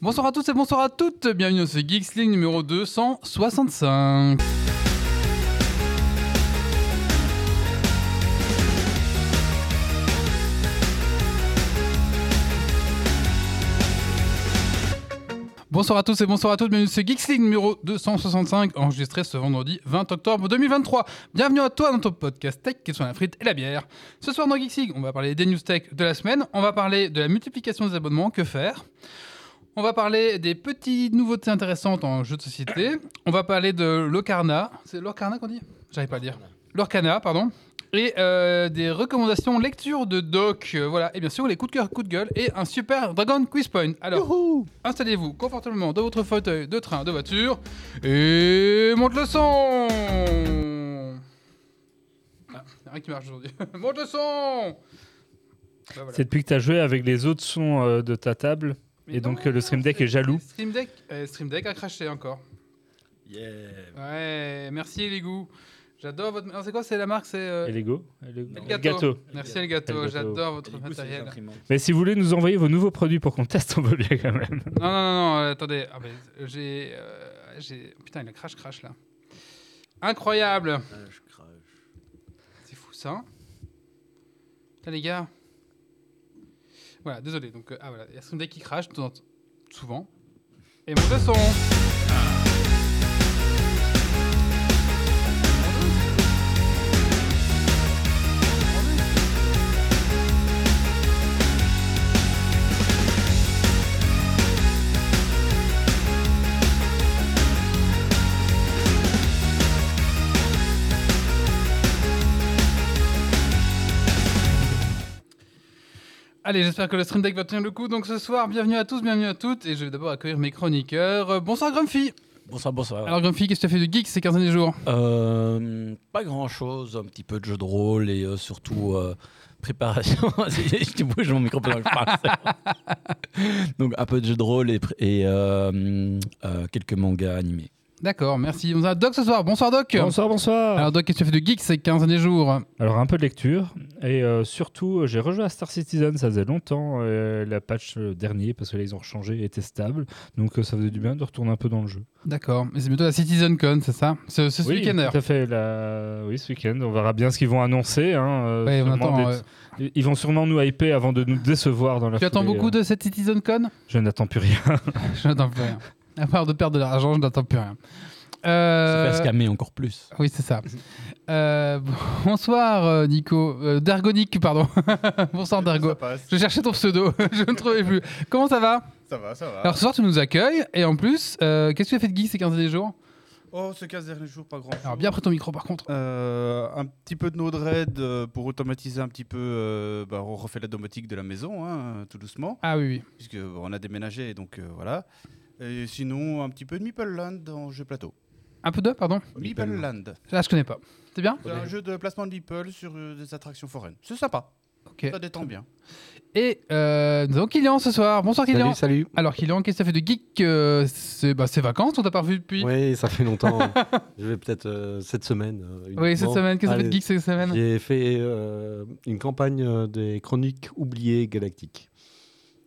Bonsoir à tous et bonsoir à toutes, bienvenue dans ce Geeks League numéro 265. Bonsoir à tous et bonsoir à toutes, bienvenue ce Geeks League numéro 265, enregistré ce vendredi 20 octobre 2023. Bienvenue à toi dans ton podcast tech, qui sont la frite et la bière. Ce soir dans Geeks League, on va parler des news tech de la semaine, on va parler de la multiplication des abonnements, que faire? On va parler des petites nouveautés intéressantes en jeu de société. On va parler de l'Ocarna. C'est l'Ocarna qu'on dit J'arrive pas à le dire. L'Orcana, pardon. Et euh, des recommandations lecture de doc. Euh, voilà. Et bien sûr, les coups de cœur, coups de gueule. Et un super Dragon Quiz Point. Alors, installez-vous confortablement dans votre fauteuil de train, de voiture. Et monte le son Ah, y a rien qui marche aujourd'hui. monte le son Bah, voilà. C'est depuis que tu as joué avec les autres sons euh, de ta table. Mais Et donc, non, le Stream Deck est jaloux. Stream Deck, euh, Stream Deck a craché encore. Yeah. Ouais, merci les goûts. J'adore votre. C'est quoi C'est la marque C'est euh, Et Lego Elgato. Merci Elgato. Elgato. J'adore votre matériel. Mais si vous voulez nous envoyer vos nouveaux produits pour qu'on teste, on veut bien quand même. Non, non, non, non, euh, attendez. Ah, ben, j'ai, euh, j'ai. Putain, il a crash, crash là. Incroyable. je crache. C'est fou ça. hein Putain, les gars. Voilà, désolé. Donc, euh, ah voilà, il y a Deck qui temps- souvent. Et mon son. Allez, j'espère que le stream deck va tenir le coup. Donc ce soir, bienvenue à tous, bienvenue à toutes. Et je vais d'abord accueillir mes chroniqueurs. Euh, bonsoir Grumpy. Bonsoir, bonsoir. Alors Grumpy, qu'est-ce que tu as fait de geek ces 15 derniers jours? Euh, pas grand chose, un petit peu de jeu de rôle et euh, surtout préparation. je te bouge mon micro pendant que je parle. Donc un peu de jeu de rôle et, quelques mangas animés. D'accord, merci. On a Doc ce soir. Bonsoir Doc. Bonsoir, bonsoir. Alors Doc, qu'est-ce que tu as fait de geek ces 15 derniers jours Alors, un peu de lecture. Et euh, surtout, euh, j'ai rejoué à Star Citizen. Ça faisait longtemps. euh, la patch euh, dernier, parce que là, ils ont changé, était stable. Donc, ça faisait du bien de retourner un peu dans le jeu. D'accord. Mais c'est bientôt la CitizenCon, c'est ça? C'est ce oui, week-end tout à fait. La... Oui, ce week-end. On verra bien ce qu'ils vont annoncer. hein, Ouais, on attend, des- Ils vont sûrement nous hyper avant de nous décevoir dans la Tu attends beaucoup euh. de cette CitizenCon Je n'attends plus rien. Je n'attends plus rien. À part de perdre de l'argent, je n'attends plus rien. Ça Euh, fait scammer encore plus. Oui, c'est ça. Euh, bonsoir euh, Nico. Euh, Dergonic, pardon. bonsoir passe. Je cherchais ton pseudo, je ne trouvais plus. Comment ça va Ça va, ça va. Alors ce soir tu nous accueilles et en plus, euh, qu'est-ce que tu as fait de geek ces 15 derniers jours oh, ce 15 derniers jours, pas grand. Alors bien près ton micro par contre. Euh, un petit peu de Node-RED euh, pour automatiser un petit peu. euh, bah, on refait la domotique de la maison, hein, tout doucement, Ah oui, oui. puisque bon, on a déménagé, donc euh, voilà. Et sinon, un petit peu de Meeple Land en jeu plateau. Un peu de, pardon Meeple Land. Là je connais pas. C'est bien C'est un jeu de placement de Meeple sur euh, des attractions foraines. C'est sympa, Ok. ça détend bien. Et euh, nous avons Kylian ce soir. Bonsoir Kylian. Salut, salut. Alors Kylian, qu'est-ce que tu as fait de geek euh, C'est bah, c'est vacances, on t'a pas revu depuis Oui, ça fait longtemps. je vais peut-être euh, cette semaine. euh, Oui, cette uniquement. semaine, qu'est-ce que tu as fait de Allez, geek cette semaine? J'ai fait euh, une campagne euh, des chroniques oubliées galactiques.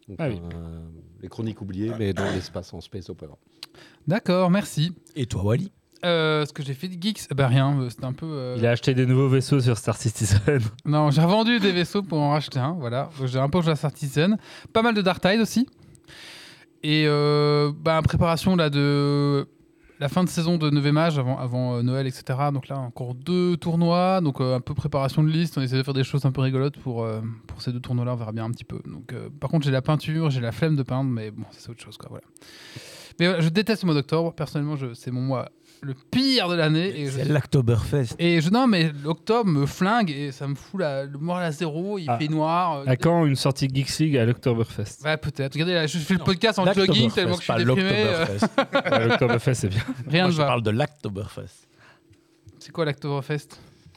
Donc, Ah oui. euh, les chroniques oubliées, mais dans l'espace en space opera. D'accord, merci. Et toi, Wally? Euh, ce que j'ai fait de geeks, bah rien, euh, c'était un peu... euh, Il a acheté des nouveaux vaisseaux sur Star Citizen. Non, j'ai revendu des vaisseaux pour en racheter un, voilà. J'ai un peu joué à Star Citizen. Pas mal de Dark Tide aussi. Et euh, bah, préparation là, de la fin de saison de 9 Mage avant, avant euh, Noël, etc. Donc là, encore deux tournois. Donc euh, un peu préparation de liste. On essaie de faire des choses un peu rigolotes pour, euh, pour ces deux tournois-là. On verra bien un petit peu. Donc, par contre, j'ai la peinture, j'ai la flemme de peindre, mais bon, c'est autre chose. Quoi, voilà. Mais je déteste le mois d'octobre. Personnellement, c'est mon mois le pire de l'année. Je C'est l'Octoberfest. et je, non, mais l'octobre me flingue et ça me fout la, le moral à zéro, il Ah. fait noir. euh, À quand une sortie Geeks League à l'Octoberfest? Ouais, peut-être. Regardez, là, je fais le podcast en jogging tellement que je suis pas déprimé. euh, l'Octoberfest. C'est bien. rien Moi, ne je va. parle de l'Octoberfest. C'est quoi l'Octoberfest?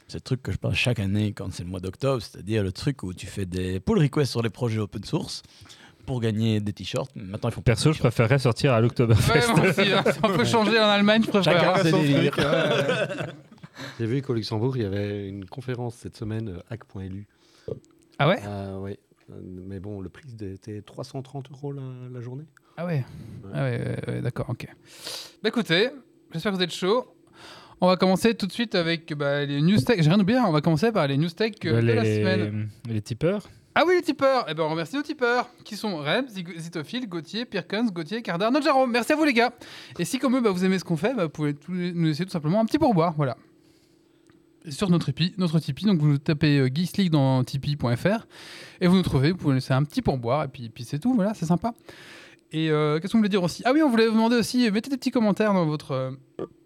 C'est le truc que je parle chaque année quand c'est le mois d'octobre, c'est-à-dire le truc où tu fais des pull requests sur les projets open source pour gagner des t-shirts. Maintenant, ils font Perso, je préférerais sortir à Ouais, l'Octoberfest. aussi, hein. Si on peut changer en Allemagne, je préfère. Chacun hein. ses délires. J'ai vu qu'au Luxembourg, il y avait une conférence cette semaine, euh, hack.lu. Ah ouais? Euh, ouais. Euh, Mais bon, le prix était 330 euros la, la journée. Ah ouais? Ah ouais, ouais, ouais, d'accord, ok. Bah écoutez, j'espère que vous êtes chaud. On va commencer tout de suite avec bah, les news tech. J'ai rien oublié, hein. on va commencer par les news tech euh, de la semaine. les, les tipeurs. Ah oui, les tipeurs Eh ben, on remercie nos tipeurs, qui sont Rem, Zitophile, Gauthier, Pirkens, Gauthier, Cardar, notre Jérôme. Merci à vous, les gars. Et si, comme eux, bah, vous aimez ce qu'on fait, bah, vous pouvez nous laisser tout simplement un petit pourboire. Voilà. Sur notre Tipeee, notre Tipeee, donc vous tapez euh, dans tipeee.fr et vous nous trouvez, vous pouvez laisser un petit pourboire et puis, c'est tout, voilà, c'est sympa. Et euh, qu'est-ce qu'on voulait dire aussi? Ah oui, on voulait vous demander aussi, mettez des petits commentaires dans votre. euh,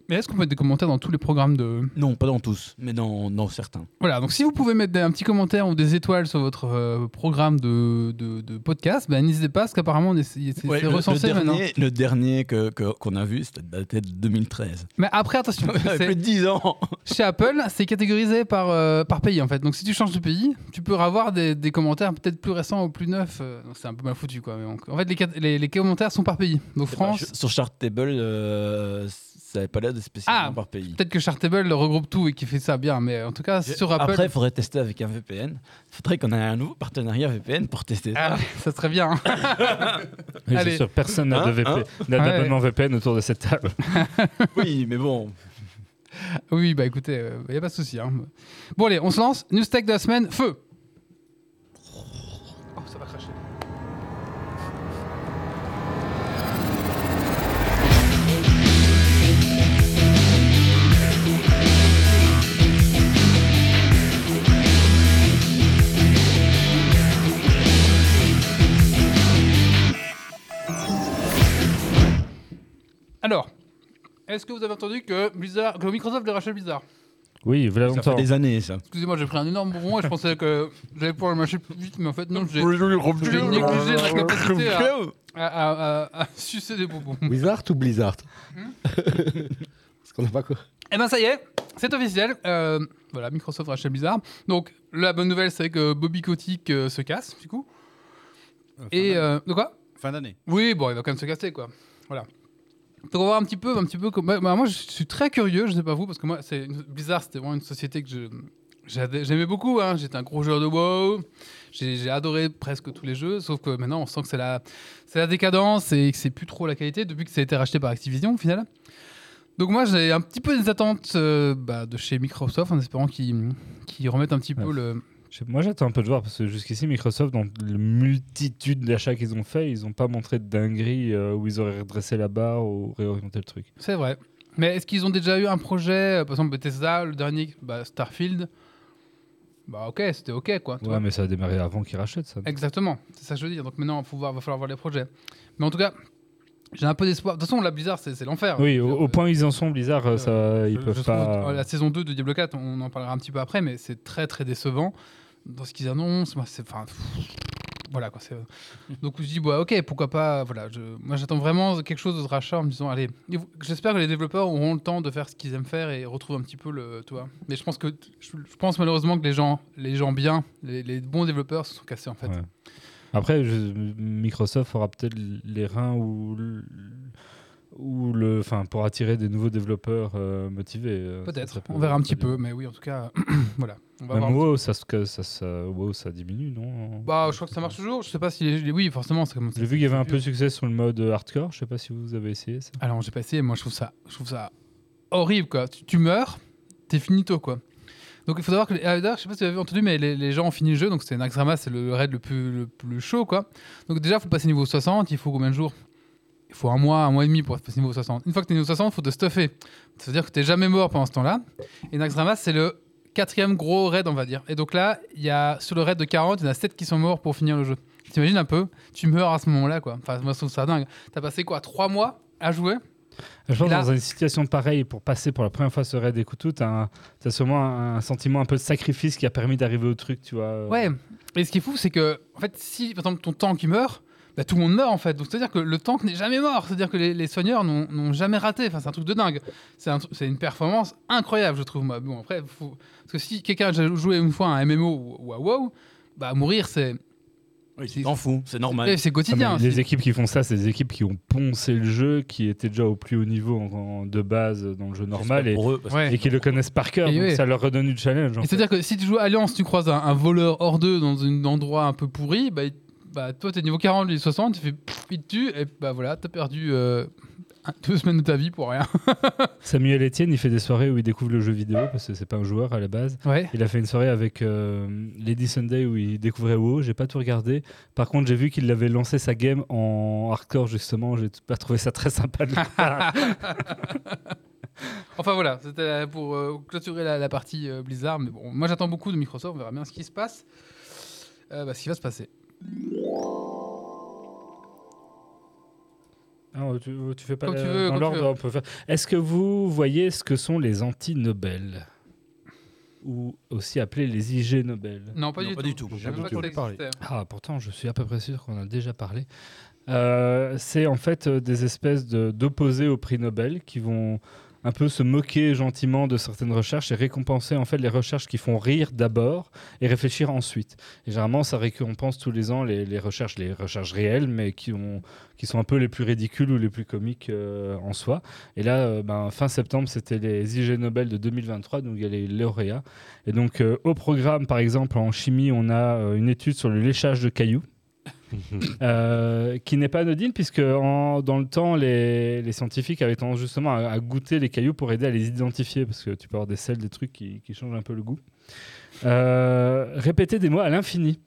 Mais est-ce qu'on peut mettre des commentaires dans tous les programmes de. Non, pas dans tous, mais dans, dans certains. Voilà, donc si vous pouvez mettre des- un petit commentaire ou des étoiles sur votre euh, programme de, de, de podcast, bah, n'hésitez pas, parce qu'apparemment, on est- c'est Ouais, recensé le maintenant. dernier, le dernier que- que- qu'on a vu, c'était daté de 2013. Mais après, attention, Ça fait c'est- plus de 10 ans. chez Apple, c'est catégorisé par, euh, par pays en fait. Donc si tu changes de pays, tu peux avoir des, des commentaires peut-être plus récents ou plus neufs. euh, donc c'est un peu mal foutu quoi. Mais donc, en fait, les, les commentaires sont par pays. Donc France, Sur Chartable, euh, ça n'avait pas l'air de spécialement Ah, par pays. peut-être que Chartable regroupe tout et qui fait ça bien. Mais en tout cas, sur Apple, Après, il faudrait tester avec un VPN. Il faudrait qu'on ait un nouveau partenariat VPN pour tester ça. ah, ça serait bien. hein. Oui, Allez. C'est sûr, personne n'a Hein, hein n'a Ouais. d'abonnement VPN autour de cette table. Oui, mais bon. oui, bah écoutez, il n'y a pas de souci. hein. Bon allez, on se lance. News Tech de la semaine, feu. Alors, est-ce que vous avez entendu que, Blizzard, que Microsoft voulait racheter Blizzard? Oui, voilà Ça longtemps. fait des années, ça. Excusez-moi, j'ai pris un énorme bonbon et je pensais que j'allais pouvoir le mâcher plus vite, mais en fait, non, j'ai j'ai négligé ma capacité à, à, à- à- à sucer des bonbons. Wizard ou Blizzard? Hmm? Parce qu'on n'a pas quoi. Eh ben, ça y est, c'est officiel. Euh, voilà, Microsoft rachète Blizzard. Donc, la bonne nouvelle, c'est que Bobby Kotick euh, se casse, du coup. Et. euh, de quoi? Fin d'année. Oui, bon, il va quand même se casser, quoi. Voilà. Donc, on va voir un petit peu, un petit peu comme. bah, moi, je suis très curieux, je sais pas vous, parce que moi, c'est Blizzard, c'était vraiment une société que je. J'aimais beaucoup, hein. j'étais un gros joueur de WoW, j'ai adoré presque tous les jeux, sauf que maintenant on sent que c'est la, c'est la décadence et que c'est plus trop la qualité depuis que ça a été racheté par Activision au final. Donc moi j'ai un petit peu des attentes euh, bah, de chez Microsoft en espérant qu'ils remettent un petit peu le... Moi, j'attends un peu de voir parce que jusqu'ici, Microsoft, dans la multitude d'achats qu'ils ont fait, ils n'ont pas montré de dinguerie euh, où ils auraient redressé la barre ou réorienté le truc. C'est vrai. Mais est-ce qu'ils ont déjà eu un projet, euh, par exemple Bethesda, le dernier, bah, Starfield? Bah ok, c'était ok quoi. vois. Ouais, mais ça a démarré avant qu'ils rachètent ça. Exactement, c'est ça que je veux dire. Donc maintenant, il va falloir voir les projets. Mais en tout cas, j'ai un peu d'espoir. De toute façon, la Blizzard, c'est l'enfer. Oui, au, au point où ils en sont, Blizzard, euh, ça, ils peuvent trouve, pas. la saison 2 de Diablo 4, on en parlera un petit peu après, mais c'est très très décevant dans ce qu'ils annoncent. C'est. Enfin. Voilà quoi. c'est- Donc je dis, bah, ok, pourquoi pas. Voilà. Moi, j'attends vraiment quelque chose de ce rachat en me disant, allez, j'espère que les développeurs auront le temps de faire ce qu'ils aiment faire et retrouvent un petit peu le. Tu vois. Mais je pense que. Je pense malheureusement que les gens, les gens bien, les, bons développeurs se sont cassés en fait. Après, Microsoft aura peut-être les reins ou ou le, enfin, pour attirer des nouveaux développeurs euh, motivés. euh, Peut-être, on verra un petit peu, mais oui, en tout cas, voilà. On va Même voir. WoW, ça, ça, ça, WoW, ça diminue, non? Bah, je crois que ça marche toujours. Je sais pas si. les- Oui, forcément, c'est comme. J'ai vu qu'il y avait un peu de succès sur le mode hardcore. Je sais pas si vous avez essayé ça. Alors, j'ai pas essayé, moi je trouve ça, je trouve ça horrible quoi. Tu, tu meurs, t'es finito quoi. Donc il faut savoir que, les- ah, d'ailleurs, je sais pas si vous avez entendu, mais les, les gens ont fini le jeu, donc c'est Naxxramas, c'est le raid le plus, le plus chaud quoi. Donc déjà, il faut passer niveau 60, il faut combien de jours? Il faut un mois, un mois et demi pour passer niveau 60. Une fois que t'es niveau 60, il faut te stuffer. Ça veut dire que t'es jamais mort pendant ce temps-là. Et Naxxramas, c'est le quatrième gros raid, on va dire. Et donc là, il y a, sur le raid de 40, il y en a 7 qui sont morts pour finir le jeu. T'imagines un peu Tu meurs à ce moment-là quoi. Enfin, moi je trouve ça dingue. T'as passé quoi 3 mois à jouer? Je pense Et là- dans une situation pareille, pour passer pour la première fois ce raid des couteaux, t'as sûrement un, sentiment un peu de sacrifice qui a permis d'arriver au truc, tu vois. Ouais, et ce qui est fou, c'est que, en fait, si, par exemple, ton tank il meurt, bah, tout le monde meurt, en fait. Donc, c'est-à-dire que le tank n'est jamais mort. C'est-à-dire que les, les soigneurs n'ont jamais raté. Enfin, c'est un truc de dingue. C'est un une performance incroyable, je trouve, moi. Bon, après, faut... parce que si quelqu'un a déjà joué une fois à un MMO ou, ou à WoW, bah, mourir, c'est. Tu t'en fous, c'est normal. C'est Ah, quotidien. les c'est- équipes qui font ça, c'est des équipes qui ont poncé le jeu, qui étaient déjà au plus haut niveau en- en- de base dans le jeu normal et, eux, Ouais. qui le connaissent par cœur. Donc ouais. Ça leur redonne du challenge. C'est-à-dire que si tu joues Alliance, tu croises un, un voleur hors d'eux dans un endroit un peu pourri, bah, il- bah, toi t'es niveau 40, lui 60, tu fais pff, il te tue, et bah voilà, t'as perdu euh, deux semaines de ta vie pour rien. Samuel Etienne, il fait des soirées où il découvre le jeu vidéo parce que c'est pas un joueur à la base. Ouais. Il a fait une soirée avec euh, Lady Sunday où il découvrait WoW. J'ai pas tout regardé. Par contre, j'ai vu qu'il avait lancé sa game en hardcore justement. J'ai pas trouvé ça très sympa. de. Enfin voilà, c'était pour euh, clôturer la, la partie euh, Blizzard. Mais bon, moi j'attends beaucoup de Microsoft, on verra bien ce qui se passe. Euh, bah, ce qui va se passer. Ah, tu, tu fais pas Comme la- tu veux, dans l'ordre. veux. on peut faire- Est-ce que vous voyez ce que sont les anti-Nobel? Ou aussi appelés les IG Nobel? Non, pas Non, du pas tout. du tout. Je pas. Ah, pourtant, je suis à peu près sûr qu'on en a déjà parlé. Euh, c'est en fait euh, des espèces de- d'opposés au prix Nobel qui vont un peu se moquer gentiment de certaines recherches et récompenser en fait les recherches qui font rire d'abord et réfléchir ensuite. Et généralement, ça récompense tous les ans les, recherches, les recherches réelles, mais qui, ont, qui sont un peu les plus ridicules ou les plus comiques euh, en soi. Et là, euh, ben, fin septembre, c'était les IG Nobel de 2023, donc il y a les lauréats. Et donc, euh, au programme, par exemple, en chimie, on a une étude sur le léchage de cailloux. Euh, qui n'est pas anodine puisque dans le temps les, scientifiques avaient tendance justement à, goûter les cailloux pour aider à les identifier parce que tu peux avoir des sels, des trucs qui, qui changent un peu le goût. Euh, répéter des mots à l'infini.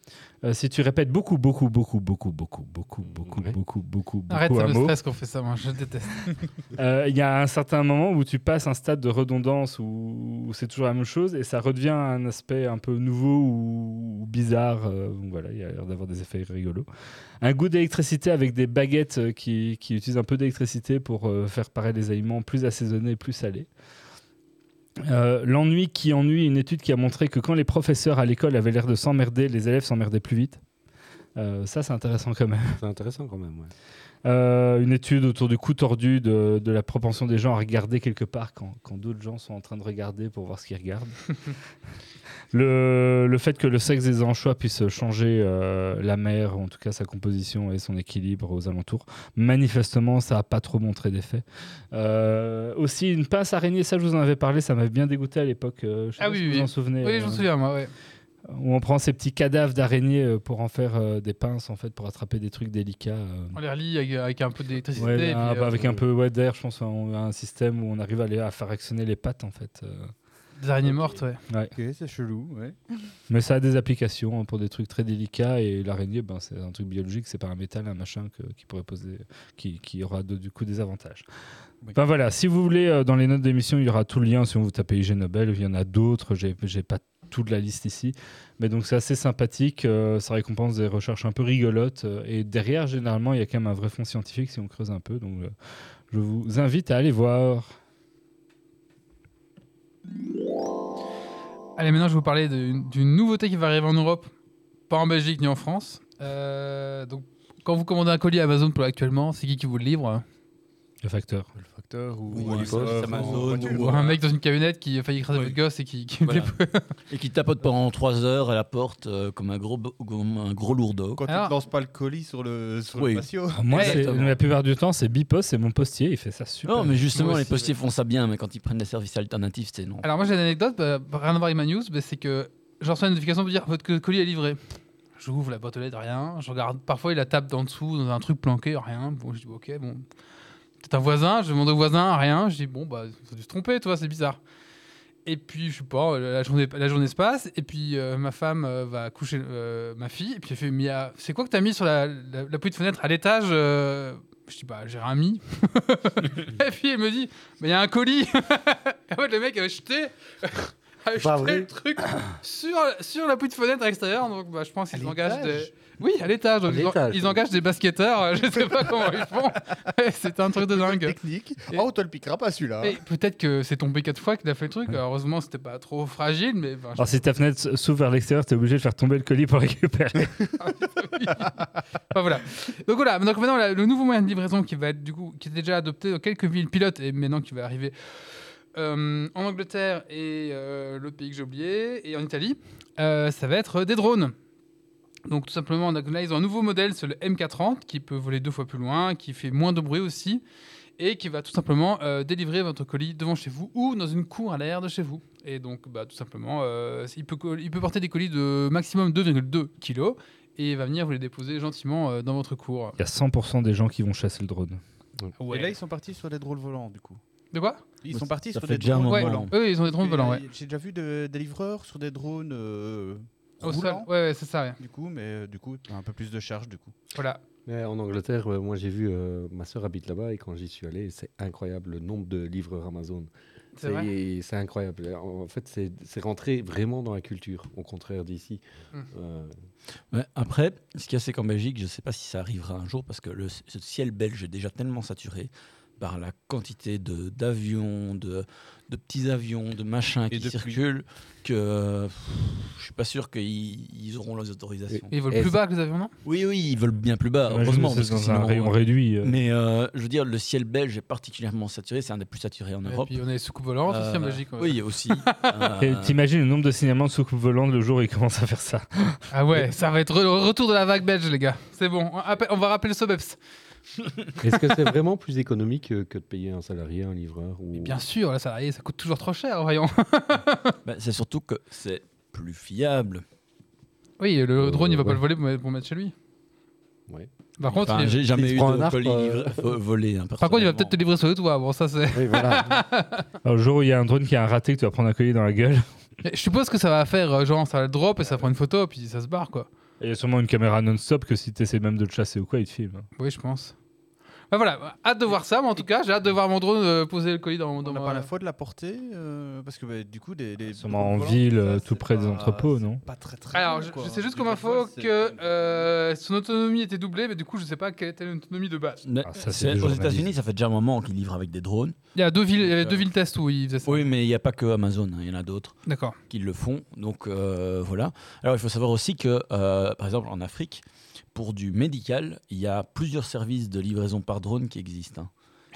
Euh, si tu répètes beaucoup, beaucoup, beaucoup, beaucoup, beaucoup, beaucoup, beaucoup, Ouais. beaucoup, beaucoup, beaucoup, Arrête, un ça me mot, stresse qu'on fait ça, moi je déteste. euh, il y a un certain moment où tu passes un stade de redondance où, où c'est toujours la même chose et ça redevient un aspect un peu nouveau ou, ou bizarre. euh, voilà, il y a l'air d'avoir des effets rigolos. Un goût d'électricité avec des baguettes qui, qui utilisent un peu d'électricité pour euh, faire paraître des aliments plus assaisonnés, plus salés. Euh, L'ennui qui ennuie, une étude qui a montré que quand les professeurs à l'école avaient l'air de s'emmerder, les élèves s'emmerdaient plus vite. Euh, ça, c'est intéressant quand même. C'est intéressant quand même. ouais. Euh, une étude autour du coup tordu de, de la propension des gens à regarder quelque part quand, quand d'autres gens sont en train de regarder pour voir ce qu'ils regardent. le, le fait que le sexe des anchois puisse changer euh, la mer, en tout cas sa composition et son équilibre aux alentours, manifestement, ça n'a pas trop montré d'effet. Euh, aussi, une pince araignée, ça je vous en avais parlé, ça m'avait bien dégoûté à l'époque. euh, Ah oui, si oui. vous en souvenez. Oui, je me souviens, moi, ouais. où on prend ces petits cadavres d'araignées pour en faire des pinces en fait pour attraper des trucs délicats. On les relie avec, avec un peu d'électricité. Ouais, puis, bah, avec un peu ouais, d'air, je pense, on a un système où on arrive à, les- à faire actionner les pattes en fait. Des araignées mortes, ouais. Ok, c'est chelou, ouais. Mais ça a des applications hein, pour des trucs très délicats et l'araignée, ben, c'est un truc biologique, c'est pas un métal, un machin que- qui pourrait poser, qui, qui aura de- du coup des avantages. Oui. Enfin voilà, si vous voulez, euh, dans les notes d'émission, il y aura tout le lien si on vous tapez IG Nobel. Il y en a d'autres, j'ai j'ai pas toute la liste ici, mais donc c'est assez sympathique. euh, ça récompense des recherches un peu rigolotes euh, et derrière, généralement, il y a quand même un vrai fond scientifique si on creuse un peu. Donc je vous invite à aller voir. Allez, maintenant, je vais vous parler d'une nouveauté qui va arriver en Europe, pas en Belgique ni en France. Euh, donc, quand vous commandez un colis Amazon pour actuellement, c'est qui qui vous le livre? Le facteur. Ou, Ou un Amazon, ou- mec dans une camionnette qui a failli écraser votre gosse et qui, qui Voilà. voulait- Et qui tapote pendant 3 heures à la porte euh, comme un gros, comme un gros lourdeau. Quand Alors- tu ne lances pas le colis sur le, sur Oui. le patio. Alors moi, la plupart du temps, c'est Bipos, c'est mon postier, il fait ça super. Non, mais justement, les postiers font ça bien, mais quand ils prennent des services alternatifs, c'est non. Alors, moi, j'ai une anecdote, bah, rien à voir avec ma news, bah, c'est que j'en reçois une notification pour dire votre colis est livré. J'ouvre la boîte aux lettres, rien. Je regarde, parfois, il la tape dans dessous, dans un truc planqué, rien. Bon, je dis, ok, bon. Peut-être un voisin, je demande au voisin, rien. Je dis, bon, bah, ça a dû se tromper, toi, c'est bizarre. Et puis, je sais pas, euh, la journée, la journée se passe, et puis euh, ma femme euh, va coucher euh, ma fille, et puis elle fait, mais a- c'est quoi que t'as mis sur la, la, la de fenêtre à l'étage Je dis, bah, j'ai rien mis. et puis elle me dit, mais il y a un colis. et en fait, le mec avait jeté, avait Pas jeté le truc sur, sur la poulie de fenêtre à l'extérieur, donc bah, je pense qu'ils engagent des. Oui, à l'étage. ils en- l'étage. Ils engagent des basketteurs, euh, je sais pas comment ils font. C'est un truc de dingue. Technique. Et- Oh, on te le piquera pas celui-là. Et peut-être que c'est tombé quatre fois qu'il a fait le truc. Heureusement, c'était pas trop fragile, mais. Alors si ta fenêtre s'ouvre vers l'extérieur, t'es obligé de faire tomber le colis pour récupérer. Enfin, voilà. Donc voilà. Donc maintenant, le nouveau moyen de livraison qui va être du coup, qui est déjà adopté dans quelques villes pilotes et maintenant qui va arriver euh, en Angleterre et euh, l'autre pays que j'ai oublié et en Italie, euh, ça va être des drones. Donc tout simplement, on a- ils ont un nouveau modèle, c'est le M430, qui peut voler deux fois plus loin, qui fait moins de bruit aussi, et qui va tout simplement euh, délivrer votre colis devant chez vous ou dans une cour à l'air de chez vous. Et donc, bah, tout simplement, euh, il, peut, il peut porter des colis de maximum 2,2 kg, et il va venir vous les déposer gentiment euh, dans votre cour. Il y a 100% des gens qui vont chasser le drone. Ouais. Et là, ils sont partis sur des drôles volants, du coup. De quoi? Ils sont partis sur des drones volants. eux, ils ont des drones volants, ouais. J'ai déjà vu de- des livreurs sur des drones Au sol. roulants, Ouais, ouais, c'est ça, ouais. du coup, mais euh, du coup, un peu plus de charge, du coup. Voilà. Mais en Angleterre, euh, moi j'ai vu, euh, ma soeur habite là-bas et quand j'y suis allé, c'est incroyable le nombre de livreurs Amazon. C'est vrai C'est c'est incroyable. En fait, c'est c'est rentré vraiment dans la culture, au contraire d'ici. Mm. Euh, Ouais, après, ce qu'il y a, c'est qu'en Belgique, je ne sais pas si ça arrivera un jour parce que le, ce ciel belge est déjà tellement saturé par la quantité de- d'avions, de, de petits avions, de machins qui circulent que pff, je suis pas sûr qu'ils ils auront les autorisations. Et ils volent Et plus bas que les avions, non? Oui, oui, ils veulent bien plus bas, Imagine heureusement. que Parce c'est que dans sinon, un rayon euh, réduit. euh. Mais euh, je veux dire, le ciel belge est particulièrement saturé, c'est un des plus saturés en Et Europe. puis on a les soucoupes volantes aussi en Belgique. Oui, aussi. Et Euh, T'imagines le nombre de signalements de soucoupes volantes le jour où ils commencent à faire ça? Ah ouais, ça va être le retour de la vague belge, les gars. C'est bon, on, on va rappeler le Sobeps. Est-ce que c'est vraiment plus économique que, que de payer un salarié, un livreur ou... Bien sûr, la salarié, ça coûte toujours trop cher, voyons. bah, c'est surtout que c'est plus fiable. Oui, le Euh, drone, il va pas le voler pour mettre, chez lui. Ouais. Par contre, Enfin, il, j'ai jamais il eu de colis euh, volé. hein, par contre, il va peut-être te livrer sur le toit. Bon, ça c'est. Oui, voilà. Alors, le jour où il y a un drone qui a un raté, que tu vas prendre un collier dans la gueule. Je suppose que ça va faire euh, genre ça va le drop et ça prend une photo puis ça se barre quoi. Il y a sûrement une caméra non-stop que si tu essaies même de le chasser ou quoi, il te filme. Oui, je pense. Bah voilà, hâte de voir ça, mais en tout cas, j'ai hâte de voir mon drone euh, poser le colis dans, On dans n'a ma- pas la foi de la porter, euh, parce que bah, du coup, des, des en ville, euh, ça, tout près des entrepôts, non Pas très très. Alors, je, sais juste comme info que euh, son autonomie était doublée, mais du coup, je sais pas quelle était l'autonomie de base. Mais Ah, ça, aux. États-Unis, ça fait déjà un moment qu'ils livrent avec des drones. Il y, a deux villes, il y avait Donc, deux villes tests où ils faisaient ça. Oui, mais il n'y a pas que Amazon, hein, il y en a d'autres D'accord. qui le font. Donc euh, voilà. Alors il faut savoir aussi que, euh, par exemple, en Afrique, pour du médical, il y a plusieurs services de livraison par drone qui existent hein,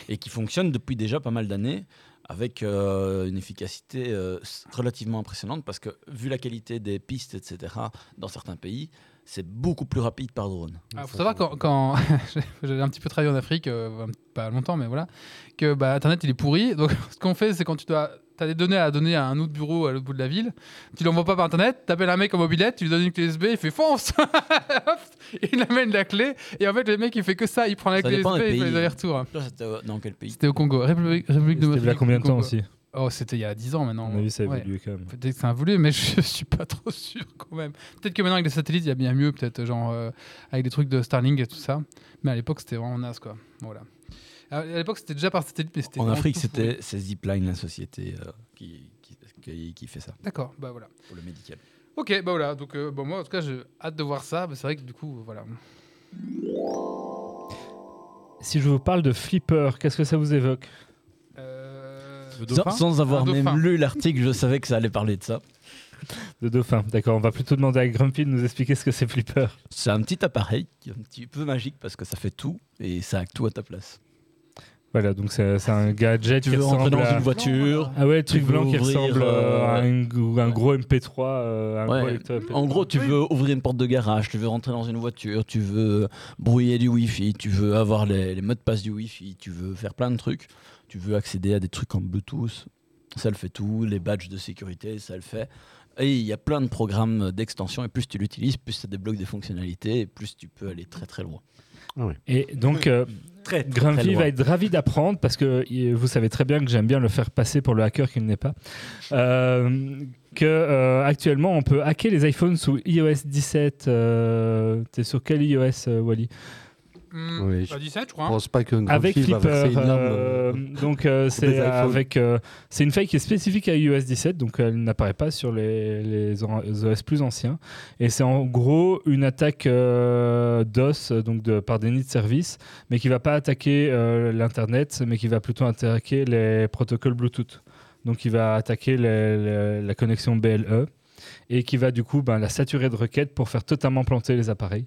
et qui fonctionnent depuis déjà pas mal d'années avec euh, une efficacité euh, relativement impressionnante parce que vu la qualité des pistes, etc., dans certains pays, c'est beaucoup plus rapide par drone. Il faut savoir quand, quand j'ai un petit peu travaillé en Afrique, euh, pas longtemps, mais voilà, que bah, Internet il est pourri. Donc ce qu'on fait, c'est quand tu dois, as des données à donner à un autre bureau à l'autre bout de la ville, tu l'envoies pas par Internet, tu appelles un mec en mobilette, tu lui donnes une clé USB, il fait fonce, il amène la clé, et en fait le mec il fait que ça, il prend la Ça clé USB, des il fait pays. les allers-retours. Dans quel pays C'était au Congo, République, République C'était il y a combien de temps aussi Oh, c'était il y a 10 ans maintenant. Avis, ça a Ouais. évolué quand même. Peut-être que c'est un voulu, mais je suis pas trop sûr quand même. Peut-être que maintenant avec les satellites, il y a bien mieux, peut-être genre euh, avec des trucs de Starlink et tout ça. Mais à l'époque, c'était vraiment naze quoi. Voilà. À à l'époque, c'était déjà par satellite, mais c'était En Afrique, c'était c'est Zipline, la société euh, qui, qui, qui- qui fait ça D'accord, bah voilà. pour le médical. Ok, bah voilà. Donc, euh, bon, moi en tout cas, j'ai hâte de voir ça. C'est vrai que du coup, voilà. Si je vous parle de flipper, qu'est-ce que ça vous évoque? Euh, Le Sans, avoir Un même dauphin. lu l'article, je savais que ça allait parler de ça. De dauphin, d'accord. On va plutôt demander à Grumpy de nous expliquer ce que c'est flipper. C'est un petit appareil, qui est un petit peu magique parce que ça fait tout et ça a tout à ta place. Voilà, donc c'est un gadget Tu qui veux rentrer ressemble dans à... une voiture. Ah ouais, le truc blanc qui ressemble euh, à un, gros- un gros MP3. euh, un Ouais. gros lecteur MP3. En gros, tu veux ouvrir une porte de garage, tu veux rentrer dans une voiture, tu veux brouiller du Wi-Fi, tu veux avoir les, les mots de passe du Wi-Fi, tu veux faire plein de trucs, tu veux accéder à des trucs en Bluetooth, ça le fait tout, les badges de sécurité, ça le fait. Et il y a plein de programmes d'extension, et plus tu l'utilises, plus ça débloque des fonctionnalités, et plus tu peux aller très très loin. Et donc, euh, Très, Grumpy va être ravi d'apprendre parce que il- vous savez très bien que j'aime bien le faire passer pour le hacker qu'il n'est pas. Euh, que euh, actuellement on peut hacker les iPhones sous iOS 17. Euh, T'es sur quel iOS, euh, Wally? Hmm, Oui, bah, 17, je Je crois. hein. pense pas qu'un grand Avec fille va verser Flipper. une euh, euh, donc euh, c'est avec euh, c'est une faille qui est spécifique à iOS 17, donc elle n'apparaît pas sur les, les OS plus anciens. Et c'est en gros une attaque euh, DOS, donc de, par déni de service, mais qui va pas attaquer euh, l'internet, mais qui va plutôt attaquer les protocoles Bluetooth. Donc il va attaquer les- les- la connexion BLE et qui va du coup ben, la saturer de requêtes pour faire totalement planter les appareils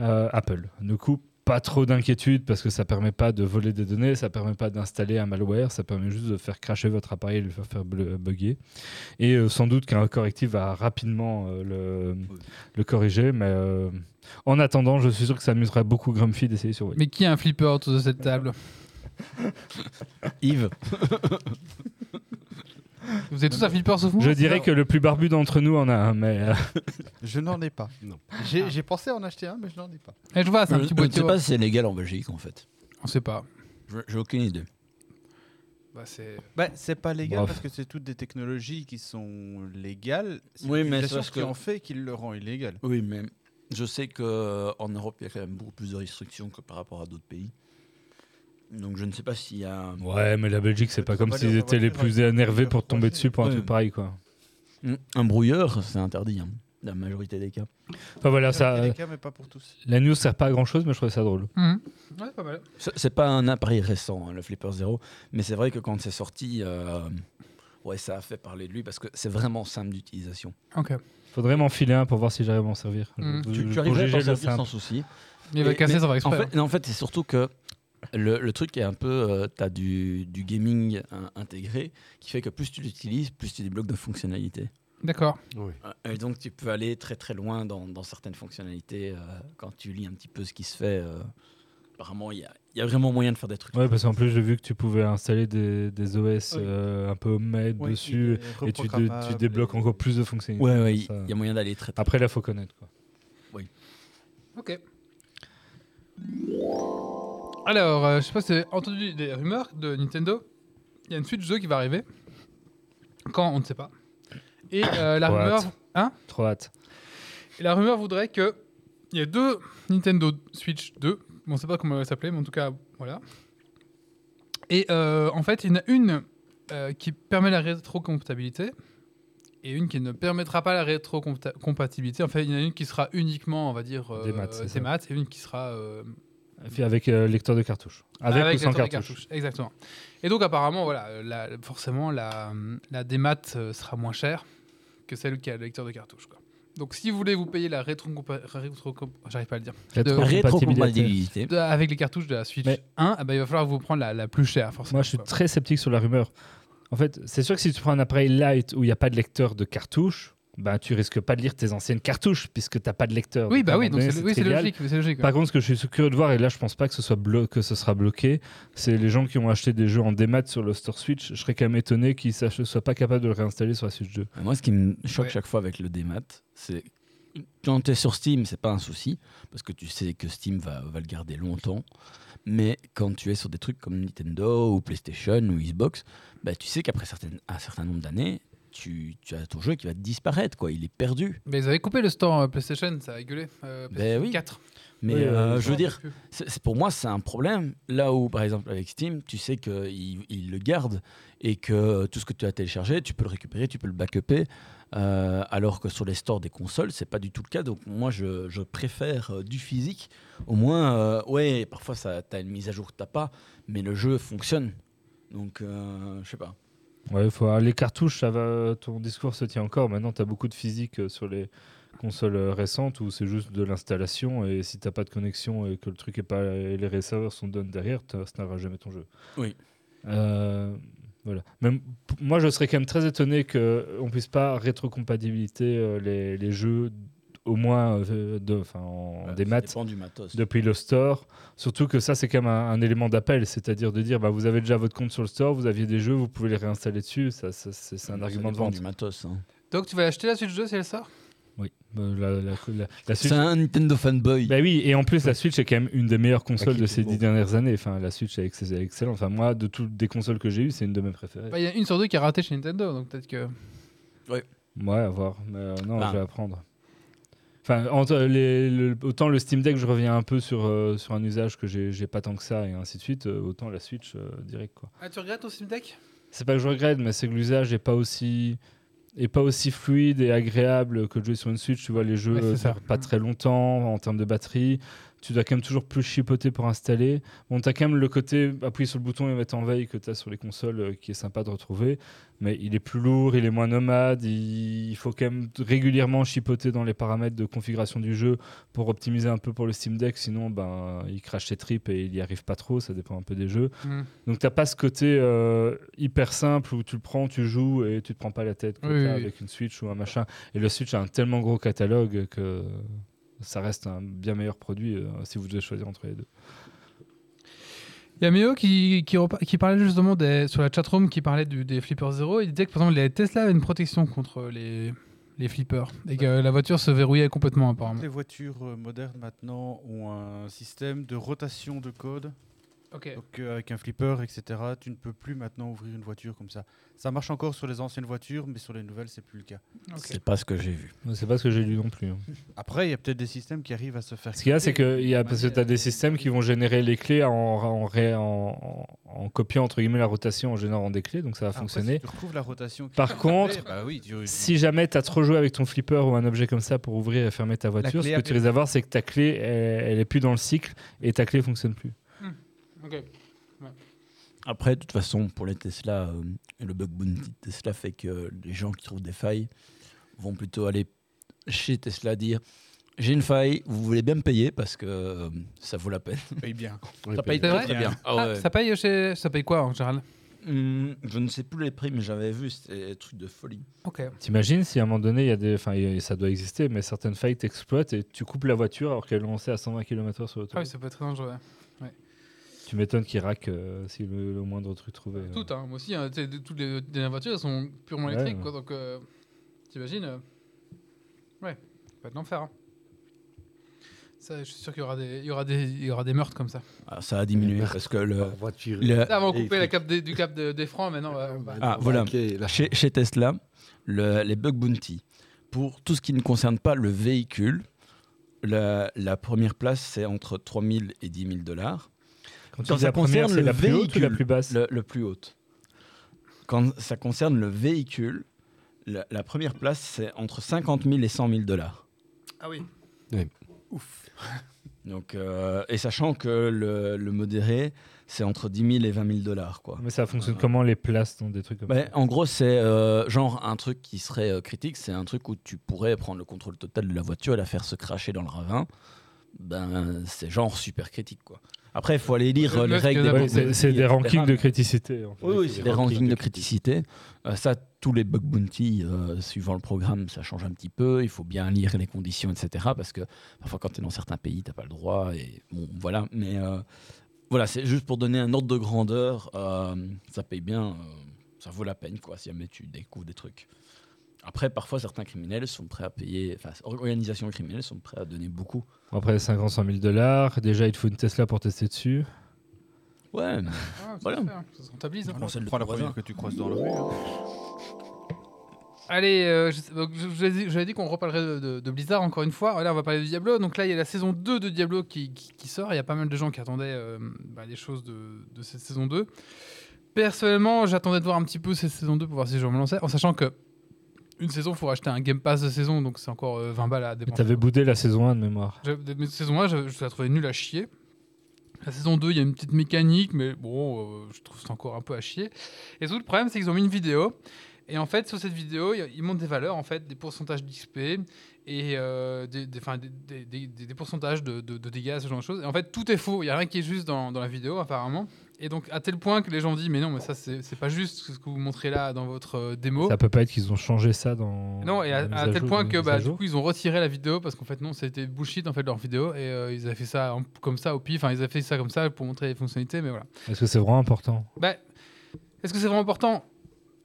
euh, Apple. Du coup, pas trop d'inquiétude parce que ça permet pas de voler des données, ça permet pas d'installer un malware, ça permet juste de faire cracher votre appareil et de le faire faire bl- bugger. Et euh, sans doute qu'un correctif va rapidement euh, le, le corriger, mais euh, en attendant, je suis sûr que ça amusera beaucoup Grumpy d'essayer sur Wii. Mais qui a un flipper autour de cette table? Yves, Vous êtes tous un flipper sauf moi Je dirais que le plus barbu d'entre nous en a un, mais euh, Je n'en ai pas. Non. J'ai j'ai pensé en acheter un, mais je n'en ai pas. Eh, je vois, c'est un petit je ne boîtier. sais pas si c'est légal en Belgique en fait. On sait pas. Je- J'ai aucune idée. Bah, c'est... Bah, c'est pas légal Bref. parce que c'est toutes des technologies qui sont légales. C'est Oui, mais l'utilisation c'est parce qui que- en fait qui le rend illégal. Oui, mais je sais qu'en Europe, il y a quand même beaucoup plus de restrictions que par rapport à d'autres pays. Donc je ne sais pas s'il y a. ouais, mais la Belgique, c'est pas Ça comme va s'ils étaient ça va les plus ça va énervés pour tomber dessus pour un Ouais. truc pareil, quoi. Un brouilleur, c'est interdit, hein, dans la majorité des cas. Enfin voilà, ça, euh, cas, mais pas pour tous. la news sert pas à grand chose, mais je trouvais ça drôle. Mhm. Ouais, pas mal. C'est pas un appareil récent, hein, le Flipper Zero, mais c'est vrai que quand c'est sorti, euh, ouais, ça a fait parler de lui parce que c'est vraiment simple d'utilisation. Ok. Faudrait m'enfiler un pour voir si j'arrive à m'en servir. Mm. Je- Tu, tu arriverais à t'en le servir simple. sans souci. Mais il va casser mais sans faire En fait, en fait c'est surtout que le, le truc est un peu, euh, tu as du, du gaming hein, intégré qui fait que plus tu l'utilises, plus tu débloques de fonctionnalités. D'accord. Oui. Euh, Et donc tu peux aller très très loin dans, dans certaines fonctionnalités euh, quand tu lis un petit peu ce qui se fait. euh, apparemment, il y a, il y a vraiment moyen de faire des trucs. Ouais, parce qu'en plus, j'ai vu que tu pouvais installer des, des OS Oui. euh, un peu homemade Oui, dessus et tu, dé- tu reprogrammable débloques et- encore plus de fonctionnalités. Ouais, ouais, il y a moyen d'aller très très Après, là, faut connaître. Quoi. Ok. Alors, euh, je sais pas si vous avez entendu des rumeurs de Nintendo. Il y a une Switch 2 qui va arriver. Quand, on ne sait pas. Et euh, la Trop rumeur... hâte. Hein Trop hâte. Et la rumeur voudrait que il y a deux Nintendo Switch 2. Bon, on sait pas comment elle va s'appeler, mais en tout cas, voilà. Et euh, en fait, il y en a une euh, qui permet la rétrocompatibilité et une qui ne permettra pas la rétrocompatibilité. En fait, il y en a une qui sera uniquement, on va dire, euh, Des maths, c'est ça. maths, et une qui sera Avec euh, lecteur de cartouche. Avec, ou sans lecteur de cartouche. Exactement. Et donc, apparemment, voilà, euh, la- forcément, la, la démat euh, sera moins chère que celle qui a le lecteur de cartouche. Quoi. Donc, si vous voulez vous payer la rétrocompatibilité, rétro j'arrive pas à le dire, Rétrocompatibilité. Rétrocompatibilité. de- avec les cartouches de la Switch Mais- 1, eh ben, il va falloir vous prendre la, la plus chère, forcément. Moi, je suis quoi. très sceptique sur la rumeur. En fait, c'est sûr que si tu prends un appareil light où il n'y a pas de lecteur de cartouche, bah, tu risques pas de lire tes anciennes cartouches puisque tu n'as pas de lecteur. Oui, Donc, bah oui, donc c'est oui, logique. Par contre, ce que je suis curieux de voir, et là je pense pas que ce soit blo- que ce sera bloqué, c'est les gens qui ont acheté des jeux en démat sur le store Switch. Je serais quand même étonné qu'ils ne soient pas capables de le réinstaller sur la Switch 2. Moi, ce qui me choque Ouais. chaque fois avec le démat, c'est quand tu es sur Steam, c'est pas un souci parce que tu sais que Steam va, va le garder longtemps. Mais quand tu es sur des trucs comme Nintendo ou PlayStation ou Xbox, bah, tu sais qu'après un certain nombre d'années, tu, tu as ton jeu qui va disparaître, quoi. Il est perdu. Mais ils avaient coupé le store euh, PlayStation, ça a rigolé. Euh, PlayStation oui. 4. Mais Oui, euh, euh, je veux dire, c'est- pour moi, c'est un problème. Là où, par exemple, avec Steam, tu sais qu'il il le garde et que tout ce que tu as téléchargé, tu peux le récupérer, tu peux le backuper. euh, alors que sur les stores des consoles, c'est pas du tout le cas. Donc, moi, je, je préfère euh, du physique. Au moins, euh, ouais, parfois, tu as une mise à jour que tu pas, mais le jeu fonctionne. Donc, euh, je sais pas. Ouais, faut avoir les cartouches, ça va, ton discours se tient encore. Maintenant, tu as beaucoup de physique euh, sur les consoles euh, récentes où c'est juste de l'installation et si t'as pas de connexion et que le truc est pas et les serveurs sont donnés derrière, tu n'installeras jamais ton jeu. Oui. Euh, voilà. Même, moi, je serais quand même très étonné qu'on puisse pas rétrocompatibilité euh, les, les jeux au moins euh, de, en Bah, des maths dépend du matos. depuis le store. Surtout que ça, c'est quand même un, un élément d'appel, c'est-à-dire de dire bah, vous avez déjà votre compte sur le store, vous aviez des jeux, vous pouvez les réinstaller dessus. Ça, ça, c'est c'est un Ça argument de vente. du matos. hein. Donc, tu vas acheter la Switch 2 si elle sort? Oui. Euh, la, la- la- la Switch. C'est un Nintendo fanboy. Bah oui, et en plus, la Switch est quand même une des meilleures consoles de ces dix dernières années. Enfin, la Switch est ex- est excellente. Enfin, moi, de toutes les consoles que j'ai eues, c'est une de mes préférées. Bah, Il y a une sur deux qui a raté chez Nintendo, donc peut-être que. Ouais, à voir. Mais euh, non, Bah. je vais apprendre. Enfin, entre les- le- autant le Steam Deck, je reviens un peu sur, euh, sur un usage que j'ai pas tant que ça, et ainsi de suite. euh, autant la Switch, euh, direct, quoi. Ah, tu regrettes ton Steam Deck? C'est pas que je regrette, mais c'est que l'usage est pas aussi est pas aussi fluide et agréable que de jouer sur une Switch. Tu vois, les jeux Ouais, ça. pas très longtemps en termes de batterie. Tu dois quand même toujours plus chipoter pour installer. Bon, tu as quand même le côté appuyer sur le bouton et mettre en veille que tu as sur les consoles euh, qui est sympa de retrouver. Mais il est plus lourd, il est moins nomade. Il, il faut quand même régulièrement chipoter dans les paramètres de configuration du jeu pour optimiser un peu pour le Steam Deck. Sinon, ben, il crache ses tripes et il y arrive pas trop. Ça dépend un peu des jeux. Mm. Donc t'as pas ce côté euh, hyper simple où tu le prends, tu joues et tu te prends pas la tête comme Oui, t'as oui, avec une Switch ou un machin. Et le Switch a un tellement gros catalogue que ça reste un bien meilleur produit euh, si vous devez choisir entre les deux. Il y a Méo qui, qui, qui parlait justement des, sur la chatroom qui parlait du- des flippers zéro. Il disait que par exemple les Tesla avaient une protection contre les, les flippers et que la voiture se verrouillait complètement apparemment. Les voitures euh, modernes maintenant ont un système de rotation de code. Donc euh, avec un flipper, etc., tu ne peux plus maintenant ouvrir une voiture comme ça. Ça marche encore sur les anciennes voitures, mais sur les nouvelles, c'est plus le cas. C'est pas ce que j'ai vu. C'est pas ce que j'ai lu non plus. hein. Après, il y a peut-être des systèmes qui arrivent à se faire. Ce qu'il y a, c'est que il y a, parce que Ouais, tu as des systèmes qui vont générer les clés en, en, ré- en, en- en copiant entre guillemets la rotation en générant des clés, donc ça va Après, fonctionner. si tu retrouves la rotation. Par contre, bah oui, tu- Si jamais tu as trop joué avec ton flipper ou un objet comme ça pour ouvrir et fermer ta voiture, ce que tu risques d'avoir, c'est que ta clé, elle, elle est plus dans le cycle et ta clé fonctionne plus. Ok. Après, de toute façon, pour les Tesla, euh, le bug bounty de Tesla fait que les gens qui trouvent des failles vont plutôt aller chez Tesla dire j'ai une faille, vous voulez bien me payer parce que euh, ça vaut la peine. paye bien. Ça paye très, bien. Ah Ah, ouais. ça paye chez... ça paye quoi en général? Hum, je ne sais plus les prix, mais j'avais vu, c'était des trucs de folie. Ok. T'imagines si à un moment donné, il y a des, enfin, il y a- ça doit exister, mais certaines failles t'exploitent et tu coupes la voiture alors qu'elle est lancée à 120 km/h sur Ah l'autoroute. oui, ça peut être très dangereux. Tu m'étonnes qu'il raque euh, si le, le moindre truc trouvé. euh. Toutes, hein. moi aussi, hein, toutes les dernières voitures elles sont purement électriques, ouais. quoi, donc euh, t'imagines euh, Ouais, ça peut être l'enfer. hein. Ça, je suis sûr qu'il y aura des, il y aura des, il y aura des meurtres comme ça. Ah, ça a diminué parce que le, voiture. le- Là, avant de Et couper la cape des- du cap de- des francs, maintenant, on va- Ah, voilà. Chez, chez Tesla, le- les bug bounty, pour tout ce qui ne concerne pas le véhicule, la, la première place, c'est entre 3000 et 10 000 dollars. Quand ça la première, concerne c'est le la plus haute ou la véhicule, plus basse Le, le plus haute. Quand ça concerne le véhicule, la, la première place, c'est entre 50 000 et 100 000 dollars. Ah oui. Donc, euh, et sachant que le, le modéré, c'est entre 10 000 et 20 000 dollars. Quoi. Mais ça fonctionne comment les places dans des trucs comme Ouais, ça en gros, c'est euh, genre un truc qui serait euh, critique, c'est un truc où tu pourrais prendre le contrôle total de la voiture et la faire se cracher dans le ravin. Ben, c'est genre super critique, quoi. Après, il faut aller lire euh, les règles des bug c'est des etc. rankings de criticité. en fait. Oui, oui, C'est des rankings de criticité. criticité. Euh, ça, tous les bug bounty, euh, suivant le programme, ça change un petit peu. Il faut bien lire les conditions, etc. Parce que parfois, quand tu es dans certains pays, tu n'as pas le droit. Et bon, voilà. Mais euh, voilà, c'est juste pour donner un ordre de grandeur. euh, ça paye bien. euh, ça vaut la peine, quoi, si jamais tu découvres des trucs. Après, parfois, certains criminels sont prêts à payer. Enfin, organisations criminelles sont prêts à donner beaucoup. Après 50 100 000 dollars, déjà il te faut une Tesla pour tester dessus. Ouais, mais Ah, ça Voilà. faire, Ça se rentabilise. hein. de Prends la première que tu croises dans la rue. hein. Allez, euh, j'avais dit qu'on reparlerait de, de- de Blizzard encore une fois. Là, on va parler de Diablo. Donc là, il y a la saison 2 de Diablo qui, qui- qui sort. Il y a pas mal de gens qui attendaient euh, bah, des choses de, de cette saison 2. Personnellement, j'attendais de voir un petit peu cette saison 2 pour voir si je vais me lancer. En sachant que une saison, il faut racheter un Game Pass de saison. Donc c'est encore euh, 20 balles à dépenser. T'avais boudé la saison 1 de mémoire. Mais saison 1, je, je la trouvais nulle à chier. La saison 2, il y a une petite mécanique, mais bon, euh, je trouve ça encore un peu à chier. Et tout le problème, c'est qu'ils ont mis une vidéo. Et en fait, sur cette vidéo, il- ils montrent des valeurs, en fait, des pourcentages d'XP et euh, des, des, enfin, des, des- des- des- des pourcentages de, de- de dégâts, ce genre de choses. Et en fait, tout est faux. Il n'y a rien qui est juste dans, dans la vidéo, apparemment. Et donc, à tel point que les gens disent, mais non, mais ça, c'est pas juste ce que vous montrez là dans votre euh, démo. Ça peut pas être qu'ils ont changé ça dans. Non, et à, tel point que bah, du coup ils ont retiré la vidéo parce qu'en fait non, c'était bullshit en fait leur vidéo et euh, ils avaient fait ça en- comme ça au pif. Enfin, ils avaient fait ça comme ça pour montrer les fonctionnalités, mais voilà. Est-ce que c'est vraiment important? Bah, est-ce que c'est vraiment important?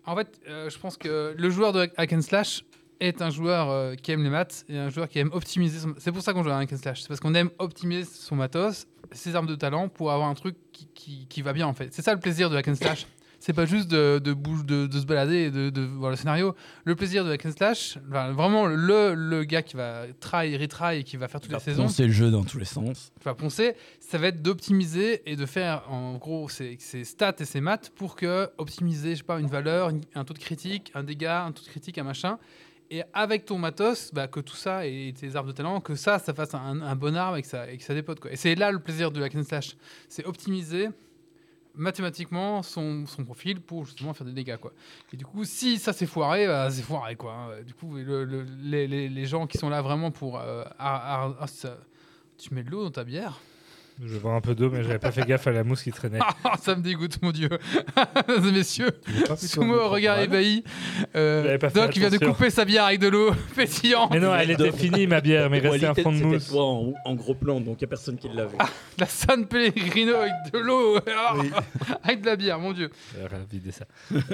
En fait, euh, je pense que le joueur de hack and slash est un joueur euh, qui aime les maths et un joueur qui aime optimiser. Son... C'est pour ça qu'on joue à hack and slash. C'est parce qu'on aime optimiser son matos, ses armes de talent pour avoir un truc qui, qui- qui va bien en fait. C'est ça le plaisir de hack and slash. C'est pas juste de, de, bouge- de, de se balader et de, de voir le scénario. Le plaisir de hack and slash, enfin, vraiment le, le gars qui va try, retry et qui va faire toutes va les saisons, poncer le jeu dans tous les sens. qui va poncer, ça va être d'optimiser et de faire en gros ses, ses stats et ses maths pour que optimiser, je sais pas, une valeur, un taux de critique, un dégât, un taux de critique, un machin. Et avec ton matos, bah, que tout ça et tes arbres de talent, que ça, ça fasse un, bon arbre et que ça, dépote. Quoi. Et c'est là le plaisir de la and slash. C'est optimiser mathématiquement son, profil pour justement faire des dégâts. Quoi. Et du coup, si ça s'est foiré, bah, c'est foiré. Quoi. hein. Du coup, le- le- les, gens qui sont là vraiment pour... euh, tu mets de l'eau dans ta bière Je vois un peu d'eau, mais j'avais pas fait gaffe à la mousse qui traînait. Ah, ça me dégoûte, mon Dieu. Messieurs, sous moi, regard ébahi. Euh, Doc vient de couper sa bière avec de l'eau pétillante. Mais non, elle était finie, ma bière, mais il restait un fond de mousse. toi en, en gros plan, donc il n'y a personne qui l'a vu. La San Pellegrino avec de l'eau. Ah, avec de la bière, mon Dieu. J'aurais vidé ça.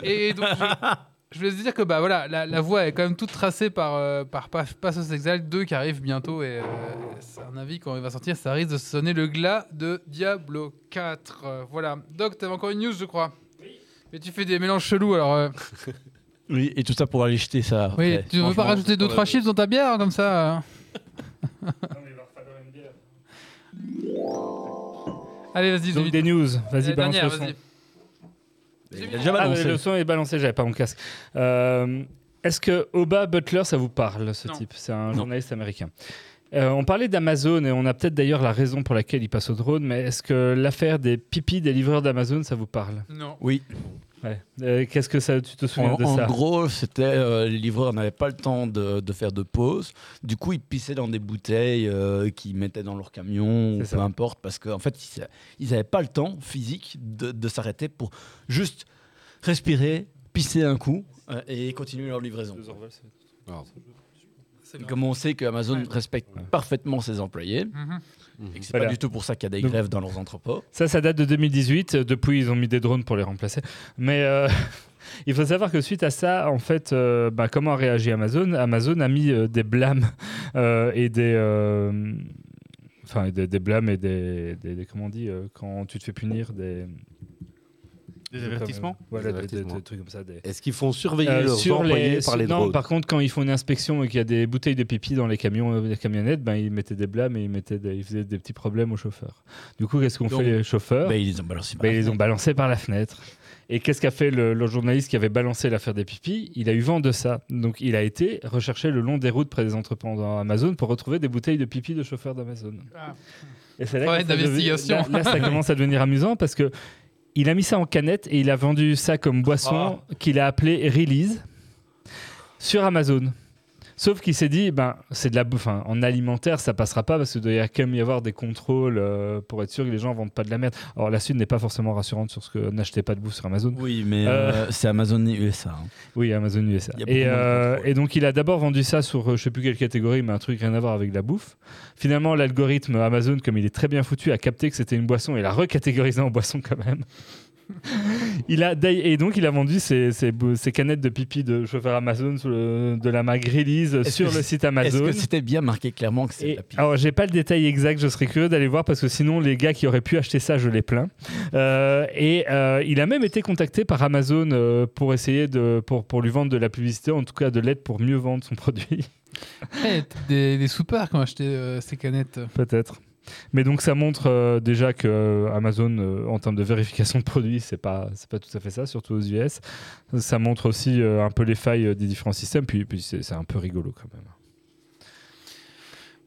Et donc, je, je voulais dire que bah, voilà, la, la voie est quand même toute tracée par, euh, par Exile 2 qui arrive bientôt. Et euh, c'est un avis, quand il va sortir, ça risque de sonner le glas de Diablo 4. Euh, voilà. Doc, t'avais encore une news, je crois. Mais tu fais des mélanges chelous alors. euh, Oui, et tout ça pour aller jeter ça. oui, après. tu veux pas rajouter deux c'est trois pas- chiffres dans ta bière comme ça euh Allez, vas-y, Donc des news, vas-y, La balance dernière, le son. Déjà Ah, balancé. le son est balancé, j'avais pas mon casque. Euh, Est-ce que Oba Butler, ça vous parle, ce Non. type? C'est un Non. journaliste américain. Euh, on parlait d'Amazon et on a peut-être d'ailleurs la raison pour laquelle il passe au drone, mais est-ce que l'affaire des pipis des livreurs d'Amazon, ça vous parle? Non. Oui, Ouais. Euh, Qu'est-ce que ça, tu te souviens en, de en ça gros, c'était euh, les livreurs n'avaient pas le temps de, de faire de pause. Du coup, ils pissaient dans des bouteilles euh, qu'ils mettaient dans leur camion, ça. peu importe, parce qu'en fait, ils n'avaient pas le temps physique de, de s'arrêter pour juste respirer, pisser un coup euh, et continuer leur livraison. Grave. Comme on sait qu'Amazon Ouais. respecte parfaitement ses employés Mhm. et que c'est Voilà. pas du tout pour ça qu'il y a des Donc- grèves dans leurs entrepôts. Ça, ça date de 2018. Euh, Depuis, ils ont mis des drones pour les remplacer. Mais euh, il faut savoir que suite à ça, en fait, euh, bah, comment a réagi Amazon? Amazon a mis euh, des blâmes euh, et des. euh, Enfin, des, des blâmes et des, des- des- Comment on dit euh, Quand tu te fais punir Des. Des avertissements Voilà, Des trucs comme ça. Des... Est-ce qu'ils font surveiller Euh, leurs sur employés les, par les non, drones par contre, quand ils font une inspection et qu'il y a des bouteilles de pipi dans les camions, euh, les camionnettes, ben, ils mettaient des blâmes et ils, mettaient des- ils faisaient des petits problèmes aux chauffeurs. Du coup, qu'est-ce qu'ont fait les chauffeurs Bah, ils les ont balancés. par ben, la Ils les ont fenêtre. balancés par la fenêtre. Et qu'est-ce qu'a fait le, le journaliste qui avait balancé l'affaire des pipis Il a eu vent de ça. Donc, il a été rechercher le long des routes près des entrepôts Amazon pour retrouver des bouteilles de pipi de chauffeurs d'Amazon. Ah. Et c'est là, Travail que ça devient- d'investigation. là, là, ça commence à devenir amusant parce que il a mis ça en canette et il a vendu ça comme boisson qu'il a appelé Release sur Amazon. Sauf qu'il s'est dit, ben, c'est de la bouffe. hein. En alimentaire, ça passera pas parce qu'il doit y quand même y avoir des contrôles euh, pour être sûr que les gens vendent pas de la merde. Alors la suite n'est pas forcément rassurante sur ce que n'achetez pas de bouffe sur Amazon. Oui, mais Euh, euh, c'est Amazon et USA. hein. Oui, Amazon USA. Et, euh, et donc, il a d'abord vendu ça sur, je sais plus quelle catégorie, mais un truc rien à voir avec la bouffe. Finalement, l'algorithme Amazon, comme il est très bien foutu, a capté que c'était une boisson et l'a recatégorisé en boisson quand même. il a, et donc, il a vendu ses, ses bou- ses canettes de pipi de chauffeur Amazon sur le- de la marque Release Est-ce sur le site Est-ce Amazon. que c'était bien marqué clairement que c'est la pisse alors, j'ai pas le détail exact, je serais curieux d'aller voir parce que sinon, les gars qui auraient pu acheter ça, je les plains. Euh, et euh, il a même été contacté par Amazon euh, pour essayer de, pour, pour lui vendre de la publicité, en tout cas de l'aide pour mieux vendre son produit, Eh, des, des soupers qui ont acheté euh, ces canettes. peut-être. Mais donc, ça montre euh, déjà que euh, Amazon, euh, en termes de vérification de produits, c'est pas, c'est pas tout à fait ça, surtout aux US. Ça montre aussi euh, un peu les failles des différents systèmes, puis, puis c'est c'est un peu rigolo quand même.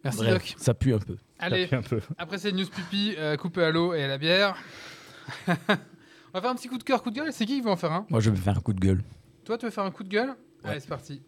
Merci Bref, Doc. ça pue un peu. Allez, un peu. après cette news pipi, euh, coupée à l'eau et à la bière. On va faire un petit coup de cœur, coup de gueule. C'est qui qui va en faire un? Moi, je vais me faire un coup de gueule. Toi, tu veux faire un coup de gueule? Allez, c'est parti.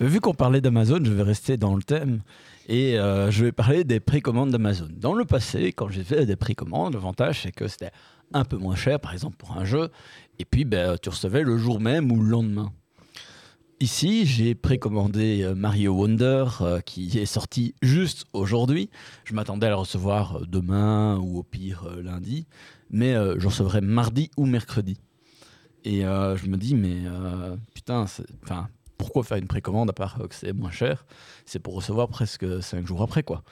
Vu qu'on parlait d'Amazon, je vais rester dans le thème et euh, je vais parler des précommandes d'Amazon. Dans le passé, quand j'ai fait des précommandes, l'avantage c'est que c'était un peu moins cher, par exemple pour un jeu, et puis ben, tu recevais le jour même ou le lendemain. Ici, j'ai précommandé euh, Mario Wonder euh, qui est sorti juste aujourd'hui. Je m'attendais à le recevoir demain ou au pire lundi, mais je recevrai mardi ou mercredi. Et je me dis, mais putain, enfin, pourquoi faire une précommande à part que c'est moins cher? C'est pour recevoir presque 5 jours après, quoi.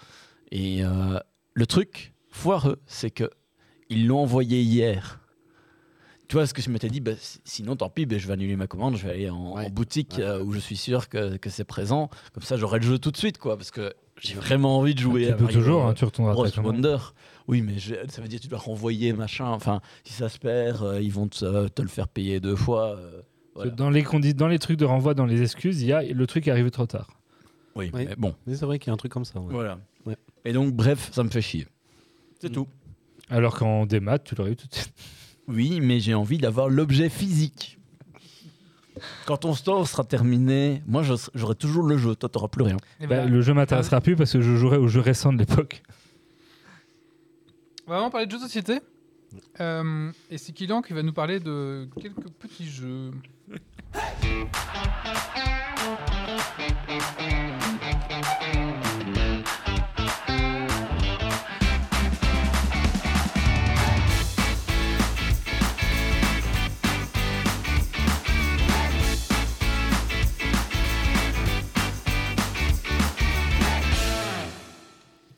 Et euh, le truc foireux, c'est que ils l'ont envoyé hier. tu vois, ce que je m'étais dit, bah, si- sinon tant pis, bah, je vais annuler ma commande, je vais aller en, Ouais. en boutique Ouais. euh, où je suis sûr que, que c'est présent. Comme ça, j'aurai le jeu tout de suite, quoi, parce que j'ai vraiment envie de jouer tu peux toujours, hein, tu retourneras. Wonder. Oui, mais je- ça veut dire que tu dois renvoyer machin. Enfin, si ça se perd, euh, ils vont te, te le faire payer deux fois. Voilà. Dans, les condi- dans les trucs de renvoi, dans les excuses, il y a le truc est arrivé trop tard. Oui, Oui. mais bon, Mais c'est vrai qu'il y a un truc comme ça. ouais. voilà. Ouais. Et donc, bref, ça me fait chier. C'est Mm. tout. Alors qu'en démat, tu l'aurais eu tout de suite. Oui, mais j'ai envie d'avoir l'objet physique. Quand ton store sera terminé, moi j'aurai toujours le jeu, toi t'auras plus rien. Bah, voilà. le jeu m'intéressera plus parce que je jouerai au jeu récent de l'époque. On va vraiment parler de jeux de société? Euh, et c'est Kylian qui va nous parler de quelques petits jeux.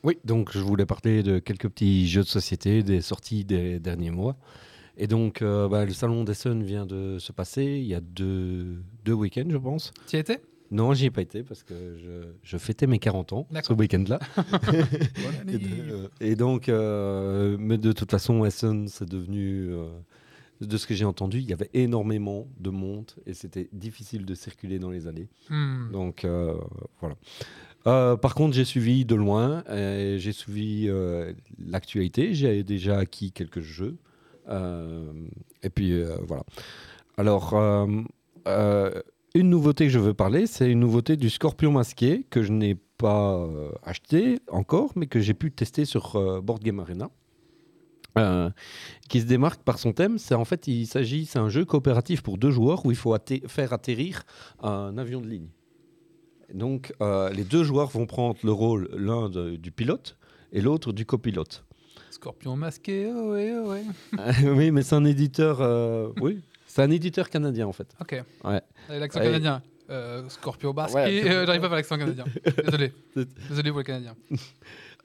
Oui, donc je voulais parler de quelques petits jeux de société, des sorties des derniers mois. Et donc, euh, bah, le salon d'Essen vient de se passer il y a deux, deux week-ends, je pense. Tu y étais? Non, j'y ai pas été parce que je, je fêtais mes 40 ans ce week-end-là. Et, euh, et donc, euh, mais de toute façon, Essen, c'est devenu, euh, de ce que j'ai entendu, il y avait énormément de monde et c'était difficile de circuler dans les allées. Hmm. Donc voilà. Euh, par contre, j'ai suivi de loin, et j'ai suivi euh, l'actualité. J'ai déjà acquis quelques jeux. Euh, et puis euh, voilà. Alors, euh, euh, une nouveauté que je veux parler, c'est une nouveauté du Scorpion masqué que je n'ai pas euh, acheté encore, mais que j'ai pu tester sur euh, Board Game Arena. Euh, qui se démarque par son thème, c'est en fait il s'agit, c'est un jeu coopératif pour deux joueurs où il faut faire atterrir un avion de ligne. Donc, euh, les deux joueurs vont prendre le rôle, l'un du pilote et l'autre du copilote. Scorpion masqué, oh ouais, oh ouais. oui, mais c'est un éditeur. euh, oui, c'est un éditeur canadien en fait. Ok. Ouais. L'accent Ouais. canadien. Euh, Scorpion masqué, Ouais. euh, j'arrive pas à faire l'accent canadien. Désolé. Désolé pour les Canadiens.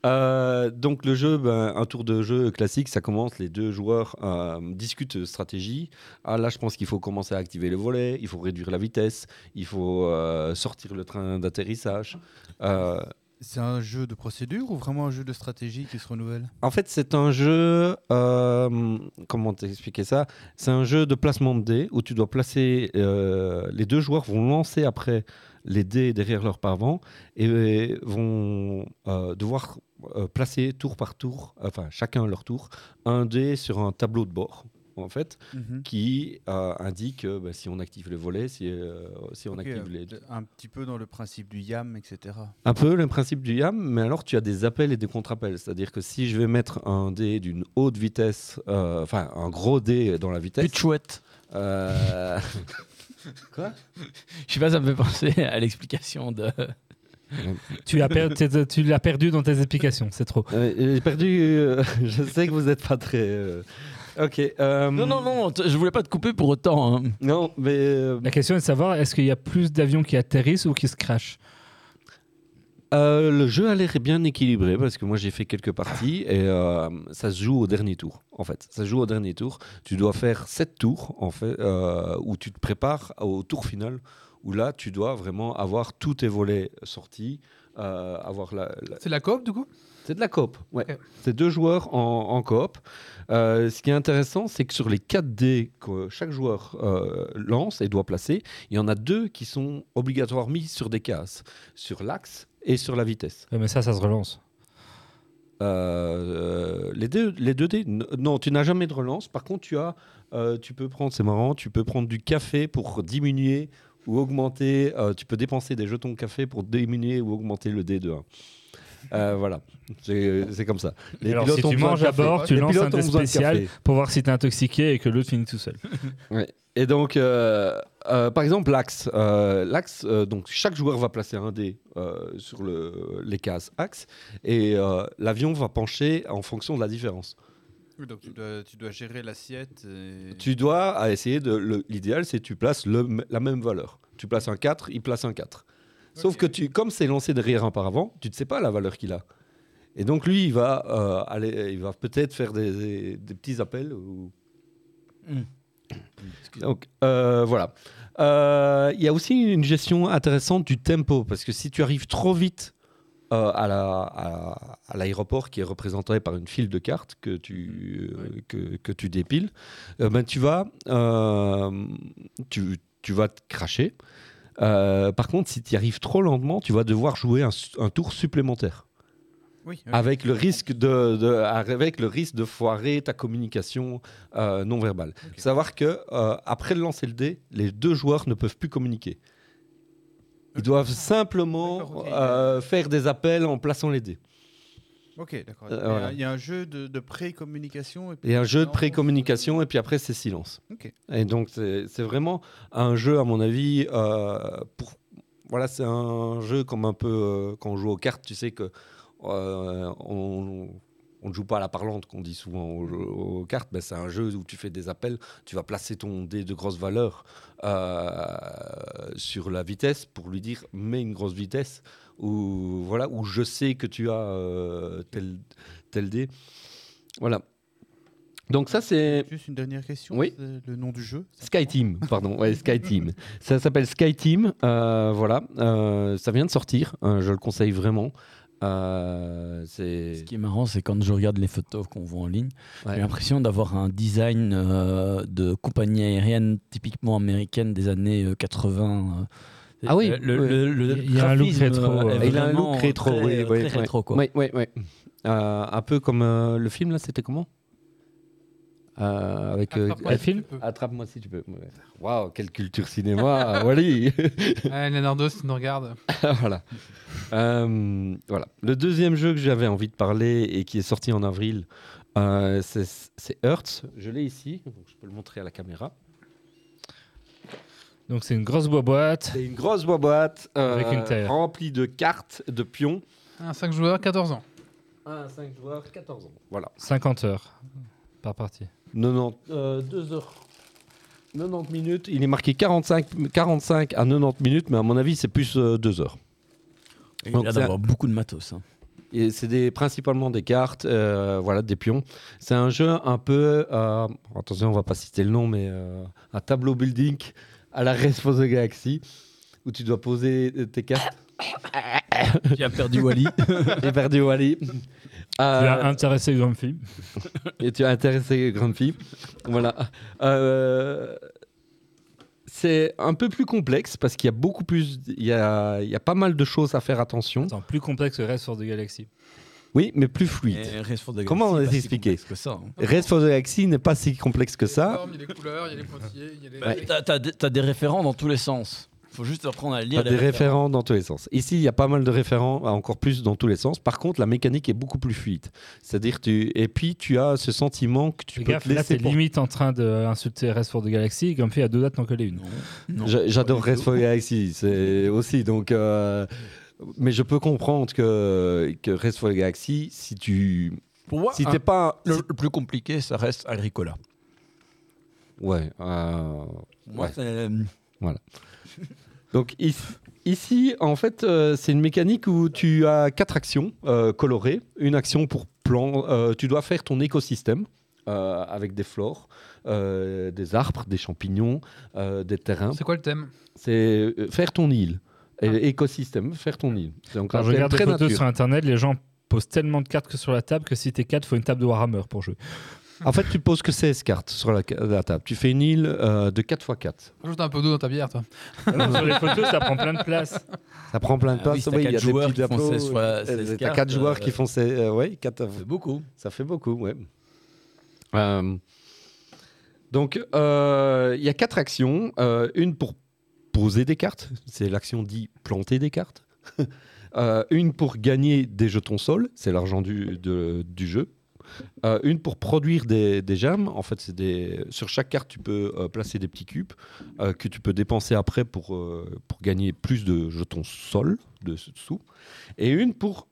Euh, donc le jeu, ben, un tour de jeu classique, ça commence, les deux joueurs euh, discutent stratégie. Ah, là, je pense qu'il faut commencer à activer le volet, il faut réduire la vitesse, il faut euh, sortir le train d'atterrissage. Euh, C'est un jeu de procédure ou vraiment un jeu de stratégie qui se renouvelle? En fait, c'est un jeu. comment t'expliquer ça? C'est un jeu de placement de dés où tu dois placer. les deux joueurs vont lancer après les dés derrière leur pavant et vont devoir placer tour par tour, enfin chacun à leur tour, un dé sur un tableau de bord. En fait, qui euh, indique euh, bah, si on active le volet, si, euh, si on active euh, les. Un petit peu dans le principe du YAM, etc. Un peu le principe du YAM, mais alors tu as des appels et des contre-appels. C'est-à-dire que si je vais mettre un dé d'une haute vitesse, euh, enfin un gros dé dans la vitesse. Plus chouette. euh, Quoi? Je sais pas, ça me fait penser à l'explication de. Tu per- l'as perdu dans tes explications, c'est trop. Euh, J'ai perdu. euh, je sais que vous n'êtes pas très. euh, Ok. euh, Non, non, non, je voulais pas te couper pour autant. hein. Non, mais. euh, La question est de savoir est-ce qu'il y a plus d'avions qui atterrissent ou qui se crashent euh, le jeu a l'air bien équilibré parce que moi j'ai fait quelques parties et euh, ça se joue au dernier tour. En fait, ça se joue au dernier tour. Tu dois faire 7 tours en fait euh, où tu te prépares au tour final où là tu dois vraiment avoir tous tes volets sortis, euh, avoir la, la- C'est la coop du coup? C'est de la coop, ouais. C'est deux joueurs en, en coop. Euh, ce qui est intéressant, c'est que sur les 4 dés que chaque joueur euh, lance et doit placer, il y en a deux qui sont obligatoirement mis sur des cases, sur l'axe et sur la vitesse. Ouais, Mais ça, ça se relance. Euh, euh, les, deux, les deux dés, non, tu n'as jamais de relance. Par contre, tu as, euh, tu peux prendre, c'est marrant, tu peux prendre du café pour diminuer ou augmenter. euh, tu peux dépenser des jetons de café pour diminuer ou augmenter le dé de 1. Euh, voilà, c'est comme ça. Les Alors, pilotes si tu manges à bord, tu Les lances un dé spécial pour voir si t'es intoxiqué et que l'autre finit tout seul. Et donc, euh, euh, par exemple, l'axe. l'axe, donc chaque joueur va placer un dé sur le, les cases axe et l'avion va pencher en fonction de la différence. Oui, donc tu dois, tu dois gérer l'assiette. et- Tu dois à essayer de. L'idéal, c'est que tu places le- la même valeur. Tu places un 4, il place un 4. Sauf que tu, comme c'est lancé derrière un par avant, tu ne sais pas la valeur qu'il a. Et donc lui, il va, euh, aller, il va peut-être faire des, des- des petits appels. Ou... Hmm. Donc euh, voilà. Euh, Il y a aussi une gestion intéressante du tempo, parce que si tu arrives trop vite euh, à la- à- à l'aéroport qui est représenté par une file de cartes que tu, euh, que, que tu dépiles, euh, ben, tu, vas, euh, tu, tu vas te cracher. Par contre, si tu y arrives trop lentement, tu vas devoir jouer un, tour supplémentaire. Oui, oui. Avec le risque de, de- avec le risque de foirer ta communication non verbale. Savoir que après le lancer le dé, les deux joueurs ne peuvent plus communiquer. Ils doivent simplement euh, faire des appels en plaçant les dés. Ok, d'accord. Euh, Il y a- voilà. Il y a un jeu de, de pré-communication. Il y a un jeu de pré-communication et puis après c'est silence. Ok. Et donc c'est vraiment un jeu à mon avis euh, pour voilà c'est un jeu comme un peu euh, quand on joue aux cartes tu sais que euh, on on ne joue pas à la parlante qu'on dit souvent aux, aux cartes, mais c'est un jeu où tu fais des appels, tu vas placer ton dé de grosse valeur euh, sur la vitesse pour lui dire mets une grosse vitesse ou voilà où je sais que tu as euh, tel tel dé. Voilà. Donc ça c'est Juste une dernière question. Oui. Le nom du jeu. Sky Team, pardon, ouais, Sky Team. Ça s'appelle Sky Team, euh, voilà. Euh, ça vient de sortir, euh, je le conseille vraiment. Euh, Ce qui est marrant, c'est quand je regarde les photos qu'on voit en ligne, Ouais. j'ai l'impression d'avoir un design euh, de compagnie aérienne typiquement américaine des années euh, 80. euh. Ah oui, le, le- le- le Il y a un look rétro, euh, euh. Il a un look rétro, très, oui, oui, très oui. rétro, quoi. Oui, oui, oui. Euh, un peu comme euh, le film là, c'était comment? Euh, Avec euh, Attrape-moi un si film tu peux. Attrape-moi si tu peux. Waouh, quelle culture cinéma, Wally. Ouais, Leonardo, si tu nous regardes. voilà. Euh, voilà. Le deuxième jeu que j'avais envie de parler et qui est sorti en avril, euh, c'est c'est Hertz. Je l'ai ici, donc je peux le montrer à la caméra. Donc c'est une grosse boîte. C'est une grosse boîte euh, Avec une taille. remplie de cartes, de pions. Un 5 joueurs, 14 ans. 1 à 5 joueurs, 14 ans. Voilà. 50 heures par partie. 90, euh, 2 heures. 90 minutes. Il est marqué 45, 45 à 90 minutes, mais à mon avis, c'est plus 2 heures. Il Donc, a d'avoir beaucoup de matos. hein. Et c'est des, principalement des cartes, euh, voilà, des pions. C'est un jeu un peu, euh, attention, on va pas citer le nom, mais euh, un tableau building à la the Galaxy, où tu dois poser tes cartes. Qui a perdu Wally. J'ai perdu Wally. Tu Euh, as intéressé Grumpy. et tu as intéressé Grumpy. Voilà. Euh, c'est un peu plus complexe parce qu'il y a beaucoup plus, il y a, il y a pas mal de choses à faire attention. Attends, plus complexe que Rest for the Galaxy. Oui, mais plus fluide. Et Race for the Comment on si expliquer que ça. hein. For the Galaxy n'est pas si complexe que Il y a ça. les formes, Il y a les couleurs, il y a les pointillés, il y a les. Bah, t'as des référents dans tous les sens. Faut juste apprendre à Il y lire. a les des référents dans tous les sens. Ici, il y a pas mal de référents, encore plus dans tous les sens. Par contre, la mécanique est beaucoup plus fluide. C'est-à-dire, tu et puis tu as ce sentiment que tu Fais peux gaffe, te là laisser. t'es porter. limite en train d'insulter Rest for the Galaxy. Grumpy a deux dates d'en coller une. J'adore Pas tout. for the Galaxy, c'est aussi donc. euh, Mais je peux comprendre que que Race for the Galaxy, si tu Pour moi, si t'es pas le, le plus compliqué, ça reste Agricola. ouais euh, Moi, Ouais. c'est, euh, Donc ici, ici, en fait, euh, c'est une mécanique où tu as quatre actions euh, colorées. Une action pour plan. euh, tu dois faire ton écosystème euh, avec des flores, euh, des arbres, des champignons, euh, des terrains. C'est quoi le thème? C'est euh, faire ton île. Et écosystème, faire ton île. Donc Alors, je regarde les très photos nature. sur internet, les gens posent tellement de cartes que sur la table que si t'es 4, faut une table de Warhammer pour jouer. En fait, tu poses que 16 cartes sur la, la table. Tu fais une île euh, de 4 x 4. Rajoute un peu d'eau dans ta bière, toi. sur les photos, ça prend plein de place. Ça prend plein de Ah place. t'as Oui, il y a quatre des joueurs qui font drapeaux. 16 fois Euh, 16 T'as cartes, 4 joueurs euh, qui font 16. euh, ouais, quatre- c'est beaucoup. Ça fait beaucoup, ouais. Euh, donc, euh, il y a quatre actions. Euh, une pour poser des cartes, c'est l'action dit planter des cartes. Euh, une pour gagner des jetons sol, c'est l'argent du, de- du jeu. Euh, une pour produire des, des gemmes. En fait, c'est des sur chaque carte, tu peux euh, placer des petits cubes euh, que tu peux dépenser après pour, pour gagner plus de jetons sol de sous. Et une pour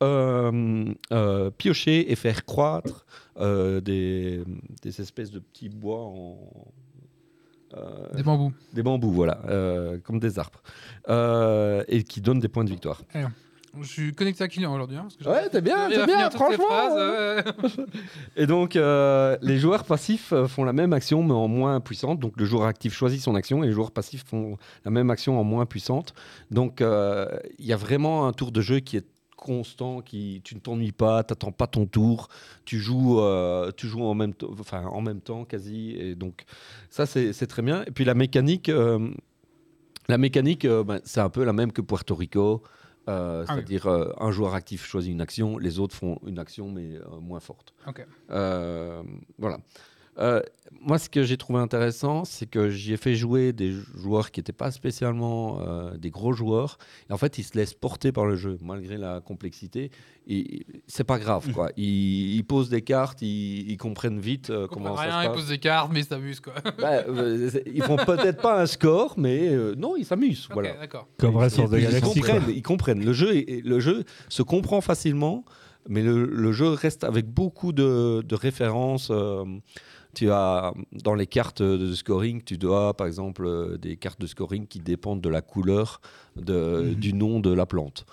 piocher et faire croître des, des espèces de petits bois en. Des bambous. des bambous, voilà, comme des arbres, et qui donnent des points de victoire. Je suis connecté à client aujourd'hui. hein, Ouais, t'es bien, t'es bien, franchement, phrases, ouais. Et donc, euh, les joueurs passifs euh, font la même action, mais en moins puissante. Donc, le joueur actif choisit son action et les joueurs passifs font la même action en moins puissante. Donc, euh, il y a vraiment un tour de jeu qui est constant, qui tu ne t'ennuies pas, t'attends pas ton tour, tu joues, euh, tu joues en même, temps- enfin, en même temps quasi. Et donc, ça, c'est très bien. Et puis, la mécanique, euh, la mécanique euh, ben, c'est un peu la même que Puerto Rico. Euh, Ah oui. C'est-à-dire, euh, un joueur actif choisit une action, les autres font une action, mais euh, moins forte. Voilà. Euh, moi, ce que j'ai trouvé intéressant, c'est que j'y ai fait jouer des joueurs qui n'étaient pas spécialement euh, des gros joueurs. Et en fait, ils se laissent porter par le jeu, malgré la complexité. Et c'est pas grave, quoi. Ils, ils posent des cartes, ils, ils comprennent vite euh, Ils comment ça rien, se ils posent des cartes, mais ils s'amusent quoi. Bah, euh, ils font peut-être pas un score, mais euh, non, ils s'amusent. Ok, voilà. d'accord. Comme Rest of the Ils comprennent, ils comprennent. Le jeu, est- le jeu se comprend facilement, mais le, le jeu reste avec beaucoup de, de références. Tu as dans les cartes de scoring, tu dois par exemple euh, des cartes de scoring qui dépendent de la couleur de- Mhm. du nom de la plante.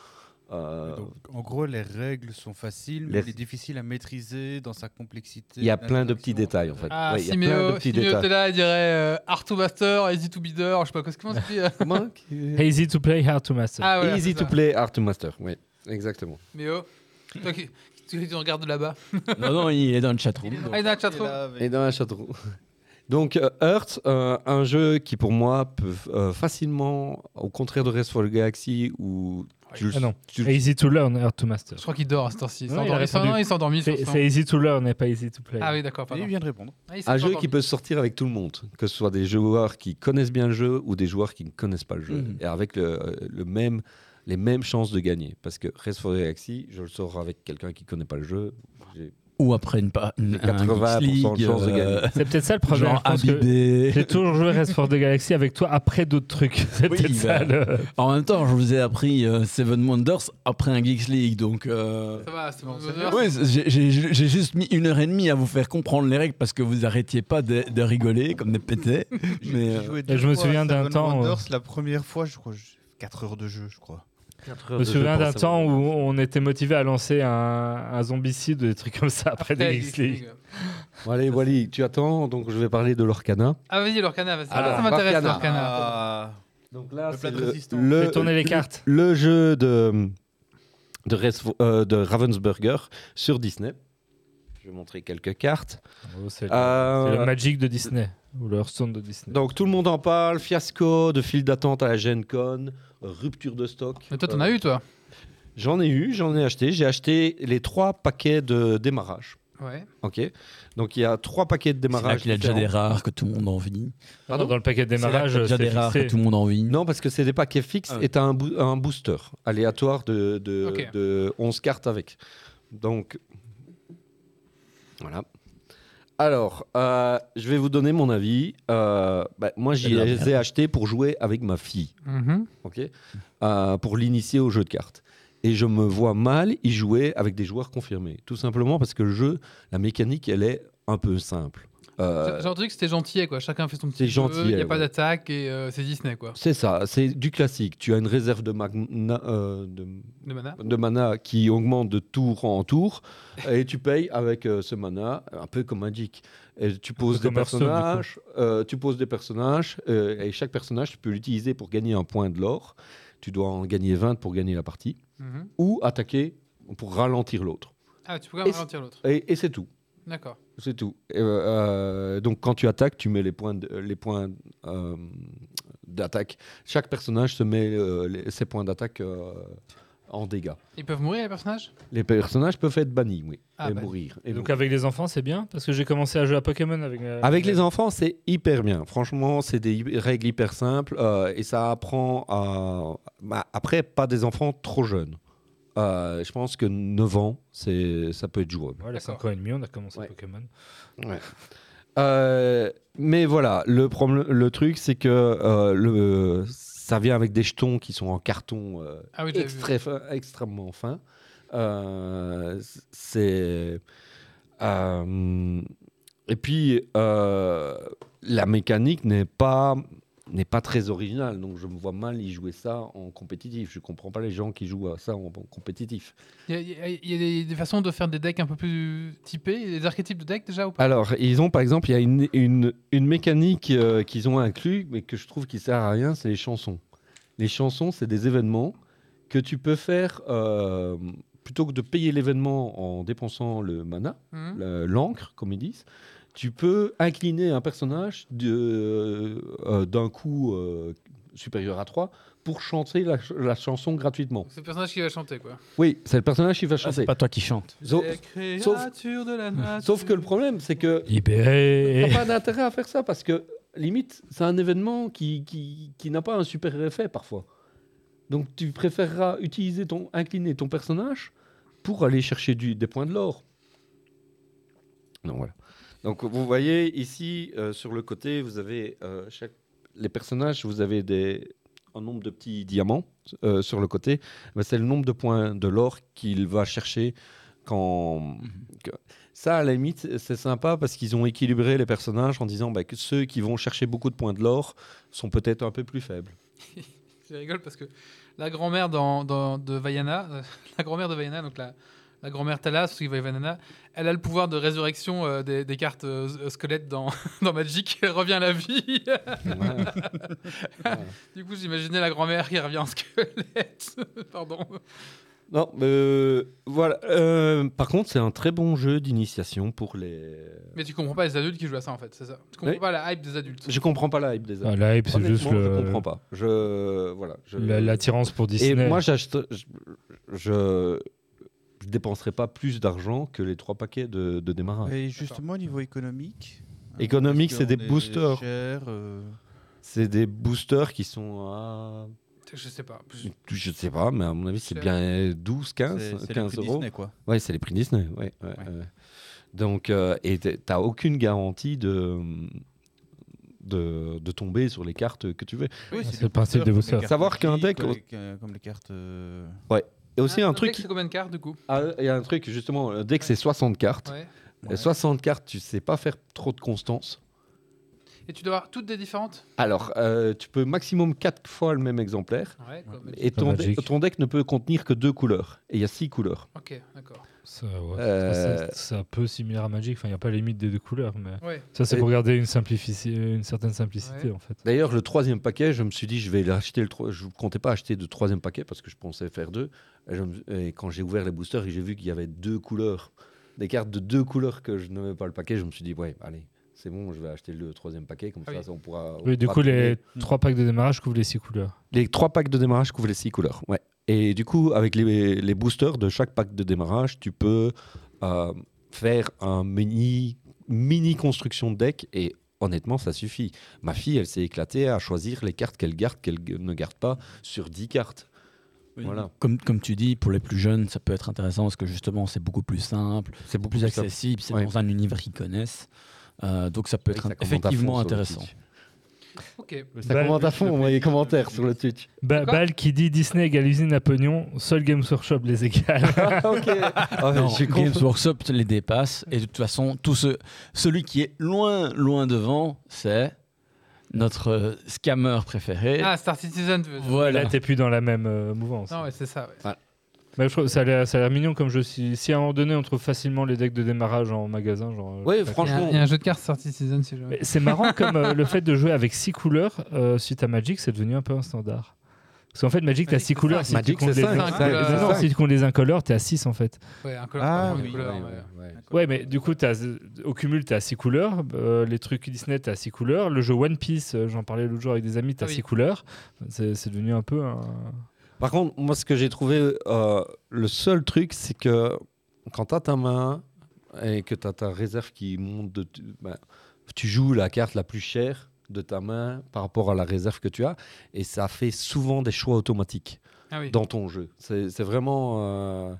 Euh, Donc, en gros, les règles sont faciles, Les- mais il est difficile à maîtriser dans sa complexité. Il y a plein de petits détails en fait. Ah, Ouais, il y a Siméo, plein de petits Siméo détails. était là, il dirait euh, Art to Master, Easy to Beater, je sais pas quoi, comment ça se dit euh Comment Easy to play, hard to master. Ah, voilà, Easy to ça. play, hard to master. Oui, exactement. Méo, toi qui tu tu regardes de là-bas. Non, non, il est dans le chatroom. donc. Ah, il est dans le chatroom. avec- Et dans la château. Donc, euh, Earth, euh, un jeu qui pour moi peut euh, facilement, au contraire de Rest for the Galaxy, où tu, Ah non. tu- Easy to learn, hard to master. Je crois qu'il dort à cette heure-ci. Il Ouais, s'est il endormi. Il il C'est easy to learn et pas easy to play. Ah oui, d'accord, il vient de répondre. Ah, il un jeu qui peut sortir avec tout le monde, que ce soit des joueurs qui connaissent bien le jeu ou des joueurs qui ne connaissent pas le jeu, Mhm. et avec le, le même, les mêmes chances de gagner. Parce que Rest for the Galaxy, je le sors avec quelqu'un qui ne connaît pas le jeu. Ou après une, pa- une J'ai un 80% de Geeks League, de euh, C'est peut-être ça le problème. J'ai toujours joué Rest for the Galaxy avec toi après d'autres trucs. C'est Oui, peut-être ça. bah. le- En même temps, je vous ai appris euh, Seven Wonders après un Geeks League, donc. euh, Ça va, Ouais, c'est- j'ai- juste mis une heure et demie à vous faire comprendre les règles parce que vous arrêtiez pas de, de rigoler comme des pétés. Mais, euh, je me souviens d'un Seven temps, euh, Wonders, La première fois, je crois, 4 heures de jeu, je crois. Je me souviens d'un temps où on était motivé à lancer un, un zombicide ou des trucs comme ça après Après, des Geeks League. Bon, allez, Wally, tu attends, donc je vais parler de l'Orcana. Ah, vas-y, l'Orcana, vas-y. Alors, ça m'intéresse, l'Orcana. Ah, Donc là, c'est le, tourner les cartes. le jeu de, de, Res- euh, de Ravensburger sur Disney. Je vais montrer quelques cartes. Oh, c'est le- Euh, c'est le Magic de Disney. Ou le Hearthstone de Disney. Donc tout le monde en parle, fiasco de file d'attente à la Gen Con, rupture de stock. Mais toi, t'en Euh, as eu, toi? J'en ai eu, j'en ai acheté. J'ai acheté les trois paquets de démarrage. Ouais. Ok. Donc il y a trois paquets de démarrage. qu'il y a déjà des rares que tout le monde envie. Pardon, dans le paquet de démarrage, qu'il y a des rares que tout le monde envie. Non, parce que c'est des paquets fixes Ah et tu as un, boo- un booster aléatoire de, de, de 11 cartes avec. Donc, voilà. Alors, euh, je vais vous donner mon avis. Euh, bah, moi, j'y les ai achetés pour jouer avec ma fille, Mhm. ok? Euh, pour l'initier au jeu de cartes. Et je me vois mal y jouer avec des joueurs confirmés. Tout simplement parce que le jeu, la mécanique, elle est un peu simple. Euh, J'ai entendu que c'était gentil, quoi. Chacun fait son petit c'est jeu, gentil, il n'y a ouais. pas d'attaque et euh, c'est Disney, quoi. c'est ça, c'est du classique. Tu as une réserve de, magna- euh, de De mana. de mana qui augmente de tour en tour et tu payes avec euh, ce mana un peu comme Magic et tu poses des personnages euh, tu poses des personnages euh, et chaque personnage tu peux l'utiliser pour gagner un point de l'or tu dois en gagner 20 pour gagner la partie Mhm. ou attaquer pour ralentir l'autre Ah, tu peux ralentir l'autre. et, et c'est tout D'accord. c'est tout Et, euh, euh, donc quand tu attaques tu mets les points de- les points euh, d'attaque chaque personnage se met euh, les- ses points d'attaque euh, en dégâts Ils peuvent mourir, les personnages? Les personnages peuvent être bannis, oui, Ah, et bah. mourir. Et Donc mourir. avec les enfants, c'est bien? Parce que j'ai commencé à jouer à Pokémon avec. euh, Avec les enfants, c'est hyper bien. Franchement, c'est des règles hyper simples euh, et ça apprend à. bah, après, pas des enfants trop jeunes. Euh, je pense que 9 ans, c'est ça peut être jouable. Voilà, D'accord. 5 ans et demi, on a commencé Ouais. Pokémon. Euh, mais voilà, le, problème, le truc, c'est que euh, le, ça vient avec des jetons qui sont en carton euh, Ah oui, j'avais vu. extré- fin- extrêmement fin. Euh, c'est. euh, et puis, euh, la mécanique n'est pas. N'est pas très original. Donc je me vois mal y jouer ça en compétitif. Je comprends pas les gens qui jouent à ça en, en compétitif. Il y a, y y des, des façons de faire des decks un peu plus typés, des archétypes de decks déjà ou pas? Alors, ils ont par exemple, il y a une, une, une mécanique euh, qu'ils ont inclus, mais que je trouve qui sert à rien, c'est les chansons. Les chansons, c'est des événements que tu peux faire euh, plutôt que de payer l'événement en dépensant le mana, le- l'encre, comme ils disent. Tu peux incliner un personnage de- euh, d'un coup euh, supérieur à 3 pour chanter la, ch- la chanson gratuitement. C'est le personnage qui va chanter quoi. Oui, c'est le personnage qui va Ah, chanter. c'est pas toi qui chante. Sauf- de la nature. Sauf que le problème, c'est que Libéré. T'as pas d'intérêt à faire ça parce que, limite, c'est un événement qui, qui, qui n'a pas un super effet parfois. Donc tu préféreras utiliser ton, incliner ton personnage pour aller chercher du, des points de l'or. Donc voilà. Donc vous voyez ici euh, sur le côté, vous avez euh, chaque, les personnages, vous avez des, un nombre de petits diamants euh, sur le côté. C'est le nombre de points de l'or qu'il va chercher quand. que- ça, à la limite, c'est sympa parce qu'ils ont équilibré les personnages en disant bah, que ceux qui vont chercher beaucoup de points de l'or sont peut-être un peu plus faibles. Je rigole parce que la grand-mère dans, dans- de Vaiana, la grand-mère de Vaiana, donc la, la grand-mère Talas, qui va Vaiana, elle a le pouvoir de résurrection euh, des, des cartes euh, squelettes dans, dans Magic. Elle revient à la vie. Ouais. du coup, j'imaginais la grand-mère qui revient en squelette. Pardon. Non, mais euh, voilà. Euh, par contre, c'est un très bon jeu d'initiation pour les. Mais tu comprends pas les adultes qui jouent à ça en fait, c'est ça. Tu comprends Oui. pas la hype des adultes. Je comprends pas la hype des Ah, autres. la hype, c'est juste Honnêtement, je le- comprends pas. Je voilà. je- l'attirance pour Et Disney. moi, j'achète, je, je, je dépenserai pas plus d'argent que les trois paquets de, de démarrage. Et justement, au niveau économique. hein, Économique, c'est des est boosters. euh, C'est des boosters qui sont à. Je sais pas. Je sais pas, mais à mon avis, c'est bien 12, 15, c'est- c'est les 15 prix euros. Disney, quoi. Ouais, c'est les prix Disney. Ouais, ouais, Ouais. ouais. Donc, euh, et t'as aucune garantie de, de, de tomber sur les cartes que tu veux. Oui, c'est des le principe les boosters. cartes Savoir qu'un deck- Comme les, comme les cartes. euh, Et aussi un truc, C'est combien de cartes du coup ah, il y a un truc justement, euh, dès que c'est 60 cartes, Ouais. et 60 cartes, tu sais pas faire trop de constance. Et tu dois avoir toutes des différentes Alors, euh, tu peux maximum 4 fois le même exemplaire, Ouais, et ton, deck- ton deck ne peut contenir que deux couleurs. Et il y a 6 couleurs. Ok, d'accord. Ça, ouais. Euh, Ça, C'est un peu similaire à Magic. Enfin, il n'y a pas la limite des deux couleurs, mais Ouais. ça, c'est Et- pour garder une, simplifici- une certaine simplicité, Ouais. en fait. D'ailleurs, le troisième paquet, je me suis dit, je vais l'acheter. Le tro- je ne comptais pas acheter de troisième paquet parce que je pensais faire deux. Et, je me- et quand j'ai ouvert les boosters et j'ai vu qu'il y avait deux couleurs, des cartes de deux couleurs que je n'avais pas le paquet, je me suis dit, ouais, allez, c'est bon, je vais acheter le troisième paquet. Comme Ah ça, oui. ça, on pourra. on Oui, du coup, les trois packs de démarrage couvrent les six couleurs. Les trois packs de démarrage couvrent les six couleurs. Ouais. Et du coup, avec les, les boosters de chaque pack de démarrage, tu peux euh, faire un mini, mini construction de deck et honnêtement, ça suffit. Ma fille, elle s'est éclatée à choisir les cartes qu'elle garde, qu'elle ne garde pas sur 10 cartes. Voilà. Comme, comme tu dis, pour les plus jeunes, ça peut être intéressant parce que justement, c'est beaucoup plus simple, C'est beaucoup plus accessible, c'est Ouais. dans un univers qu'ils connaissent. Euh, donc ça peut être Ça effectivement intéressant. Twitch. Ok. Ça commente à fond les commentaires sur le Twitch. Ba- Bal qui dit Disney égale usine à pognon, seul Games Workshop les égale. Ah, ok. Ah, Non, Games. Workshop les dépasse et de toute façon, tout ce, celui qui est loin, loin devant, c'est notre euh, scammer préféré. Ah, Star Citizen, voilà. Là, t'es plus dans la même euh, mouvance. Non, ouais, c'est ça. ouais. Mais je trouve ça a l'air mignon comme jeu. Si, si à un moment donné on trouve facilement les decks de démarrage en magasin, genre. euh, a, franchement. il y a un jeu de cartes Star Citizen si C'est marrant comme euh, le fait de jouer avec six couleurs euh, suite à Magic, c'est devenu un peu un standard. Parce qu'en fait, Magic, t'as Magic, six c'est couleurs. cinq. Si Magic, tu les non, si tu comptes les incolores, t'es à 6 en fait. Ouais, un color Ah, oui, couleur, Ouais, ouais. ouais, ouais. Ouais, mais du coup, t'as- au cumul, t'es à 6 couleurs. Euh, les trucs Disney, t'es à 6 couleurs. Le jeu One Piece, euh, j'en parlais l'autre jour avec des amis, Ah oui. 6 couleurs. C'est c'est devenu un peu un. Par contre, moi, ce que j'ai trouvé, euh, le seul truc, c'est que quand tu as ta main et que tu as ta réserve qui monte, de, ben, tu joues la carte la plus chère de ta main par rapport à la réserve que tu as, et ça fait souvent des choix automatiques Ah oui. dans ton jeu. C'est c'est vraiment... euh,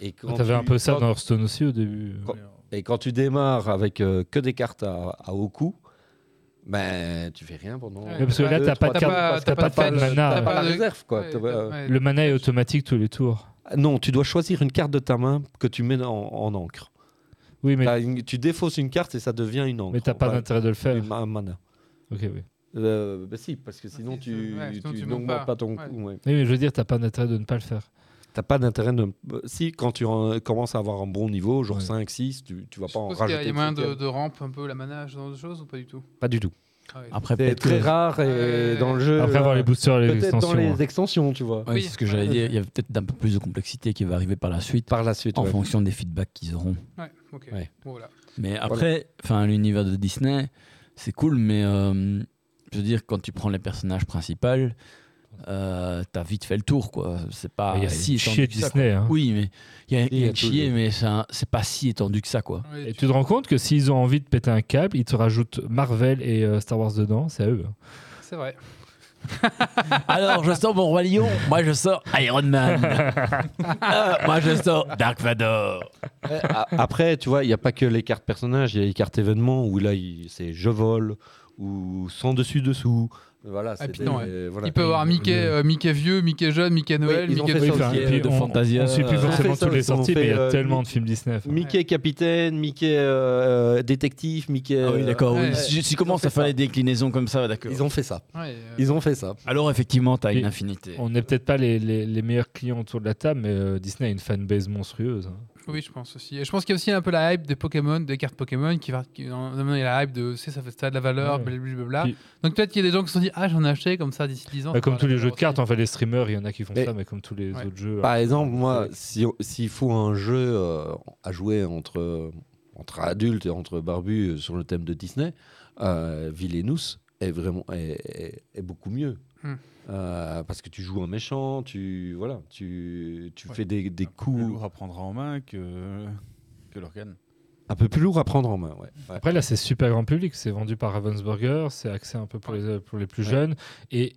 et quand T'avais tu- un peu ça dans Hearthstone aussi au début. Quand- Et quand tu démarres avec euh, que des cartes à, à haut coût, ben, tu fais rien pendant... Ouais, parce que là, t'as pas de carte- t'as pas de mana. t'as pas de- réserve, quoi. Ouais, T'as- ouais. Le mana est automatique tous les tours. Non, tu dois choisir une carte de ta main que tu mets en, en encre. Oui, mais, une- tu défausses une carte et ça devient une encre. mais t'as pas d'intérêt de le faire. une- un mana. Ok, oui. Euh, bah si, parce que sinon si, tu, ouais, tu tu n'augmentes pas. pas. ton Ouais. coût. ouais. Oui, mais je veux dire, t'as pas d'intérêt de ne pas le faire. T'as pas d'intérêt de. Si, quand tu en- commences à avoir un bon niveau, genre Ouais. 5, 6, tu, tu vas Je pas en suppose qu'il y a- rajouter. il y a moyen de, de rampe un peu la manage, dans d'autres choses ou pas du tout? Pas du tout. Ah. Après, C'est peut-être très que- rare et Ouais. dans le jeu. Après avoir les boosters et les Peut-être extensions. dans les hein. extensions, tu vois. Ouais, Oui. c'est ce que j'allais dire. Il y a peut-être un peu plus de complexité qui va arriver par la suite, Par la suite. en ouais. fonction des feedbacks qu'ils auront. Ouais, ok. Ouais. Bon, voilà. Mais après, enfin, l'univers de Disney, c'est cool, mais euh, je veux dire, quand tu prends les personnages principaux, euh, t'as vite fait le tour, quoi. C'est pas Il y a si étendu ça, Disney. hein. Oui, mais il y a, y a chier, mais c'est pas si étendu que ça, quoi. Ouais, Et tu- tu te rends compte que s'ils ont envie de péter un câble, ils te rajoutent Marvel et euh, Star Wars dedans, c'est à eux. hein. C'est vrai. Alors, je sors mon roi lion. Moi, je sors Iron Man. Ah, moi, je sors Dark Vador. Après, tu vois, il n'y a pas que les cartes personnages, il y a les cartes événements où là, c'est je vole ou sans dessus-dessous. Voilà, c'est puis des- non, ouais. voilà. Il peut y avoir Mickey, euh, Mickey vieux, Mickey jeune, Mickey Noël, Mickey Oui, enfin, de on, Fantasia, on suit plus forcément toutes les sorties, mais il y a euh, tellement de films Disney. enfin. Mickey capitaine, Mickey euh, détective, Mickey. Ah oui, d'accord. ouais. oui. Si, commence à faire les déclinaisons comme ça, d'accord. Ils ont fait ça. Ouais, euh, Ils ont fait ça. Alors, effectivement, t'as Et- une infinité. On n'est peut-être pas les, les- les meilleurs clients autour de la table, mais euh, Disney a une fanbase monstrueuse. hein. Oui, je pense aussi. Et je pense qu'il y a aussi un peu la hype des Pokémon, des cartes Pokémon, qui va. Qui, il y a la hype de. Tu sais, ça fait ça a de la valeur, Ouais. blablabla. Puis- Donc peut-être qu'il y a des gens qui se sont dit Ah, j'en ai acheté comme ça d'ici 10 ans. Bah, comme tous les jeux de cartes, en fait, les streamers, il y en a qui font Mais- ça, mais comme tous les Ouais. autres jeux. Par euh, exemple, moi, ouais. si- s'il faut un jeu euh, à jouer entre, entre adultes et entre barbus euh, sur le thème de Disney, euh, Villainous est vraiment est, est- est beaucoup mieux. Hmm. Euh, parce que tu joues un méchant, tu voilà, tu, tu Ouais. fais des, coups lourd à prendre en main que, que l'organe. un peu plus lourds à prendre en main. Ouais. Ouais. Après, là, c'est super grand public. C'est vendu par Ravensburger. C'est axé un peu pour les, pour les plus Ouais. jeunes. Et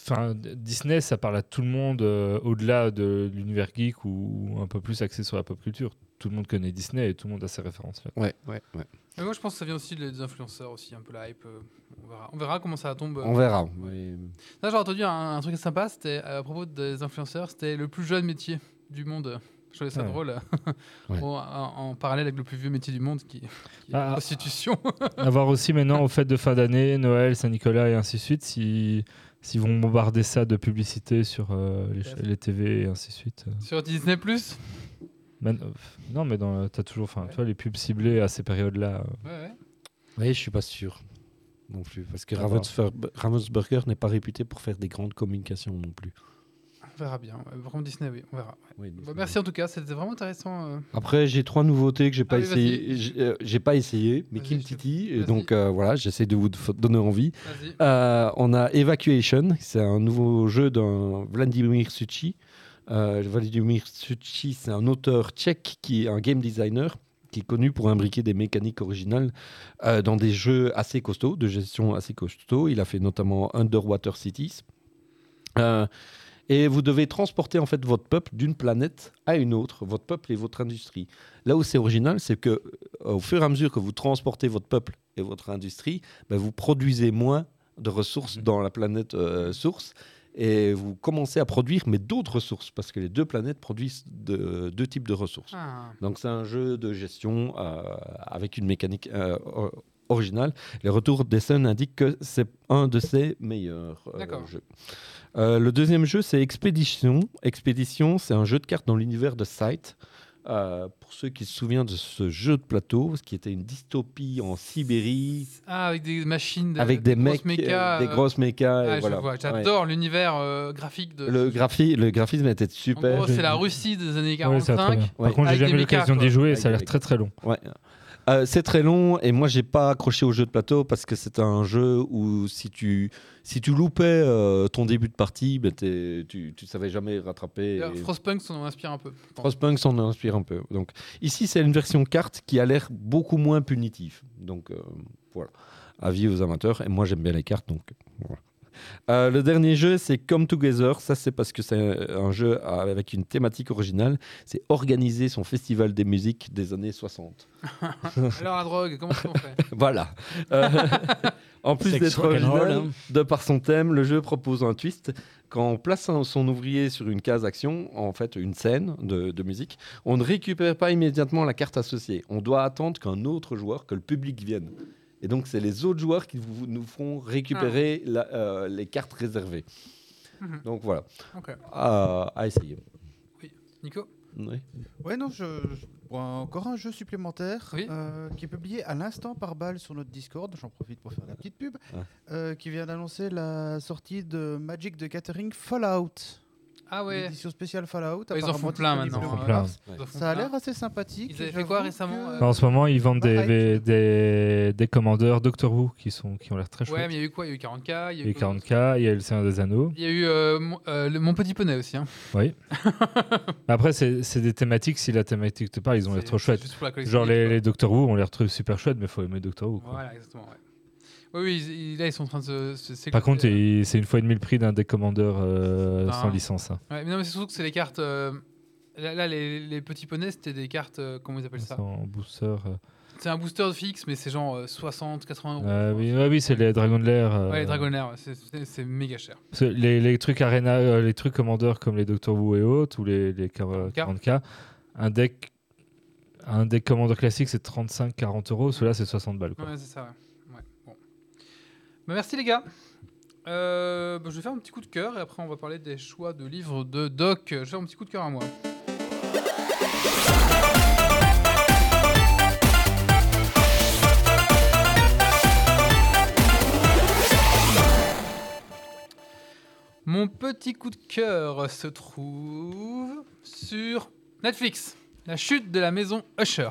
enfin, Disney, ça parle à tout le monde euh, au-delà de l'univers geek ou un peu plus axé sur la pop culture. Tout le monde connaît Disney et tout le monde a ses références. là. Ouais, ouais, ouais. Mais moi, je pense que ça vient aussi des influenceurs, aussi, un peu la hype. euh, On verra, on verra comment ça tombe. On verra. mais- Là, j'ai entendu un, un truc sympa, c'était à propos des influenceurs, c'était le plus jeune métier du monde. Je trouvais ça Ouais. drôle. Ouais. en, parallèle avec le plus vieux métier du monde, qui, qui est Ah, la prostitution. À voir aussi maintenant aux fêtes de fin d'année, Noël, Saint-Nicolas et ainsi de suite, si s'ils vont bombarder ça de publicité sur euh, les, les TV et ainsi de suite. Sur Disney Plus? Man- euh, non, mais dans, t'as toujours, enfin, tu vois, les pubs ciblées à ces périodes-là. euh, Ouais, ouais. Oui, je suis pas sûr non plus, parce que. Ravensburger n'est pas réputé pour faire des grandes communications non plus. On verra bien. Vraiment Disney, oui, on verra. ouais. Oui, Bah, merci en tout cas, c'était vraiment intéressant. euh. Après, j'ai trois nouveautés que j'ai pas Allez, essayé. J'ai euh, pas essayé, mais Vas-y, Kim je te- Titi. Et vas-y. donc euh, voilà, j'essaie de vous donner envie. Euh, on a Evacuation, c'est un nouveau jeu d'un Vladimir Suchi. Euh, Vladimir Suchi, c'est un auteur tchèque qui est un game designer qui est connu pour imbriquer des mécaniques originales euh, dans des jeux assez costauds, de gestion assez costauds. Il a fait notamment Underwater Cities. Euh, et vous devez transporter en fait votre peuple d'une planète à une autre, votre peuple et votre industrie. Là où c'est original, c'est que euh, au fur et à mesure que vous transportez votre peuple et votre industrie, ben, vous produisez moins de ressources dans la planète euh, source et vous commencez à produire mais d'autres ressources parce que les deux planètes produisent de- deux types de ressources. Ah. Donc c'est un jeu de gestion euh, avec une mécanique euh, originale. Les retours des Sun indiquent que c'est un de ses meilleurs euh, jeux. Le deuxième jeu, c'est Expedition. Expedition, c'est un jeu de cartes dans l'univers de Sight. Euh, pour ceux qui se souviennent de ce jeu de plateau, ce qui était une dystopie en Sibérie, Ah, avec des machines, de- avec des, grosses mecs, mécas, euh, des euh, grosses mécas. et ah, je voilà. Ouais. J'adore l'univers euh, graphique de. Le, graphi- le graphisme était en super. gros, c'est la Russie des années Ouais, ça va très 45. bien. Ouais. Par contre, j'ai jamais eu l'occasion d'y jouer et Avec ça a l'air très très long. Euh, c'est très long et moi j'ai pas accroché au jeu de plateau parce que c'est un jeu où si tu si tu loupais euh, ton début de partie, ben tu tu savais jamais rattraper. Et- Frostpunk s'en inspire un peu. Frostpunk s'en inspire un peu. Donc ici c'est une version carte qui a l'air beaucoup moins punitive. Donc euh, voilà, avis aux amateurs. Et moi j'aime bien les cartes donc voilà. Euh, le dernier jeu, c'est Come Together. Ça, c'est parce que c'est un jeu avec une thématique originale. C'est organiser son festival des musiques des années 60. Alors la drogue, comment est-ce qu'on fait? Voilà. Euh, en plus d'être original, hein. de par son thème, le jeu propose un twist. Quand on place un- son ouvrier sur une case action, en fait une scène de, de musique, on ne récupère pas immédiatement la carte associée. On doit attendre qu'un autre joueur, que le public vienne. Et donc, c'est les autres joueurs qui vous, nous feront récupérer la- euh, les cartes réservées. Mhm. Donc voilà, à, à essayer. Nico? Oui. Ouais, non, je, je vois encore un jeu supplémentaire Oui. euh, qui est publié à l'instant par balle sur notre Discord. J'en profite pour faire la petite pub. Ah. euh, qui vient d'annoncer la sortie de Magic the Gathering Fallout. Ah ouais. L'édition spéciale Fallout. Ouais, ils en font plein maintenant, en Ils en font plein. Ça a l'air assez sympathique. Ils avaient fait quoi récemment, que- euh, En ce moment, ils vendent des, Bah, des, des, des commandeurs Doctor Who qui, sont, qui ont l'air très Ouais, chouettes. mais il y a eu quoi? Il y a eu 40K, il y a eu a eu quoi 40K, il y a eu le Seigneur des Anneaux. Il y a eu euh, mon, euh, le- mon petit poney aussi. Hein. Après, c'est c'est des thématiques. Si la thématique te parle, ils ont l'air trop chouettes. Genre les, les Doctor Who, on les retrouve super chouettes, mais il faut aimer Doctor Who. quoi. Voilà, exactement. Ouais. Oui, là ils sont en train de se. Par contre, c'est une fois et demi le prix d'un des commandeurs euh, Ah. sans licence. hein. Ouais, mais non, mais c'est surtout que c'est les cartes. euh, Là, là, les, les petits poneys, c'était des cartes. euh, comment ils appellent ça? Sans booster. euh. C'est un booster fixe, mais c'est genre euh, 60, 80 euros. Je oui, pense. ouais, oui, c'est les Dragons de l'air. euh, Ouais, les ouais, c'est- méga cher. Les, les trucs Arena, euh, les trucs commandeurs comme les Doctor Who et autres, ou les, les 40K, 40K, un deck, un deck commandeur classique, c'est 35-40 euros. Celui-là, c'est 60 balles. Quoi. Ouais, c'est ça, ouais. Bah, merci les gars. Euh, bah, je vais faire un petit coup de cœur et après on va parler des choix de livres de Doc. Je vais faire un petit coup de cœur à moi. Mon petit coup de cœur se trouve sur Netflix. La chute de la maison Usher.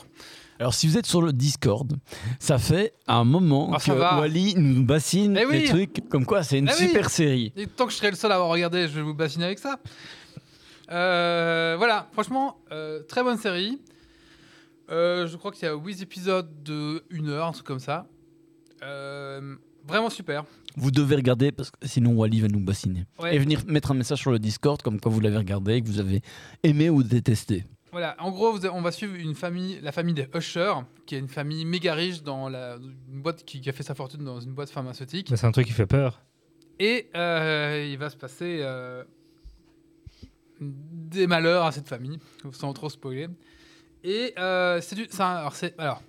Alors, si vous êtes sur le Discord, ça fait un moment Ah, que va. Wally nous bassine Eh oui. des trucs comme quoi c'est une Eh oui. super série. Et tant que je serai le seul à avoir regardé, je vais vous bassiner avec ça. Euh, voilà, franchement, euh, très bonne série. Euh, je crois qu'il y a 8 épisodes de 1 heure, un truc comme ça. Vraiment super. Vous devez regarder parce que sinon Wally va nous bassiner. Ouais. Et venir mettre un message sur le Discord comme quoi vous l'avez regardé, que vous avez aimé ou détesté. Voilà, en gros, on va suivre une famille, la famille des Usher, qui est une famille méga riche dans la, une boîte qui, qui a fait sa fortune dans une boîte pharmaceutique. C'est un truc qui fait peur. Et euh, il va se passer euh, des malheurs à cette famille, sans trop spoiler. Et euh, c'est du, c'est un- alors c'est alors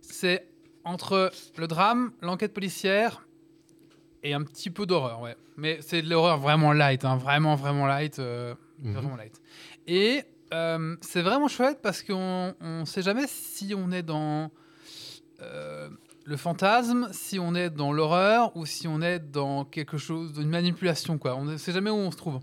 c'est entre le drame, l'enquête policière et un petit peu d'horreur, ouais. Mais c'est de l'horreur vraiment light, hein, vraiment vraiment light, Mhm. vraiment light. Et euh, c'est vraiment chouette parce qu'on on sait jamais si on est dans euh, le fantasme, si on est dans l'horreur ou si on est dans quelque chose, d'une manipulation, quoi. On ne sait jamais où on se trouve.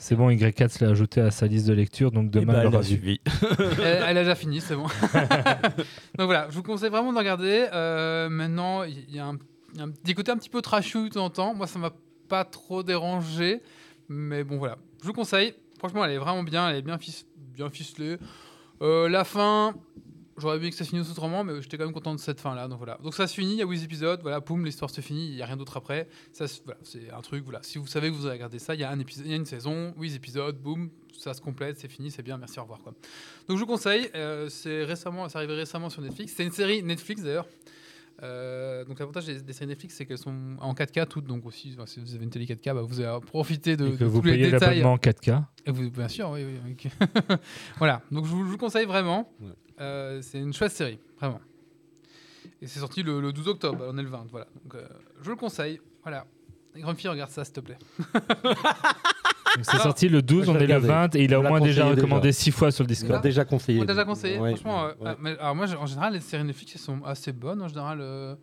C'est bon, Y4 l'a ajouté à sa liste de lecture, donc demain, ben, elle elle aura a vu. suivi. elle, elle a déjà fini, c'est bon. Donc voilà, je vous conseille vraiment de regarder. Euh, maintenant, il y, a un- il y a un petit côté un petit peu trashy de temps en temps. Moi, ça m'a pas trop dérangé. Mais bon, voilà. Je vous conseille. Franchement, elle est vraiment bien. Elle est bien, fic- bien ficelée. Euh, la fin, j'aurais aimé que ça finisse autrement, mais j'étais quand même content de cette fin-là. Donc voilà. Donc ça se finit, il y a 8 épisodes. Voilà, poum, l'histoire se finit. Il n'y a rien d'autre après. Ça, c'est un truc. Voilà. Si vous savez que vous allez regarder ça, il y a un épisode, il y a une saison, 8 épisodes, boum, ça se complète, c'est fini, c'est bien, merci, au revoir. Quoi. Donc je vous conseille, euh, c'est récemment, c'est arrivé récemment sur Netflix. C'est une série Netflix d'ailleurs. Euh, donc l'avantage des, des séries Netflix, c'est qu'elles sont en 4K toutes, donc aussi enfin, si vous avez une télé 4K, bah, vous allez profiter de, Et de que vous tous les payez détails. l'abonnement en 4K. Et vous- bien sûr, oui, oui. oui. voilà, donc je vous, je vous conseille vraiment. Ouais. Euh, c'est une chouette série, vraiment. Et c'est sorti le, le 12 octobre, on est le 20, voilà. Donc euh, je le conseille, voilà. Les grandes filles, regarde ça, s'il te plaît. C'est Ah. sorti le 12, Moi, on est le regardé. 20, et il a au moins déjà recommandé déjà. 6 fois sur le On Discord. déjà conseillé. On déjà conseillé, franchement. ah, alors moi, en général, les séries Netflix, elles sont assez bonnes. En général, euh,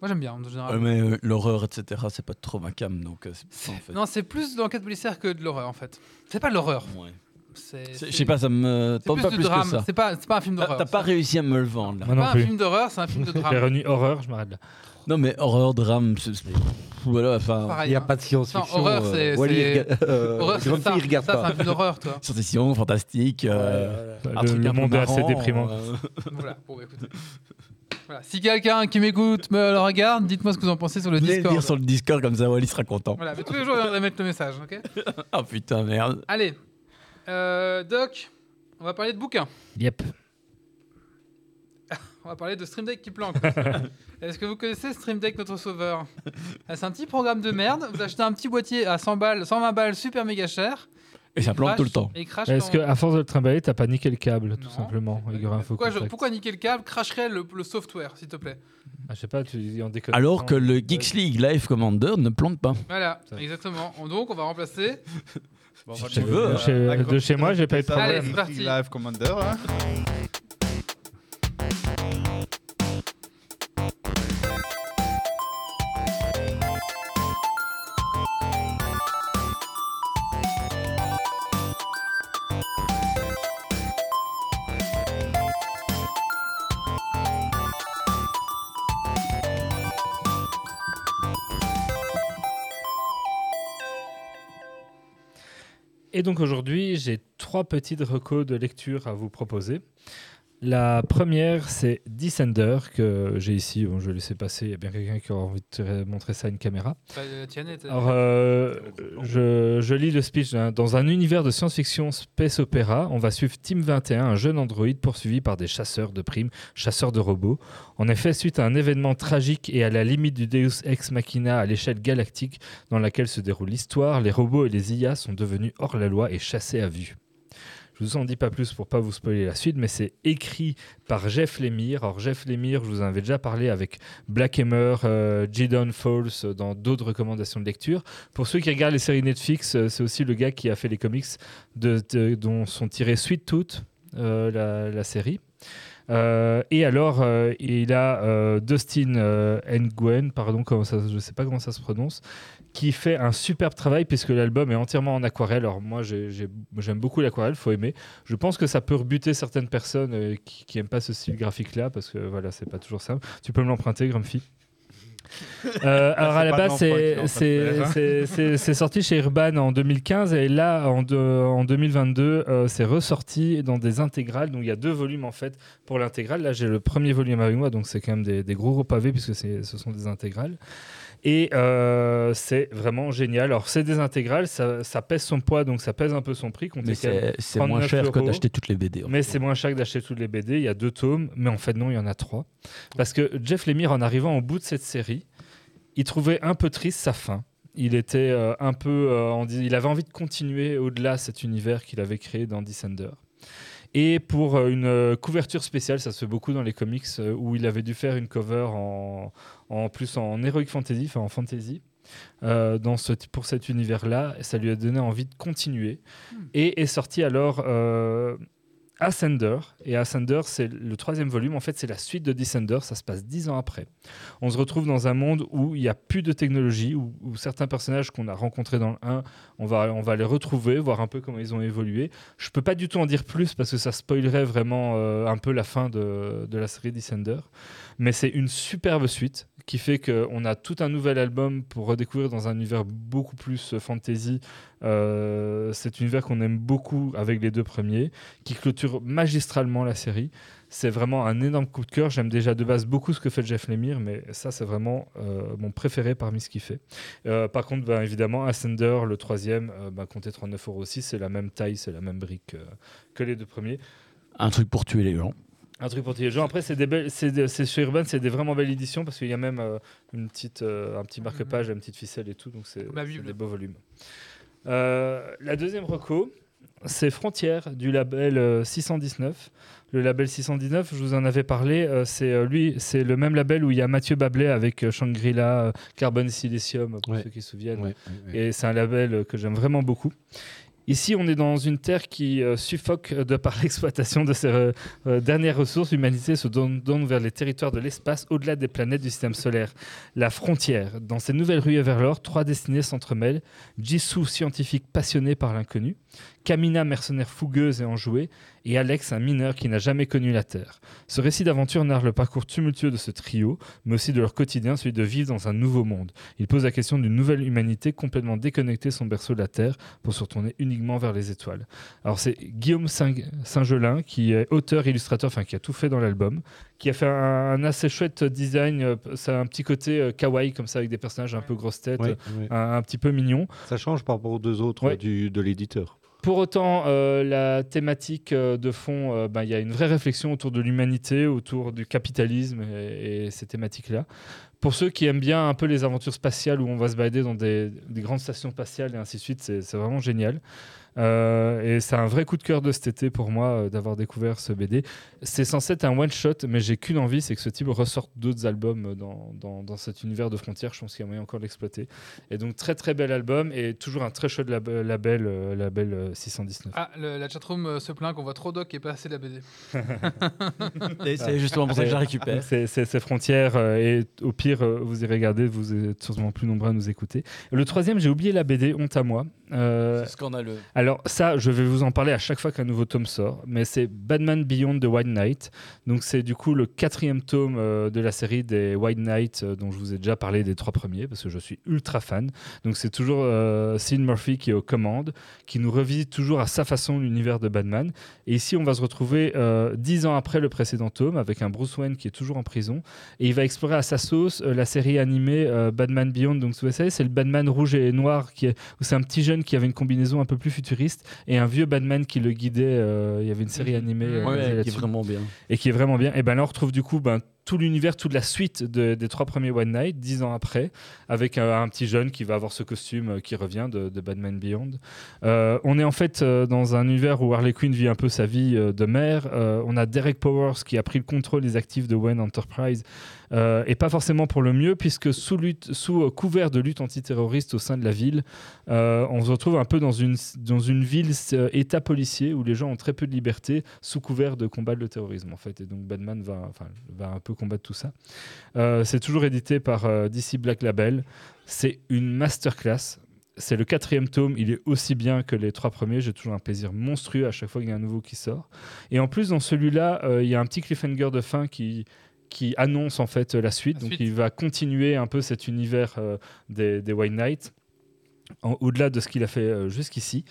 moi j'aime bien. En général. Ouais, mais euh, l'horreur, etc., c'est pas trop ma cam, donc euh, c'est pour ça, en fait. Non, c'est plus de l'enquête policière que de l'horreur en fait. C'est pas de l'horreur. Ouais. Je sais pas, ça me C'est tente plus pas plus que drame. ça. C'est pas, c'est pas un film d'horreur. t'as pas réussi à me le vendre là. Moi C'est non pas un film d'horreur, c'est un film de J'ai drame. revenu horreur, je m'arrête là. Non, mais horreur, drame, c'est- c'est- voilà, enfin. Pareil, Il n'y a hein. pas de science-fiction. Non, horreur, c'est- euh, Wally, c'est- rega- euh, Horreur, c'est Grande ça. fille, regarde Ça, c'est pas. un film d'horreur, toi. Science-fiction, fantastique. euh, Le, un truc le un peu monde est assez marrant, déprimant. euh, voilà. Bon, bah, écoutez. Voilà. Si quelqu'un qui m'écoute me le regarde, dites-moi ce que vous en pensez sur le Venez le Discord. dire sur le Discord, comme ça Wally sera content. Voilà, mais tous les jours, je vais mettre le message, ok Ah putain, merde. Allez, Euh, Doc, on va parler de bouquins. Yep. On va parler de Stream Deck qui planque. Est-ce que vous connaissez Stream Deck, notre sauveur? Ah, C'est un petit programme de merde. Vous achetez un petit boîtier à 100 balles, 120 balles, super méga cher. Et ça plante crash- tout le temps. Est-ce qu'à force de le trimballer, t'as pas niqué le câble, tout simplement c'est Il y aura un faux pourquoi, je- contact. pourquoi niquer le câble? Cracherait le, le software, s'il te plaît Ah, Je sais pas, tu dis en déconnant. Alors que le Geeks League Live Commander ne plante pas. Voilà, Ça. exactement. Donc, on va remplacer. Bon, Si on va tu veux, de chez- à de chez moi, j'ai pas eu de problème. Allez, c'est parti. Live Commander. hein. Et donc aujourd'hui, j'ai trois petites recos de lecture à vous proposer. La première, c'est Descender, que j'ai ici. Bon, je vais laisser passer. Il y a bien quelqu'un qui aura envie de montrer ça à une caméra. Bah, Alors, euh, je, je lis le speech. hein. Dans un univers de science-fiction space opéra, on va suivre Team 21, un jeune androïde poursuivi par des chasseurs de primes, chasseurs de robots. En effet, suite à un événement tragique et à la limite du Deus Ex Machina à l'échelle galactique dans laquelle se déroule l'histoire, les robots et les IA sont devenus hors la loi et chassés à vue. Je vous en dis pas plus pour pas vous spoiler la suite, mais c'est écrit par Jeff Lemire. Alors Jeff Lemire, je vous en avais déjà parlé avec Black Hammer, euh, Jidon Falls euh, dans d'autres recommandations de lecture. Pour ceux qui regardent les séries Netflix, euh, c'est aussi le gars qui a fait les comics dont sont tirés Sweet Tooth, euh, la, série. Et alors, il a Dustin Nguyen, pardon, comment ça, je ne sais pas comment ça se prononce, qui fait un superbe travail puisque l'album est entièrement en aquarelle. Alors moi, j'ai- j'ai- j'aime beaucoup l'aquarelle, faut aimer. Je pense que ça peut rebuter certaines personnes euh, qui, qui aiment pas ce style graphique-là parce que voilà, c'est pas toujours simple. Tu peux me l'emprunter, Grumpy? Euh, alors à la base, c'est- hein. c'est- sorti chez Urban en 2015 et là en, de- en 2022, euh, c'est ressorti dans des intégrales. Donc il y a deux volumes en fait pour l'intégrale. Là j'ai le premier volume avec moi, donc c'est quand même des, des gros gros pavés puisque ce sont des intégrales. Et euh, c'est vraiment génial. Alors c'est des intégrales, ça, ça pèse son poids, donc ça pèse un peu son prix. Mais c'est moins 39 cher que euros. d'acheter toutes les BD. mais c'est moins cher que d'acheter toutes les BD. Il y a deux tomes, mais en fait non, il y en a trois. Parce que Jeff Lemire, en arrivant au bout de cette série, il trouvait un peu triste sa fin. Il était euh, un peu, euh, il avait envie de continuer au-delà cet univers qu'il avait créé dans Descender. Et pour euh, une euh, couverture spéciale, ça se fait beaucoup dans les comics, euh, où il avait dû faire une cover en, en plus en heroic fantasy, enfin en fantasy. euh, dans ce, pour cet univers-là, ça lui a donné envie de continuer et est sorti alors euh, Ascender. Et Ascender, c'est le troisième volume. En fait, c'est la suite de Descender. Ça se passe dix ans après. On se retrouve dans un monde où il n'y a plus de technologie, où, certains personnages qu'on a rencontrés dans le 1, on va, on va les retrouver, voir un peu comment ils ont évolué. Je peux pas du tout en dire plus parce que ça spoilerait vraiment euh, un peu la fin de, de la série Descender. Mais c'est une superbe suite qui fait qu'on a tout un nouvel album pour redécouvrir dans un univers beaucoup plus euh, fantasy. Euh, cet univers qu'on aime beaucoup avec les deux premiers, qui clôture magistralement la série. C'est vraiment un énorme coup de cœur. J'aime déjà de base beaucoup ce que fait Jeff Lemire, mais ça, c'est vraiment euh, mon préféré parmi ce qu'il fait. Par contre, ben, évidemment, Ascender, le troisième, ben, comptez 39 euros aussi. C'est la même taille, c'est la même brique que les deux premiers. Un truc pour tuer les gens. Un truc pour tous les gens. Après, c'est des belles, c'est chez Urban, c'est des vraiment belles éditions parce qu'il y a même euh, une petite, euh, un petit marque-page, une petite ficelle et tout, donc c'est des beaux volumes. Euh, la deuxième reco, c'est Frontières du label euh, 619. Le label 619, je vous en avais parlé, euh, c'est euh, lui, c'est le même label où il y a Mathieu Bablet avec euh, Shangri-La, euh, Carbone Silicium, pour Ouais. ceux qui se souviennent. Ouais, ouais, ouais. Et c'est un label euh, que j'aime vraiment beaucoup. Ici, on est dans une terre qui euh, suffoque de par l'exploitation de ses euh, euh, dernières ressources. L'humanité se donne, donne vers les territoires de l'espace au-delà des planètes du système solaire. La frontière. Dans ces nouvelles ruées vers l'or, trois destinées s'entremêlent. Jisoo, scientifique passionné par l'inconnu. Kamina, mercenaire fougueuse et enjouée. Et Alex, un mineur qui n'a jamais connu la Terre. Ce récit d'aventure narre le parcours tumultueux de ce trio, mais aussi de leur quotidien, celui de vivre dans un nouveau monde. Il pose la question d'une nouvelle humanité complètement déconnectée de son berceau de la Terre pour se retourner uniquement vers les étoiles. Alors c'est Guillaume Saint- Saint-Gelin qui est auteur, illustrateur, enfin qui a tout fait dans l'album, qui a fait un, un assez chouette design, euh, ça a un petit côté euh, kawaii comme ça avec des personnages un peu grosses têtes, Ouais, ouais. un, un petit peu mignon. Ça change par rapport aux deux autres Ouais. euh, du, de l'éditeur. Pour autant, euh, la thématique euh, de fond, euh, ben, il y a une vraie réflexion autour de l'humanité, autour du capitalisme et, ces thématiques-là. Pour ceux qui aiment bien un peu les aventures spatiales où on va se balader dans des, des grandes stations spatiales et ainsi de suite, c'est vraiment génial. Euh, et c'est un vrai coup de cœur de cet été pour moi euh, d'avoir découvert ce BD. C'est censé être un one shot, mais j'ai qu'une envie, c'est que ce type ressorte d'autres albums euh, dans, dans, dans cet univers de frontières. Je pense qu'il y a moyen encore de l'exploiter. Et donc très très bel album et toujours un très chouette lab- label, euh, label euh, 619. Ah, le- la chatroom euh, se plaint qu'on voit trop Doc et pas assez de la BD. Et c'est justement pour ça que je la récupère. C'est frontières euh, et au pire euh, vous y regardez, vous êtes sûrement plus nombreux à nous écouter. Le troisième, j'ai oublié la BD, honte à moi. Euh, C'est scandaleux. alors ça, je vais vous en parler à chaque fois qu'un nouveau tome sort, mais c'est Batman Beyond the White Knight. Donc c'est du coup le quatrième tome euh, de la série des White Knight euh, dont je vous ai déjà parlé des trois premiers parce que je suis ultra fan. Donc c'est toujours euh, Sean Murphy qui est aux commandes, qui nous revisite toujours à sa façon l'univers de Batman. Et ici, on va se retrouver euh, dix ans après le précédent tome avec un Bruce Wayne qui est toujours en prison et il va explorer à sa sauce la série animée Batman Beyond. Donc vous savez, c'est le Batman rouge et noir qui est où c'est un petit jeune qui avait une combinaison un peu plus futuriste et un vieux Batman qui le guidait. euh, il y avait une série animée euh, Ouais, qui est vraiment bien. et qui est vraiment bien. Et ben là, on retrouve du coup ben, tout l'univers, toute la suite de- des trois premiers One Night, dix ans après, avec euh, un petit jeune qui va avoir ce costume euh, qui revient de, de Batman Beyond. Euh, on est en fait euh, dans un univers où Harley Quinn vit un peu sa vie de mère. On a Derek Powers qui a pris le contrôle des actifs de Wayne Enterprise euh, et pas forcément pour le mieux, puisque sous, euh, couvert de lutte antiterroriste au sein de la ville, euh, on se retrouve un peu dans une, ville état policier où les gens ont très peu de liberté sous couvert de combattre le terrorisme en fait. Et donc Batman va, un peu combattre tout ça. C'est toujours édité par DC Black Label. C'est une masterclass. C'est le quatrième tome, il est aussi bien que les trois premiers. J'ai toujours un plaisir monstrueux à chaque fois qu'il y a un nouveau qui sort. Et en plus, dans celui-là, il y a un petit cliffhanger de fin qui, qui annonce en fait la suite. La Donc suite. il va continuer un peu cet univers euh, des, des White Knights. Au-delà de ce qu'il a fait euh, jusqu'ici.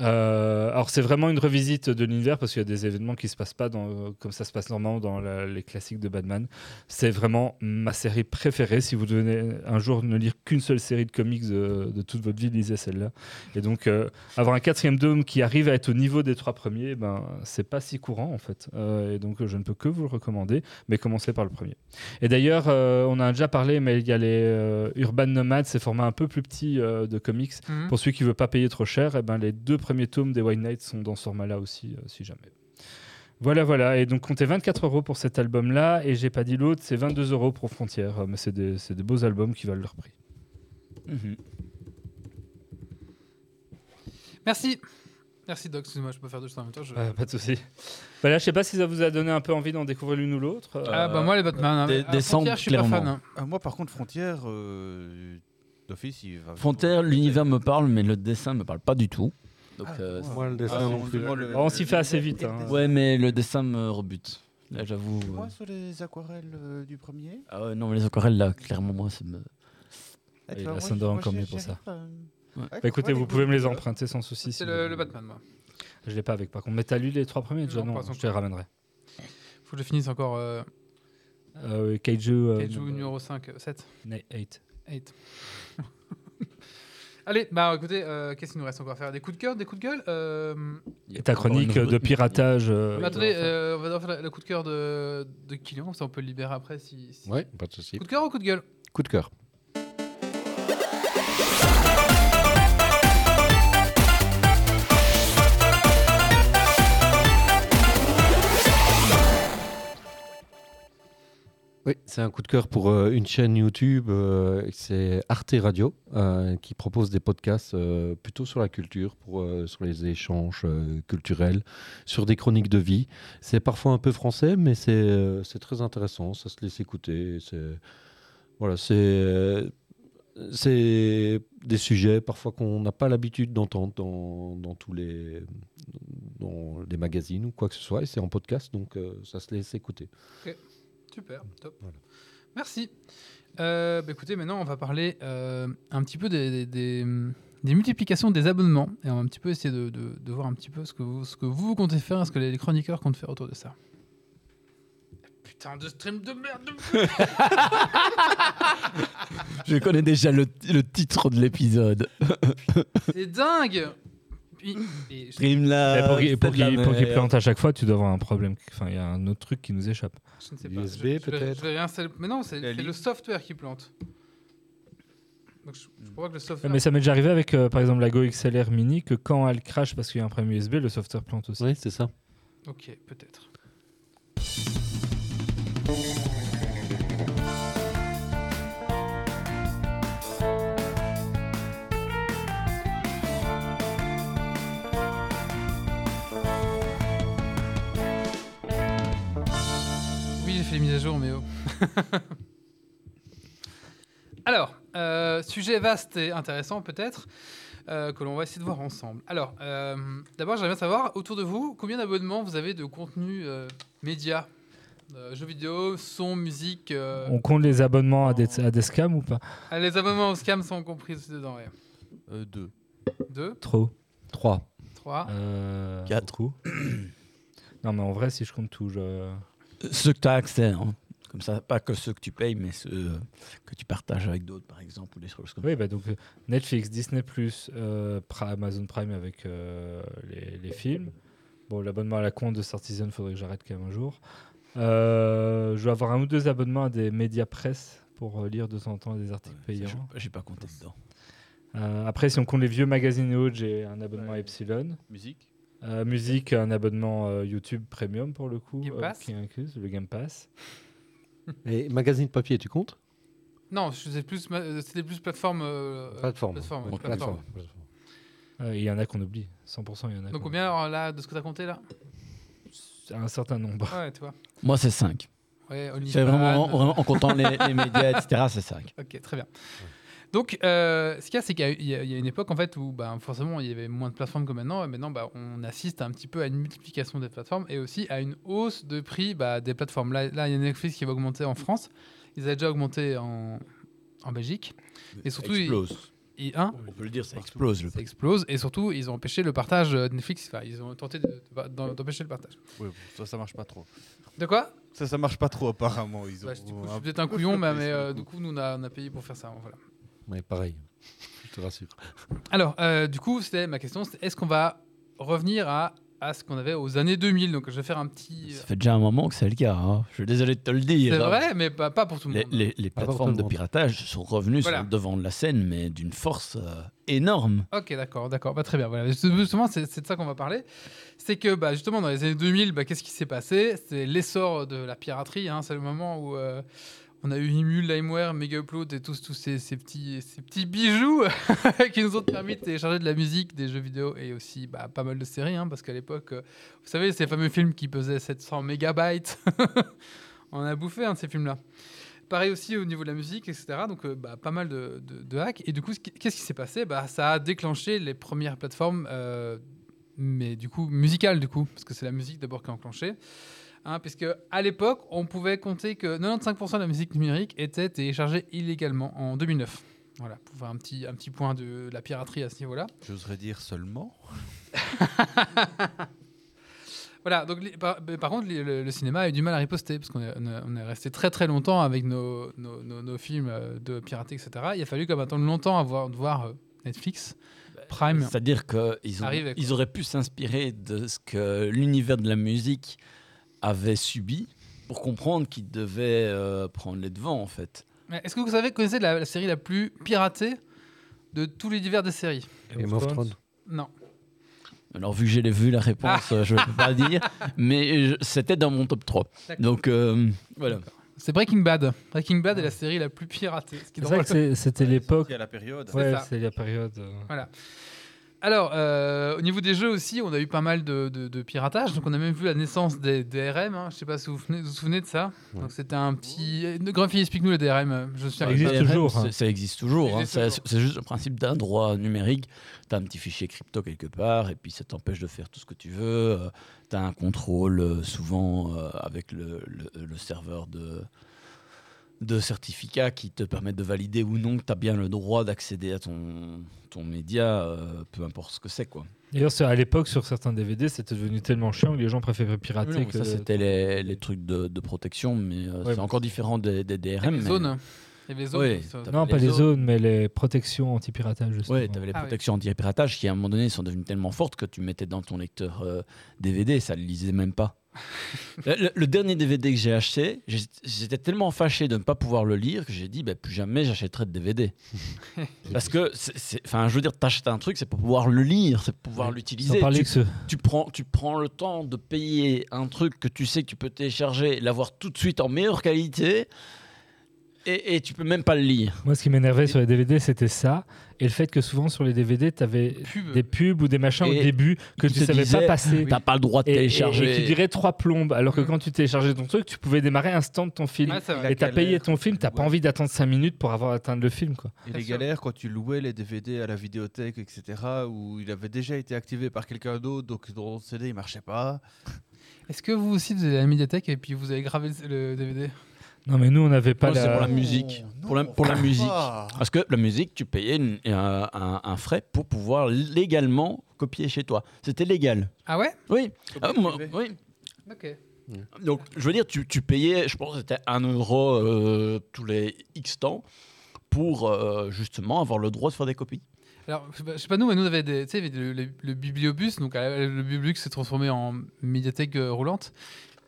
Euh, alors c'est vraiment une revisite de l'univers parce qu'il y a des événements qui se passent pas dans, comme ça se passe normalement dans la- les classiques de Batman. C'est vraiment ma série préférée. Si vous devez un jour ne lire qu'une seule série de comics de, de toute votre vie, lisez celle-là. Et donc euh, avoir un quatrième dôme qui arrive à être au niveau des trois premiers, ben c'est pas si courant en fait. Euh, et donc je ne peux que vous le recommander, mais commencez par le premier. Et d'ailleurs, on a déjà parlé, mais il y a les Urban Nomads, ces formats un peu plus petits de comics. Mhm. Pour celui qui veut pas payer trop cher, eh ben, les deux premiers tomes des White Knights sont dans ce format-là aussi, euh, si jamais. Voilà, voilà. Et donc, comptez 24 euros pour cet album-là. Et j'ai pas dit l'autre, c'est 22 euros pour Frontières. Euh, Mais c'est des, beaux albums qui valent leur prix. Mhm. Merci. Merci Doc, excuse-moi, je peux faire deux choses en même temps. je- Euh, pas de souci. Voilà, je sais pas si ça vous a donné un peu envie d'en découvrir l'une ou l'autre. Euh, Ah bah moi les Batman, hein, descendre, Frontières, je suis pas fan. clairement. hein. Ah, moi, par contre, Frontière, euh, d'office, il va. Frontière, l'univers me parle, mais le dessin me parle pas du tout. Donc, Ah, euh. Moi, le dessin Ah, non plus. le- on s'y fait assez vite. hein. ouais, mais le dessin me rebute. Là, j'avoue. euh, Moi, sur les aquarelles euh, du premier. Ah ouais, non, mais les aquarelles, là, clairement, moi, ça me. Ah, tu Et vois, la moi, Sandra moi, encore j'y- mieux pour j'y ça. arrive, euh, Bah, écoutez, vous pouvez me les emprunter sans souci. C'est si le, vous- le Batman moi. Je l'ai pas avec par contre. Mais t'as lu les trois premiers déjà Non, Non, pas je te les ramènerai. Faut que je finisse encore euh, Euh, Kaiju. euh, Kaiju non, numéro 5, 7, euh, 8. 8. Allez, bah écoutez, euh, qu'est-ce qu'il nous reste encore à faire? Des coups de cœur, des coups de gueule? Euh, Et ta chronique une- de piratage. euh, mais Attendez, euh, on va d'abord faire le coup de cœur de, de Kylian, comme ça on peut le libérer après si... si- Ouais, pas de souci. Coup de cœur ou coup de gueule? Coup de cœur. Oui, c'est un coup de cœur pour euh, une chaîne YouTube, euh, c'est Arte Radio, euh, qui propose des podcasts plutôt sur la culture, pour, sur les échanges culturels, sur des chroniques de vie. C'est parfois un peu français, mais c'est très intéressant, ça se laisse écouter. C'est voilà, c'est c'est des sujets parfois qu'on n'a pas l'habitude d'entendre dans, dans tous les dans les magazines ou quoi que ce soit, et c'est en podcast, donc euh, ça se laisse écouter. Super, top. Voilà. Merci. Euh, bah, écoutez, maintenant on va parler euh, un petit peu des, des- des, des multiplications des abonnements et on va un petit peu essayer de, de- de voir un petit peu ce que vous, ce que vous comptez faire, ce que les chroniqueurs comptent faire autour de ça. Putain de stream de merde Je connais déjà le, le titre de l'épisode. C'est dingue Puis, et pour qu'il- pour qu'il pour qu'il merde. plante à chaque fois, tu dois avoir un problème. Enfin, il y a un autre truc qui nous échappe. je ne sais pas. USB Je- je vais- peut-être je vais réinstaller- Mais non, c'est La c'est le software qui plante. Donc, je, je crois que le software. Mais ça m'est déjà arrivé avec, euh, par exemple, la Go XLR Mini, que quand elle crache parce qu'il y a un problème USB, le software plante aussi. Oui, c'est ça. Ok, peut-être. Les mises à jour, mais oh. Alors, euh, sujet vaste et intéressant peut-être, euh, que l'on va essayer de voir ensemble. Alors, euh, d'abord, j'aimerais savoir, autour de vous, combien d'abonnements vous avez de contenu euh, média Euh, Jeux vidéo, son, musique euh, On compte les abonnements à des, à des scams ou pas? Ah, Les abonnements au scam sont compris aussi dedans, ouais. Euh, deux. Deux, Trop. 3. trois? Euh, Quatre. non, mais en vrai, si je compte tout, je... Ceux que tu as accès, hein. comme ça, pas que ceux que tu payes, mais ceux euh, que tu partages avec d'autres, par exemple, ou des choses comme Oui, bah donc euh, Netflix, Disney, euh, Amazon Prime avec euh, les, les films. Bon, l'abonnement à la compte de Citizen, faudrait que j'arrête quand même un jour. Euh, je vais avoir un ou deux abonnements à des médias presse pour lire de temps en temps des articles ça. payants. J'ai- pas compté dedans. Euh, après, si on compte les vieux magazines et autres, j'ai un abonnement à Epsilon. Musique? Euh, musique, un abonnement euh, YouTube Premium pour le coup, Game euh, Pass. qui inclut le Game Pass. Et magazine papier, tu comptes? Non, sais plus, ma- c'était plus plateforme. euh, Plateforme. plateforme, ouais, Ouais, plateforme. plateforme. Euh, Il y en a qu'on oublie, 100% il y en a. Donc qu'on combien alors, là de ce que tu as compté là? Oublie. Un certain nombre. Ouais, tu vois. Moi, c'est 5. Ouais, OnlyFans. C'est vraiment, vraiment, en comptant les, les médias, etc., c'est 5. Ok, très bien. Donc, euh, ce qu'il y a, c'est qu'il y a- y, une époque en fait où bah, forcément il y avait moins de plateformes que maintenant. Et maintenant, bah, on assiste un petit peu à une multiplication des plateformes et aussi à une hausse de prix bah, des plateformes. Là, là, il y a Netflix qui va augmenter en France. Ils avaient déjà augmenté en, en Belgique. Et surtout, il- explose. Et un, On peut le dire, ça explose. Le... ça explose. Et surtout, ils ont empêché le partage de Netflix. Enfin, ils ont tenté de- de- d'empêcher le partage. Oui, ça, ça marche pas trop. De quoi? Ça, ça marche pas trop, apparemment. Ils ont Bah, Du coup, je un suis peut-être un couillon, mais, euh, du coup, nous, on a, on a payé pour faire ça. Voilà. Ouais, pareil. Je te rassure. Alors, euh, du coup, c'était ma question, est-ce qu'on va revenir à, à ce qu'on avait aux années 2000 Donc, je vais faire un petit... Ça fait déjà un moment que c'est le cas. hein. Je suis désolé de te le dire. C'est hein. vrai, mais pas, pas pour tout le Les, monde. les- les Pas pour plateformes tout le de monde. piratage sont revenues Voilà. sur le devant de la scène, mais d'une force euh, énorme. Ok, d'accord, d'accord, bah, très bien. Voilà. Justement, c'est c'est de ça qu'on va parler. C'est que, bah, justement, dans les années 2000, bah, qu'est-ce qui s'est passé? C'est l'essor de la piraterie. hein. C'est le moment où euh, on a eu Emule, LimeWare, Mega Upload et tous, tous ces, petits, ces petits bijoux qui nous ont permis de télécharger de la musique, des jeux vidéo et aussi bah, pas mal de séries. hein, parce qu'à l'époque, euh, vous savez, ces fameux films qui pesaient 700 mégabytes, on a bouffé de ces films-là. Pareil aussi au niveau de la musique, etc. Donc, euh, bah, pas mal de, de- hacks. Et du coup, qu'est-ce qui s'est passé? Bah, Ça a déclenché les premières plateformes, euh, mais du coup, musicales, du coup, parce que c'est la musique d'abord qui a enclenché. Hein, puisque à l'époque, on pouvait compter que 95% de la musique numérique était téléchargée illégalement en 2009. Voilà, pour faire un petit, un petit point de la piraterie à ce niveau-là. J'oserais dire seulement. Voilà, donc les- par, contre, les- le, le cinéma a eu du mal à riposter, parce qu'on est, on resté très très longtemps avec nos, nos, nos- nos films euh, de piraterie, etc. Il a fallu comme attendre longtemps avant de voir euh, Netflix, Prime. C'est-à-dire qu'ils ils auraient pu s'inspirer de ce que l'univers de la musique avait subi pour comprendre qu'ils devaient euh, prendre les devants, en fait. Mais Est-ce que vous savez, connaissez la, la série la plus piratée de tous les divers des séries? Game of Thrones. Non. Alors, vu que j'ai vu la réponse, euh, je ne peux pas dire, mais je- c'était dans mon top 3. D'accord. Donc, euh, voilà. C'est Breaking Bad. Breaking Bad est la série la plus piratée. Ce c'était l'époque. Il y a la période. Ouais, c'est la période. euh, Voilà. Alors, euh, au niveau des jeux aussi, on a eu pas mal de, de- de piratage. Donc, on a même vu la naissance des DRM. hein. Je sais pas si vous vous souvenez, vous vous souvenez de ça. Ouais. Donc, c'était un petit. Grumpy, explique-nous les DRM. euh, Je suis Ça existe DRM, toujours, c'est- hein. Ça existe toujours. Ça hein. existe C'est toujours. c'est juste le principe d'un droit numérique. Tu as un petit fichier crypto quelque part et puis ça t'empêche de faire tout ce que tu veux. tu as un contrôle euh, souvent euh, avec le, le- le serveur de, de certificats qui te permettent de valider ou non que tu as bien le droit d'accéder à ton, ton média, euh, peu importe ce que c'est. quoi. D'ailleurs, à l'époque, sur certains DVD, c'était devenu tellement chiant que les gens préféraient pirater. Non, que ça, c'était les, les trucs de, de protection, mais euh, Ouais, c'est encore différent des, des DRM. les mais- zones. Il y avait les zones. Ouais, ça- t'as- Non, les pas les zones. zones, mais les protections anti-piratage. justement. Ouais, tu avais les Ah oui. protections anti-piratage qui, à un moment donné, sont devenues tellement fortes que tu mettais dans ton lecteur euh, DVD, ça ne le lisait même pas. Le, le- dernier DVD que j'ai acheté, j'étais tellement fâché de ne pas pouvoir le lire que j'ai dit bah, plus jamais j'achèterai de DVD. Parce que, enfin, je veux dire, t'achètes un truc, c'est pour pouvoir le lire, c'est pour pouvoir l'utiliser. ce... tu prends, tu prends le temps de payer un truc que tu sais que tu peux télécharger, l'avoir tout de suite en meilleure qualité, et, et tu peux même pas le lire. Moi, ce qui m'énervait sur les DVD, c'était ça. Et le fait que souvent sur les DVD, tu avais Pub. des pubs ou des machins Et au début que tu savais pas passer. T'as pas le droit de Et, et- télécharger. et qui dirait trois plombes, alors que Mm. quand tu téléchargeais ton truc, tu pouvais démarrer instant ton film. Vrai. et t'as payé ton film, t'as pas envie d'attendre 5 minutes pour avoir atteint le film. Quoi. Et les galères quand tu louais les DVD à la vidéothèque, etc., où il avait déjà été activé par quelqu'un d'autre, donc ton CD il marchait pas. Est-ce que vous aussi vous allez à la médiathèque et puis vous avez gravé le DVD Non, mais nous, on n'avait pas c'est la. pour la musique. Pour la- pour la musique. Parce que la musique, tu payais une- un, un- un frais pour pouvoir légalement copier chez toi. C'était légal. Ah ouais? Oui. Ah, moi- oui. Ok. Donc, je veux dire, tu, tu payais, je pense que c'était 1 euro euh, tous les X temps pour euh, justement avoir le droit de faire des copies. Alors, je sais pas- je sais pas, nous, mais nous, on avait, des, tu sais, il y avait le, le- le bibliobus, donc euh, le bibliobus s'est transformé en médiathèque euh, roulante.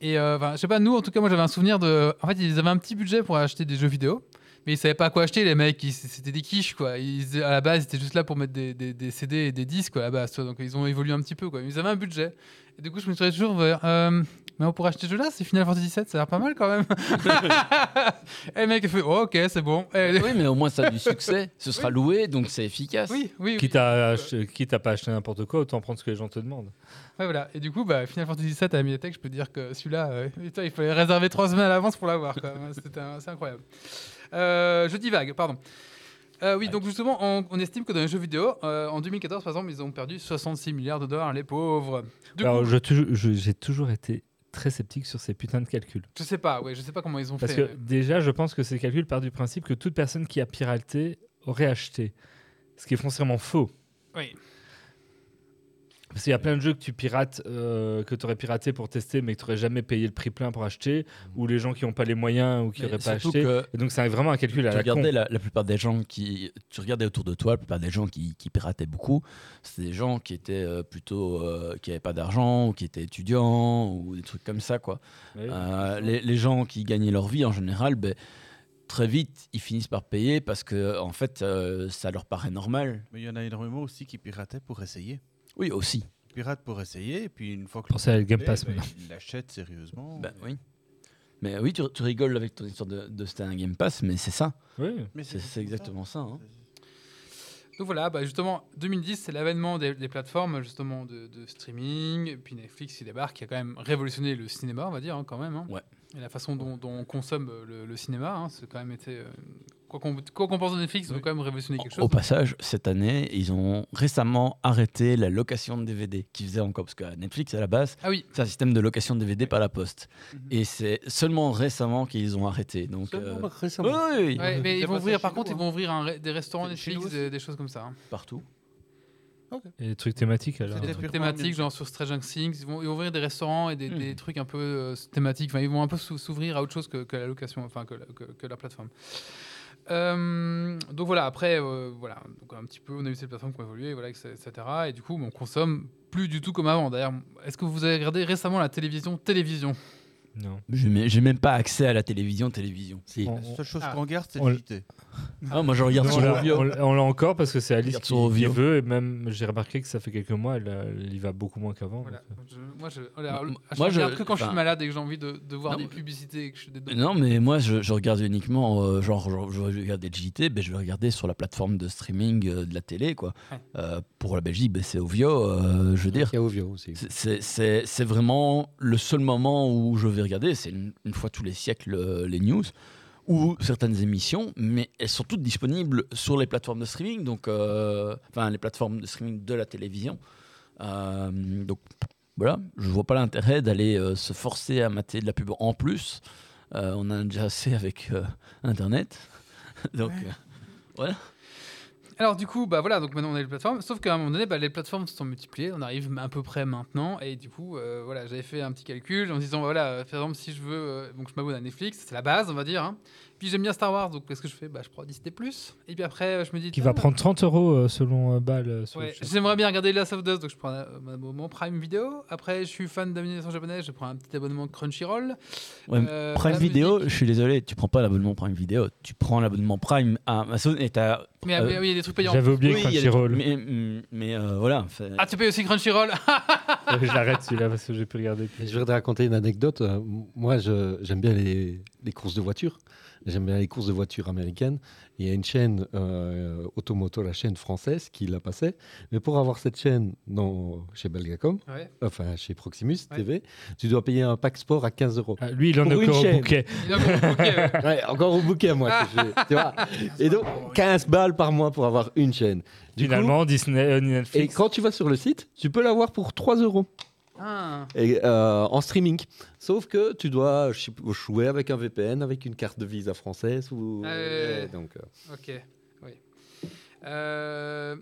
Et euh, enfin, je sais pas, nous, en tout cas, moi, j'avais un souvenir de. En fait, ils avaient un petit budget pour acheter des jeux vidéo, mais ils savaient pas quoi acheter, les mecs. ils- C'était des quiches, quoi. Ils, à la base, ils étaient juste là pour mettre des, des- des CD et des disques, quoi, à la base. Donc, ils ont évolué un petit peu, quoi. Mais ils avaient un budget. Et du coup, je me suis toujours vers. euh, mais on pourrait acheter ce jeu-là, c'est Final Fantasy VII, ça a l'air pas mal quand même. et le mec, il fait oh, Ok, c'est bon. Et- oui, mais au moins ça a du succès. Ce sera loué, donc c'est efficace. oui, oui. oui. Quitte à, quitte à pas acheter n'importe quoi, autant prendre ce que les gens te demandent. Ouais, voilà. Et du coup, bah, Final Fantasy VII à la médiathèque, je peux dire que celui-là, euh, il fallait réserver trois semaines à l'avance pour l'avoir. C'est incroyable. Euh, je divague, pardon. Euh, oui, donc justement, on, on estime que dans les jeux vidéo, euh, en 2014, par exemple, ils ont perdu 66 milliards de dollars, les pauvres. Du Alors, j'ai toujours été très sceptique sur ces putains de calculs. je sais pas, ouais, je sais pas comment ils ont Parce fait. que déjà, je pense que ces calculs partent du principe que toute personne qui a piraté aurait acheté. Ce qui est foncièrement faux. Oui. Parce qu'il y a plein de jeux que tu pirates, euh, que tu aurais piraté pour tester, mais que tu n'aurais jamais payé le prix plein pour acheter, ou les gens qui n'ont pas les moyens ou qui n'auraient pas acheté. Et donc, c'est vraiment un calcul à tu la con. regardais la, la plupart des gens qui. Tu regardais autour de toi, la plupart des gens qui, qui pirataient beaucoup, c'était des gens qui étaient euh, plutôt. euh, qui n'avaient pas d'argent, ou qui étaient étudiants, ou des trucs comme ça, quoi. Oui. Euh, les, les gens qui gagnaient leur vie en général, ben, très vite, ils finissent par payer parce que, en fait, euh, ça leur paraît normal. Mais il y en a énormément aussi qui pirataient pour essayer. Oui, aussi. Ils piratent pour essayer, et puis une fois que Pensez à le Game Pass, maintenant. ils l'achètent sérieusement. Ben, oui. Mais oui, tu, tu rigoles avec ton histoire de, de c'était un Game Pass, mais c'est ça. Oui. Mais C'est c'est exactement ça. hein. Donc voilà, bah, justement, 2010, c'est l'avènement des, des plateformes justement de, de streaming. Puis Netflix, il débarque, qui a quand même révolutionné le cinéma, on va dire, hein, quand même. hein. Ouais. Et la façon dont, dont on consomme le, le cinéma, hein, c'est quand même été. euh, quoi qu'on pense de Netflix, ils ont Oui. quand même révolutionné quelque Au chose. passage, cette année, ils ont récemment arrêté la location de DVD qu'ils faisaient encore, parce que Netflix, à la base, Ah oui, c'est un système de location de DVD par la poste. Mhm. Et c'est seulement récemment qu'ils ont arrêté. Donc, euh, Seulement oui, récemment. oui, oui, Ouais, mais Il y ils vont ouvrir, par contre, hein. ils vont ouvrir un ré- des restaurants Netflix, nous aussi. des, des choses comme ça. hein. partout. Et des trucs thématiques alors. Des trucs thématiques, genre sur Stranger Things. Ils vont, ils vont ouvrir des restaurants et des, des trucs un peu euh, thématiques. Enfin, ils vont un peu s'ou- s'ouvrir à autre chose que, que la location, enfin que la, que- que la plateforme. Euh, donc voilà, après, euh, voilà, donc un petit peu, on a eu ces plateformes qui ont évolué, voilà, etc. Et du coup, on consomme plus du tout comme avant. D'ailleurs, est-ce que vous avez regardé récemment la télévision Télévision? Non. J'ai même- pas accès à la télévision, télévision. Si. On- La seule chose Ah. qu'on garde, c'est le JT. Ah, moi, je regarde on sur l'a- Ovio. on l'a- on l'a encore parce que c'est Alice Regarde qui, qui veut et même j'ai remarqué que ça fait quelques mois elle, euh, elle y va beaucoup moins qu'avant. Voilà. donc, euh. Je- moi, je, Moi, je moi, regarde je- que quand je suis enfin- malade et que j'ai envie de, de voir Non, des mais- publicités et que je suis dedans. Non, mais moi, je, je regarde uniquement, euh, genre, je, je vais regarder le JT, ben, je vais regarder sur la plateforme de streaming euh, de la télé, quoi. Ouais. Euh, pour la Belgique, ben, c'est Ovio, euh, je veux dire. Il y a Ovio aussi. C'est- C'est c'est- c'est vraiment le seul moment où je vais regarder, c'est une, une fois tous les siècles euh, les news ou certaines émissions, mais elles sont toutes disponibles sur les plateformes de streaming, donc euh, enfin les plateformes de streaming de la télévision. Euh, donc voilà, je vois pas l'intérêt d'aller euh, se forcer à mater de la pub en plus. On en a déjà assez avec Internet, donc euh, Alors du coup, bah voilà, donc maintenant on a les plateformes. Sauf qu'à un moment donné, bah, les plateformes se sont multipliées. On arrive à peu près maintenant. Et du coup, euh, voilà, j'avais fait un petit calcul en disant, voilà, par exemple, si je veux, euh, donc je m'abonne à Netflix, c'est la base, on va dire. hein. Puis j'aime bien Star Wars, donc qu'est-ce que je fais bah, Je prends Disney Plus. Et puis après, euh, je me dis. Qui va prendre 30 euros euh, selon euh, Ball. euh, sur Ouais, j'aimerais bien regarder Last of Us, donc je prends euh, mon Prime Video. Après, je suis fan d'animation japonaise, je prends un petit abonnement Crunchyroll. Ouais, Euh, Prime Video, musique. je suis désolé, tu prends pas l'abonnement Prime Vidéo, tu prends l'abonnement Prime à Amazon et t'as. Mais euh, mais oui, il y a des trucs payants. J'avais oublié oui, Crunchyroll. Mais, mm, mais, euh, voilà. fait- Ah, tu payes aussi Crunchyroll je l'arrête celui-là parce que j'ai pu regarder. Je voudrais raconter une anecdote. Moi, je- j'aime bien les, les courses de voitures. J'aime bien les courses de voitures américaines. Il y a une chaîne euh, Automoto, la chaîne française, qui la passait. Mais pour avoir cette chaîne dans, chez Belgacom, Ouais. enfin chez Proximus Ouais. TV, tu dois payer un pack sport à 15 euros. Ah, lui, il en une encore au chaîne. bouquet. A ouais. Encore au bouquet, moi. tu vois. Et donc, 15 balles par mois pour avoir une chaîne. Du coup, Finalement, Disney, euh, et Netflix. quand tu vas sur le site, tu peux l'avoir pour 3 euros. Ah. et, euh, en streaming. Sauf que tu dois jouer avec un VPN, avec une carte de visa française. Ou... Ouais, donc, euh, Ok, oui. Euh,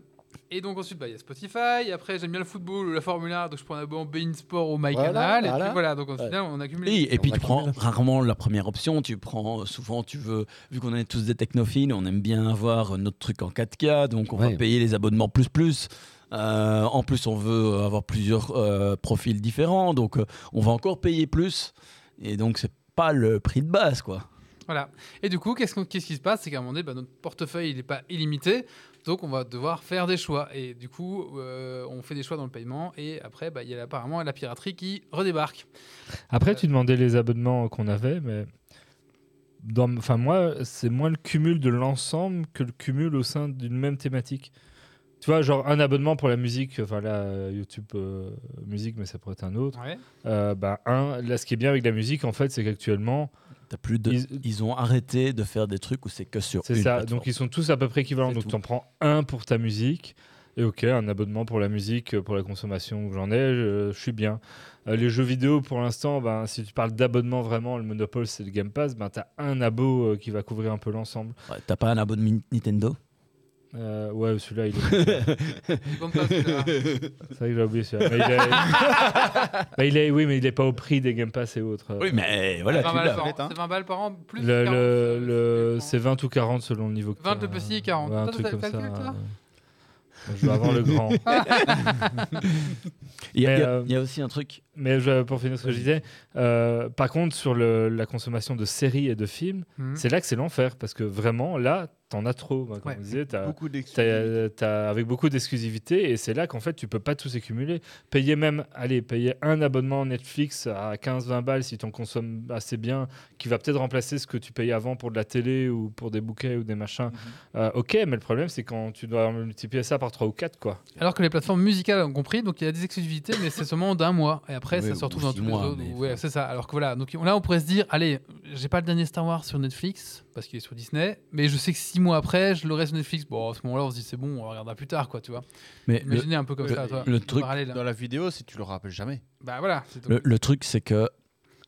et donc ensuite, bah, il y a Spotify. Après, j'aime bien le football ou la Formule 1, donc je prends un abonnement Bein Sport ou MyCanal. Voilà, Et voilà. puis voilà, donc au Ouais. final, on accumule. Et puis On tu prends rarement la première option. Tu prends souvent, tu veux, vu qu'on est tous des technophiles, on aime bien avoir notre truc en 4K, donc on va payer les abonnements plus plus. Euh, en plus, on veut avoir plusieurs euh, profils différents, donc euh, on va encore payer plus. Et donc, c'est pas le prix de base, quoi. Voilà. Et du coup, qu'est-ce, qu'on- qu'est-ce qui se passe? C'est qu'à un moment donné, bah, notre portefeuille, il n'est pas illimité. Donc, on va devoir faire des choix. Et du coup, euh, on fait des choix dans le paiement. Et après, bah, il y a apparemment la piraterie qui redébarque. Après, tu demandais les abonnements qu'on avait, mais. Dans, enfin, moi, c'est moins le cumul de l'ensemble que le cumul au sein d'une même thématique. Tu vois, genre un abonnement pour la musique, enfin là, euh, YouTube euh, musique, mais ça pourrait être un autre. Ouais. Euh, bah, un, là, ce qui est bien avec la musique, en fait, c'est qu'actuellement, T'as plus de... Ils- Ils... ont arrêté de faire des trucs où c'est que sur c'est ça. plateforme. Donc, ils sont tous à peu près équivalents. Donc, tu en prends un pour ta musique. Et ok, un abonnement pour la musique, pour la consommation où j'en ai, je, je suis bien. Euh, les jeux vidéo, pour l'instant, ben, si tu parles d'abonnement vraiment, le monopole, c'est le Game Pass, ben, tu as un abo euh, qui va couvrir un peu l'ensemble. Ouais, T'as pas un abonnement Nintendo? Euh, ouais, celui-là, il est... Je compte pas, celui-là. c'est vrai que j'ai oublié celui-là. Mais il est... Bah, il est... Oui, mais il n'est pas au prix des Game Pass et autres. Oui, mais voilà, 20 tu balles l'as. par an. C'est 20 balles par an, plus Le, 40, le, euh, le- c'est 20 ou 40 selon le niveau. que 20 t'as. le petit et 40. Ouais, un Toi, truc t'as comme ça. calcul, toi. Je dois avoir le grand. Il y, a- il euh, il y a aussi un truc. Mais je- pour finir ce que je disais, euh, par contre, sur le- la consommation de séries et de films, Mhm. c'est là que c'est l'enfer. Parce que vraiment, là, t'en as trop. Moi, Comme Ouais. on disait, t'as- Beaucoup d'excuses. t'as- t'as- avec beaucoup d'exclusivité. Et c'est là qu'en fait, tu peux pas tous accumuler. Payer même, allez, payer un abonnement Netflix à 15-20 balles si tu en consommes assez bien, qui va peut-être remplacer ce que tu payais avant pour de la télé ou pour des bouquets ou des machins. Euh, ok, mais le problème, c'est quand tu dois multiplier ça par 3 ou 4, quoi. Alors que les plateformes musicales ont compris, donc il y a des exclusivités, mais c'est seulement d'un mois. Et après, ça se retrouve ou dans tous les autres. Ouais, c'est ça. Alors que voilà, donc là, on pourrait se dire, allez, j'ai pas le dernier Star Wars sur Netflix parce qu'il est sur Disney, mais je sais que six mois après, je l'aurai sur Netflix. Bon, à ce moment-là, on se dit, c'est bon, on regardera plus tard, quoi, tu vois. Mais le, Imaginez un peu comme le- ça, toi. le truc- parallèle. Dans la vidéo, si tu le rappelles jamais. Bah voilà. c'est le, le truc, c'est que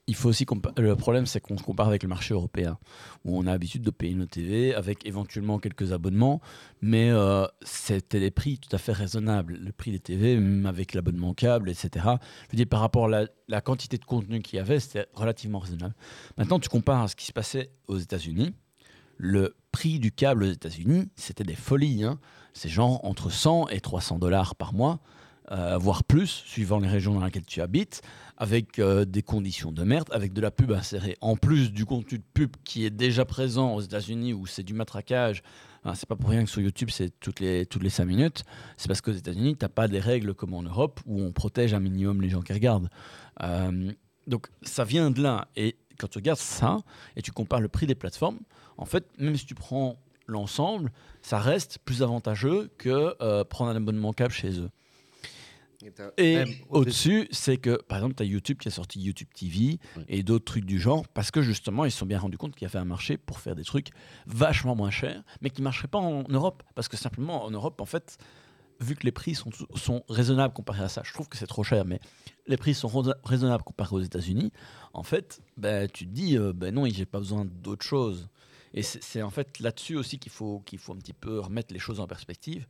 il faut aussi le problème, c'est qu'on se compare avec le marché européen, où on a l'habitude de payer nos TV avec éventuellement quelques abonnements, mais euh, c'était des prix tout à fait raisonnables. Le prix des TV, même avec l'abonnement câble, etc. Je veux dire, par rapport à la, la quantité de contenu qu'il y avait, c'était relativement raisonnable. Maintenant, tu compares à ce qui se passait aux États-Unis. Le prix du câble aux États-Unis, c'était des folies. hein. C'est genre entre 100 et 300 dollars par mois, euh, voire plus, suivant les régions dans lesquelles tu habites avec euh, des conditions de merde, avec de la pub insérée, en plus du contenu de pub qui est déjà présent aux États-Unis où c'est du matraquage. Hein, c'est pas pour rien que sur YouTube c'est toutes les, toutes les 5 minutes. C'est parce qu'aux États-Unis, t'as pas des règles comme en Europe où on protège un minimum les gens qui regardent. Euh, donc ça vient de là. Et quand tu regardes ça et tu compares le prix des plateformes, en fait, même si tu prends l'ensemble, ça reste plus avantageux que euh, prendre un abonnement câble chez eux. Et au-dessus, c'est que, par exemple, tu as YouTube qui a sorti YouTube TV Oui. et d'autres trucs du genre, parce que justement, ils se sont bien rendus compte qu'il y avait un marché pour faire des trucs vachement moins chers, mais qui ne marcheraient pas en Europe. Parce que simplement, en Europe, en fait, vu que les prix sont, sont raisonnables comparés à ça, je trouve que c'est trop cher, mais les prix sont raisonnables comparés aux États-Unis, en fait, ben, tu te dis, euh, ben non, j'ai pas besoin d'autre chose. Et c'est en fait là-dessus aussi qu'il faut, qu'il faut un petit peu remettre les choses en perspective.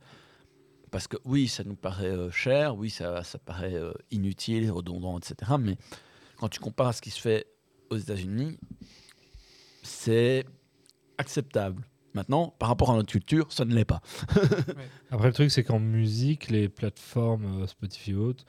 Parce que oui, ça nous paraît euh, cher, oui, ça, ça paraît euh, inutile, redondant, etc. Mais quand tu compares à ce qui se fait aux États-Unis, c'est acceptable. Maintenant, par rapport à notre culture, ça ne l'est pas. Après, le truc, c'est qu'en musique, les plateformes euh, Spotify et autres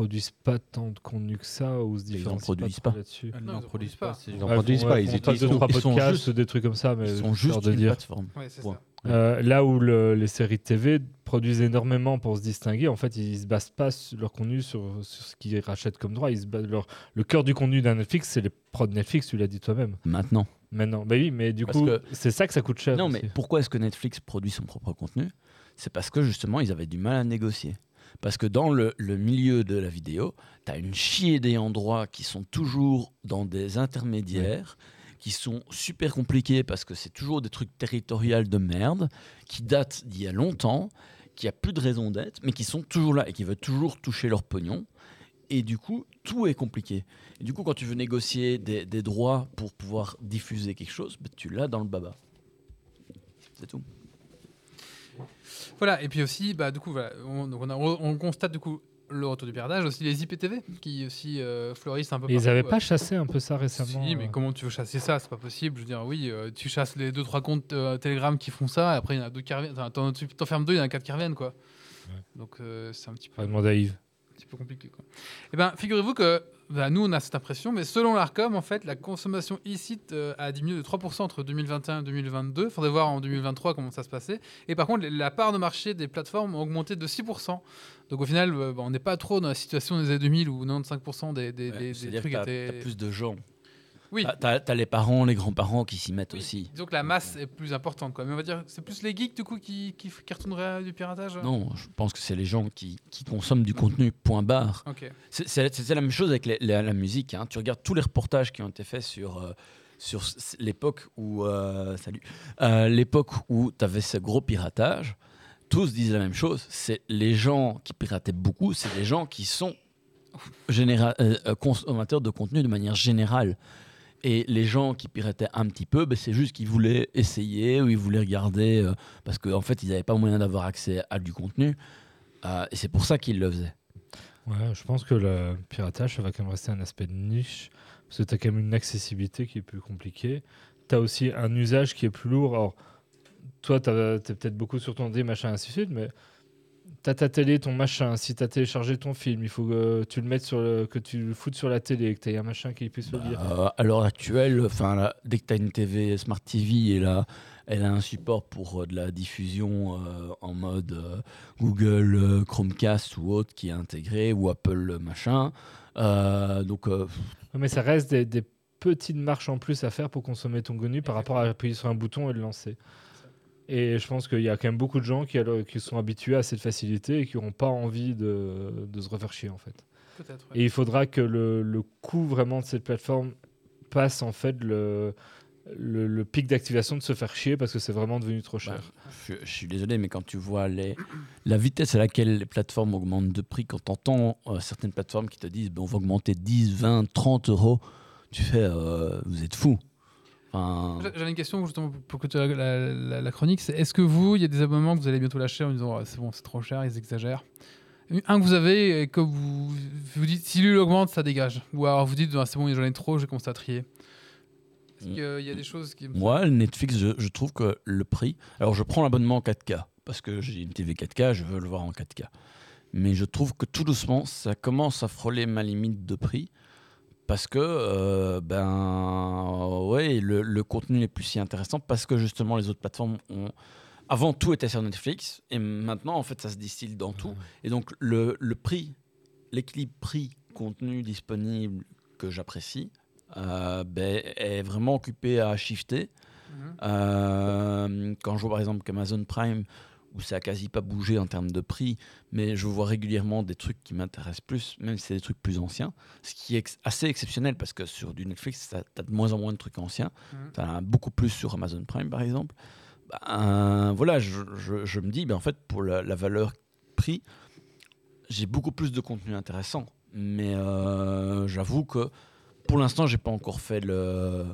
produisent pas tant de contenu que ça ou se Ils en produisent trop pas. là-dessus. N'en ils en produisent pas. pas. Ils en Ouais, produisent pas, ils utilisent deux, ils trois sont podcasts, juste- des trucs comme ça, mais Ils sont juste de une dire. plateforme. Ouais, c'est Point. ça. Euh, là où le- les séries de TV produisent énormément pour se distinguer, en fait, ils se basent pas sur leur contenu sur, sur ce qu'ils rachètent comme droit. Ils se basent leur, le cœur du contenu d'un Netflix, c'est les prods Netflix, tu l'as dit toi-même. Maintenant. Maintenant, bah oui, mais du Parce coup, que- c'est ça que ça coûte cher. Non, aussi. mais pourquoi est-ce que Netflix produit son propre contenu? C'est parce que justement, ils avaient du mal à négocier. Parce que dans le, milieu de la vidéo, tu as une chier d'ayants droit qui sont toujours dans des intermédiaires, qui sont super compliqués parce que c'est toujours des trucs territoriaux de merde, qui datent d'il y a longtemps, qui a plus de raison d'être, mais qui sont toujours là et qui veulent toujours toucher leur pognon. Et du coup, tout est compliqué. Et du coup, quand tu veux négocier des, des droits pour pouvoir diffuser quelque chose, ben, tu l'as dans le baba. C'est tout. Voilà, et puis aussi, bah, du coup, voilà, on, donc on, a- on constate du coup le retour du piratage, aussi les IPTV qui aussi euh, fleurissent un peu Et ils partout, avaient euh. pas chassé un peu ça récemment Si, mais euh, comment tu veux chasser ça? C'est pas possible. Je veux dire, oui, euh, tu chasses les deux trois comptes euh, Telegram qui font ça, et après il y en a deux qui reviennent. Enfin, t'en, tu t'en fermes deux, il y en a quatre qui reviennent, quoi. Donc c'est un petit peu, demander à Yves. un petit peu compliqué, quoi. Et ben, figurez-vous que bah, nous on a cette impression, mais selon l'Arcom, en fait, la consommation illicite euh, a diminué de 3% entre 2021 et 2022. Faudrait voir en 2023 comment ça se passait. Et par contre, la part de marché des plateformes a augmenté de 6%. Donc au final, euh, bah, on n'est pas trop dans la situation des années 2000 où 95% des, des, Ouais, des- des C'est-à-dire trucs que t'as- étaient. plus de gens. Oui. T'as- T'as t'as les parents, les grands-parents qui s'y mettent Oui. aussi. Disons que la masse est plus importante, quoi. Mais on va dire, c'est plus les geeks du coup qui, qui, qui retourneraient du piratage. Non, je pense que c'est les gens qui, qui consomment du contenu, point barre. Ok. C'est- C'est c'est la même chose avec les- la, la musique. hein. Tu regardes tous les reportages qui ont été faits sur, euh, sur l'époque où, euh, salut, Euh, l'époque où tu avais ce gros piratage. Tous disent la même chose. C'est les gens qui pirataient beaucoup, c'est les gens qui sont généra- euh, euh, consommateurs de contenu de manière générale. Et les gens qui pirataient un petit peu, ben, c'est juste qu'ils voulaient essayer ou ils voulaient regarder euh, parce qu'en fait, ils n'avaient pas moyen d'avoir accès à du contenu. Euh, et c'est pour ça qu'ils le faisaient. Ouais, je pense que le piratage, ça va quand même rester un aspect de niche. Parce que tu as quand même une accessibilité qui est plus compliquée. Tu as aussi un usage qui est plus lourd. Alors, toi, tu es peut-être beaucoup sur ton dé, machin, ainsi de suite, mais tu as ta télé, ton machin. Si tu as téléchargé ton film, il faut que tu le mettes sur le, que tu le foutes sur la télé, que tu aies un machin qui puisse le lire. À l'heure actuelle, enfin, dès que tu as une TV Smart TV, elle a, elle a un support pour euh, de la diffusion euh, en mode euh, Google Chromecast ou autre qui est intégré, ou Apple machin. Donc, Mais ça reste des, des petites marches en plus à faire pour consommer ton contenu par rapport à appuyer sur un bouton et le lancer. Et je pense qu'il y a quand même beaucoup de gens qui, sont habitués à cette facilité et qui n'auront pas envie de, de se refaire chier en fait. Ouais. Et il faudra que le, le coût vraiment de cette plateforme passe en fait le, le, le pic d'activation de se faire chier parce que c'est vraiment devenu trop cher. Bah, je, je suis désolé, mais quand tu vois les, la vitesse à laquelle les plateformes augmentent de prix, quand tu entends certaines plateformes qui te disent ben, on va augmenter 10, 20, 30 euros, tu fais euh, vous êtes fous. Enfin, J'avais une question justement pour- que tu la, la- la- chronique. C'est est-ce que vous, il y a des abonnements que vous allez bientôt lâcher en disant Ah, c'est bon, c'est trop cher, ils exagèrent. Un que vous avez et que vous vous dites si lui augmente, ça dégage. Ou alors vous dites Ah, c'est bon, j'en ai trop, j'ai commencé à trier. Est-ce Mm. qu'il y a des choses qui. Moi, Netflix, je, je trouve que le prix. Alors, je prends l'abonnement en 4K parce que j'ai une TV 4K, je veux le voir en 4K. Mais je trouve que tout doucement, ça commence à frôler ma limite de prix parce que, euh, ben, ouais, le, le contenu n'est plus si intéressant parce que justement, les autres plateformes ont. Avant, tout était sur Netflix et maintenant, en fait, ça se distille dans tout. Et donc, le, le prix, l'équilibre prix-contenu disponible que j'apprécie, euh, ben, est vraiment occupé à shifter. Mhm. Euh, quand je vois par exemple qu'Amazon Prime, où ça a quasi pas bougé en termes de prix, mais je vois régulièrement des trucs qui m'intéressent plus, même si c'est des trucs plus anciens, ce qui est assez exceptionnel parce que sur du Netflix, tu as de moins en moins de trucs anciens, Mhm. tu as beaucoup plus sur Amazon Prime par exemple. Ben, voilà, je, je- je me dis, ben, en fait, pour la, la valeur prix, j'ai beaucoup plus de contenu intéressant, mais euh, j'avoue que pour l'instant, j'ai pas encore fait le,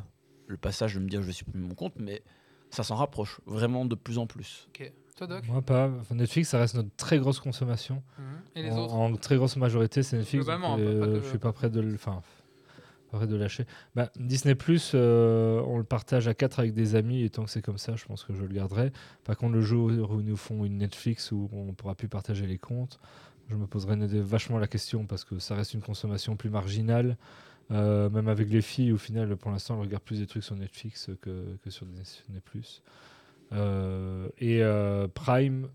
le passage de me dire je vais supprimer mon compte, mais ça s'en rapproche vraiment de plus en plus. Toi, Doc Moi pas. Enfin, Netflix, ça reste notre très grosse consommation. Mhm. Et les en, autres en très grosse majorité, c'est Netflix. donc, Globalement, euh, pas- pas que- je suis pas prêt de le. Enfin, de lâcher. Bah, Disney Plus, on le partage à 4 avec des amis et tant que c'est comme ça, je pense que je le garderai. Par contre, le jour où ils nous font une Netflix où on pourra plus partager les comptes, je me poserai vachement la question parce que ça reste une consommation plus marginale. Euh, même avec les filles, au final, pour l'instant, elles regardent plus des trucs sur Netflix que, que sur Disney+. Euh, et euh, Prime,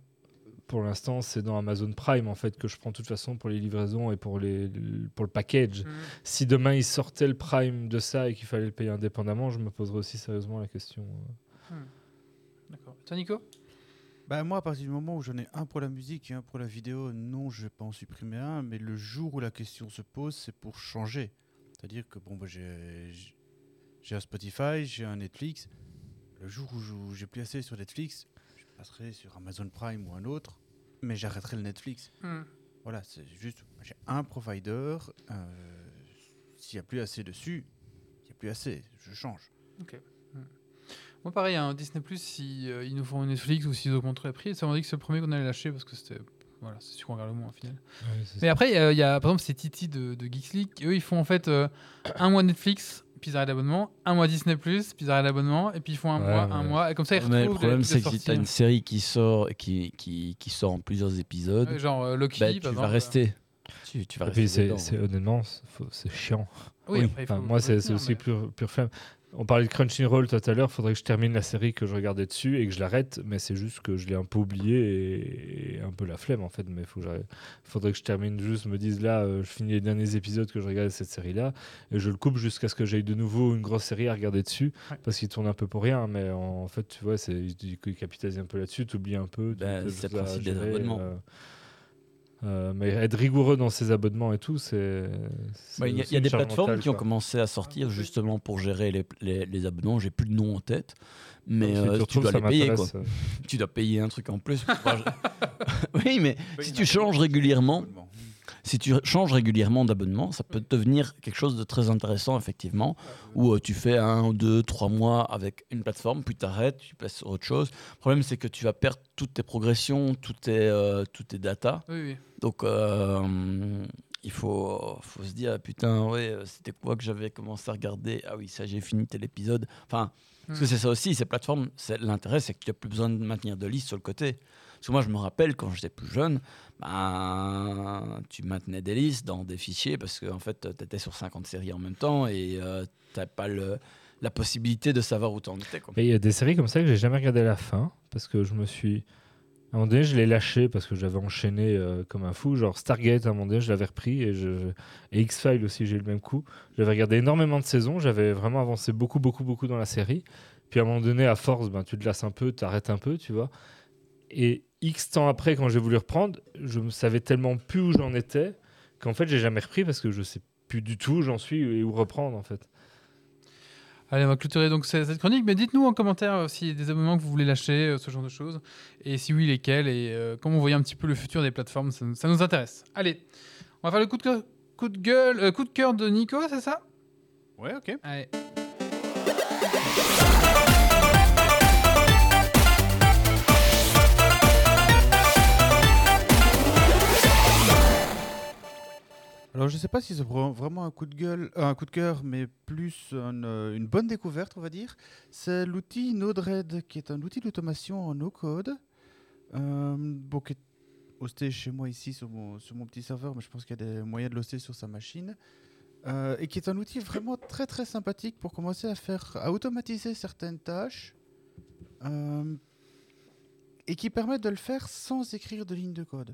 pour l'instant, c'est dans Amazon Prime en fait que je prends de toute façon pour les livraisons et pour, les, pour le package. Mm. Si demain il sortait le Prime de ça et qu'il fallait le payer indépendamment, je me poserais aussi sérieusement la question. D'accord. Toi, Nico? Bah moi, à partir du moment où j'en ai un pour la musique et un pour la vidéo, non, je vais pas en supprimer un. Mais le jour où la question se pose, c'est pour changer. C'est-à-dire que bon, bah, j'ai j'ai un Spotify, j'ai un Netflix. Le jour où j'ai plus assez sur Netflix, je passerai sur Amazon Prime ou un autre, mais j'arrêterai le Netflix. Hmm. Voilà, c'est juste, j'ai un provider. euh, S'il n'y a plus assez dessus, il n'y a plus assez, je change. Moi, pareil, un Disney Plus, si euh, ils nous font un Netflix ou s'ils augmentent le prix, ça m'a dit que c'est le premier qu'on allait lâcher parce que c'était. Voilà, c'est celui qu'on regarde le moins au final. Mais après, euh, il y a par exemple, c'est Titi de, de Geeks League. Eux, ils font en fait euh, un mois Netflix, puis ils arrêtent l'abonnement, un mois Disney Plus, puis ils arrêtent l'abonnement, et puis ils font un Ouais, mois, ouais. un mois, et comme ça, ils Mais le retrouvent. problème, c'est que si sorties. tu as une série qui sort, qui, qui, qui sort en plusieurs épisodes, genre euh, Loki, bah, tu exemple. vas rester. Tu, tu vas Et puis, rester c'est, honnêtement, c'est, chiant. Oui, après, Enfin, moi, c'est, aussi mais- pure, pure flemme. On parlait de Crunchyroll tout à l'heure. Il faudrait que je termine la série que je regardais dessus et que je l'arrête. Mais c'est juste que je l'ai un peu oublié et, et un peu la flemme en fait. Mais il faudrait que je termine juste, me dise là, euh, je finis les derniers épisodes que je regardais de cette série-là et je le coupe jusqu'à ce que j'aille de nouveau une grosse série à regarder dessus Ouais. parce qu'il tourne un peu pour rien. Mais en, fait, tu vois, c'est, il il capitalise un peu là-dessus. Tu oublies un peu. Ben, c'est le dois principe des abonnements. euh, euh, mais être rigoureux dans ses abonnements et tout, c'est. Bah, Il y a, y des plateformes mentale, qui ont commencé à sortir justement pour gérer les, les, les abonnements. J'ai plus de nom en tête, mais Donc, si euh, tu, dois les payer. Quoi. Tu dois payer un truc en plus. pour pouvoir- oui, mais si tu changes régulièrement, si tu changes régulièrement d'abonnement, ça peut devenir quelque chose de très intéressant, effectivement, où euh, tu fais un ou deux, trois mois avec une plateforme, puis tu arrêtes, tu passes sur autre chose. Le problème, c'est que tu vas perdre toutes tes progressions, toutes tes, euh, toutes tes datas. Oui, oui. Donc, euh, il faut, faut se dire, putain, ouais, c'était quoi que j'avais commencé à regarder? Ah oui, ça, j'ai fini tel épisode. Enfin, parce que Hmm. c'est ça aussi, ces plateformes, l'intérêt, c'est que tu n'as plus besoin de maintenir de liste sur le côté. Parce que moi, je me rappelle, quand j'étais plus jeune, ben, tu maintenais des listes dans des fichiers parce qu'en fait, tu étais sur 50 séries en même temps et tu n'as pas le, la possibilité de savoir où tu en étais. Il y a des séries comme ça que j'ai jamais regardé à la fin parce que je me suis. À un moment donné, je l'ai lâché parce que j'avais enchaîné euh, comme un fou. Genre Stargate, à un moment donné, je l'avais repris et, je... X-Files aussi, j'ai eu le même coup. J'avais regardé énormément de saisons, j'avais vraiment avancé beaucoup, beaucoup, beaucoup dans la série. Puis à un moment donné, à force, ben, tu te lasses un peu, tu arrêtes un peu, tu vois. Et X temps après, quand j'ai voulu reprendre, je ne savais tellement plus où j'en étais qu'en fait, j'ai jamais repris parce que je sais plus du tout où j'en suis et où reprendre en fait. Allez, on va clôturer donc ce- cette chronique, mais dites-nous en commentaire euh, s'il y a des abonnements que vous voulez lâcher, euh, ce genre de choses, et si oui, lesquels, et euh, comment vous voyez un petit peu le futur des plateformes, ça, ça nous intéresse. Allez, on va faire le coup de, cœur- coup de gueule, euh, coup de cœur de Nico, c'est ça? Ouais, ok. Allez. Alors je sais pas si c'est vra- vraiment un coup de gueule, euh, un coup de cœur, mais plus euh, une bonne découverte, on va dire. C'est l'outil Node-RED, qui est un outil d'automation en no-code, euh, bon, qui est hosté chez moi ici sur mon, petit serveur, mais je pense qu'il y a des moyens de l'hoster sur sa machine. Et qui est un outil vraiment très très sympathique pour commencer à faire, à automatiser certaines tâches, et qui permet de le faire sans écrire de ligne de code.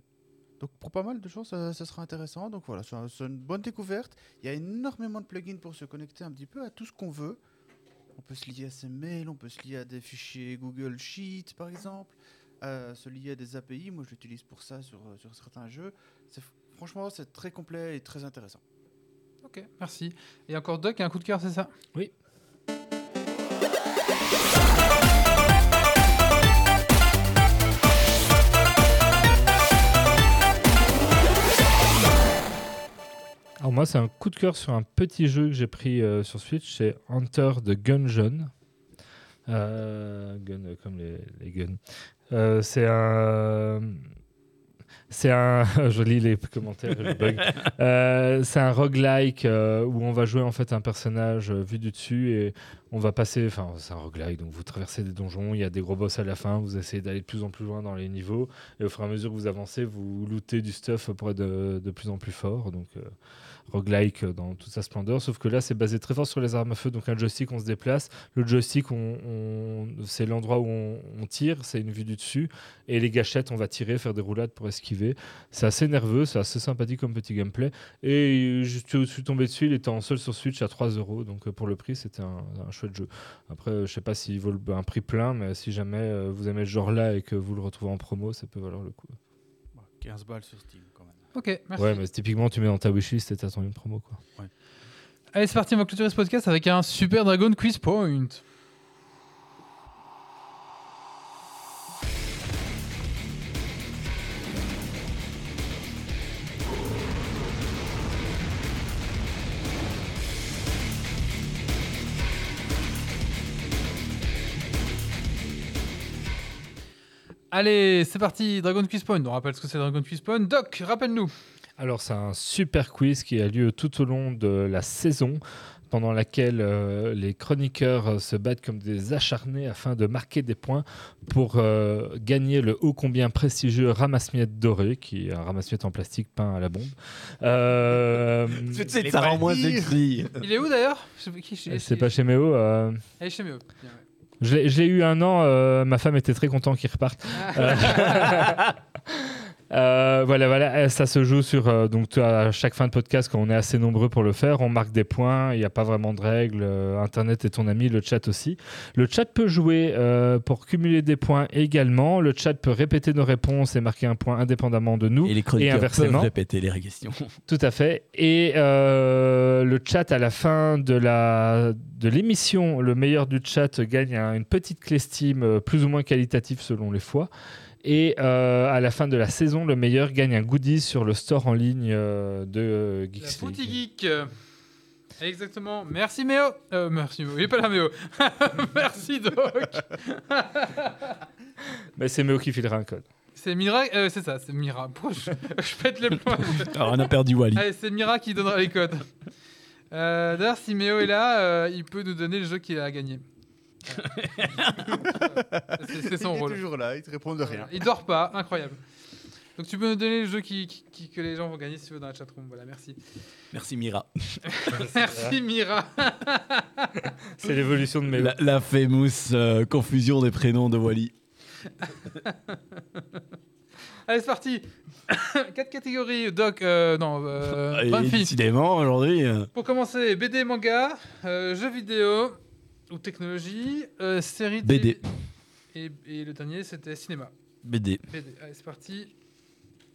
Donc pour pas mal de choses, ça, ça sera intéressant. Donc voilà, c'est un- c'est une bonne découverte. Il y a énormément de plugins pour se connecter un petit peu à tout ce qu'on veut. On peut se lier à ses mails, on peut se lier à des fichiers Google Sheets par exemple, euh, se lier à des API. Moi je l'utilise pour ça sur, sur certains jeux. Franchement, c'est très complet et très intéressant. Ok, merci. Et encore Doc, un coup de cœur, c'est ça? Oui. Alors moi, c'est un coup de cœur sur un petit jeu que j'ai pris euh, sur Switch, c'est Hunter de Gungeon. Euh, gun euh, comme les, les guns. Euh, c'est un... C'est un. je lis les commentaires, je bug. Euh, c'est un roguelike euh, où on va jouer en fait un personnage euh, vu du dessus et on va passer. Enfin, c'est un roguelike, donc vous traversez des donjons, il y a des gros boss à la fin, vous essayez d'aller de plus en plus loin dans les niveaux et au fur et à mesure que vous avancez, vous lootez du stuff pour être de, de plus en plus fort. Donc. Roguelike dans toute sa splendeur, sauf que là c'est basé très fort sur les armes à feu, donc un joystick on se déplace, le joystick c'est l'endroit où on, tire, c'est une vue du dessus, et les gâchettes on va tirer, faire des roulades pour esquiver. C'est assez nerveux, c'est assez sympathique comme petit gameplay, et je suis tombé dessus, il était en seul sur Switch à 3 euros, donc euh, pour le prix c'était un, chouette jeu. Après je sais pas s'il vaut un prix plein, mais si jamais euh, vous aimez ce genre là et que vous le retrouvez en promo, ça peut valoir le coup. 15 balles sur Steam. Ok, merci. Ouais, mais typiquement tu mets dans ta wishlist et t'attends une promo quoi. Allez, c'est parti, on va clôturer ce podcast avec un Super Dragon Quiz Point. Allez, c'est parti, Dragon Quiz Point. On rappelle ce que c'est Dragon Quiz Point. Doc, rappelle-nous. Alors, c'est un super quiz qui a lieu tout au long de la saison, pendant laquelle euh, les chroniqueurs euh, se battent comme des acharnés afin de marquer des points pour euh, gagner le ô combien prestigieux ramasse-miettes doré, qui est un ramasse-miettes en plastique peint à la bombe. Euh, ça rend moins sexy. Il est où d'ailleurs? Je sais pas qui- je- c'est pas chez Méo. euh, Elle est chez Méo. Je l'ai eu un an, euh, ma femme était très contente qu'il reparte. Euh, voilà, voilà, euh, ça se joue sur euh, donc à chaque fin de podcast quand on est assez nombreux pour le faire, on marque des points. Il n'y a pas vraiment de règles. euh, Internet est ton ami, le chat aussi. Le chat peut jouer pour cumuler des points également. Le chat peut répéter nos réponses et marquer un point indépendamment de nous. Et les chroniqueurs inversement. peuvent répéter les questions. Tout à fait. Et le chat à la fin de la de l'émission, le meilleur du chat gagne un- une petite clé Steam plus ou moins qualitative selon les fois. Et euh, à la fin de la saison, le meilleur gagne un goodies sur le store en ligne euh, de euh, La Geeks Footy League. Geek. Exactement. Merci Méo. Euh, merci Méo. Il est pas là Méo. merci Doc. Mais c'est Méo qui filera un code. C'est Mira. euh, c'est ça, c'est Mira. Je, je pète les points. Alors, on a perdu Wally. Allez, c'est Mira qui donnera les codes. Euh, D'ailleurs, si Méo est là, euh, il peut nous donner le jeu qu'il a gagné. c'est son il rôle. est toujours là, il te répond de rien. Il dort pas, incroyable. Donc tu peux nous donner le jeu qui, qui- qui- que les gens vont gagner si tu veux dans la chatroom. Voilà, merci. Merci Mira. Merci Mira. C'est l'évolution de Méo. La, la famous euh, confusion des prénoms de Wally. Allez, c'est parti. Quatre catégories. Doc, euh, non, euh, Et Banfi. décidément, aujourd'hui. euh, Pour commencer, BD, manga, euh, jeux vidéo ou technologie, euh, série BD. Et, et le dernier, c'était cinéma. BD. BD. Allez, c'est parti.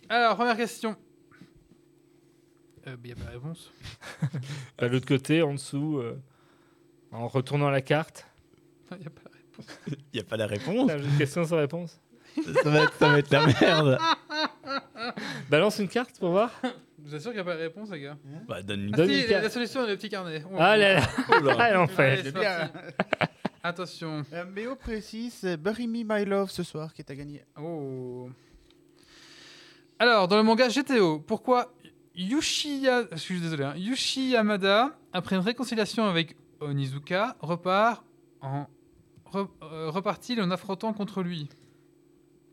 Alors, première question. Il n'y a pas de réponse. De l'autre côté, en dessous, euh, en retournant la carte. Il a pas de réponse. Il n'y a pas la réponse. T'as une question sans réponse ça, va être, ça va être la merde. Balance une carte pour voir. Je vous assure qu'il n'y a pas de réponse, les gars. Bah, donne une Ah Donne si, une la, carte. la solution est le petit carnet. Oh, Ah là là, ah, l'enfer. Allez, C'est bien. parti. Attention. Euh, Méo précise, c'est Bury Me My Love ce soir qui est à gagner. Oh. Alors, dans le manga GTO, pourquoi Yushiya... Je suis désolé. hein, Yushi Yamada, après une réconciliation avec Onizuka, repart en... re- euh, repartit en affrontant contre lui?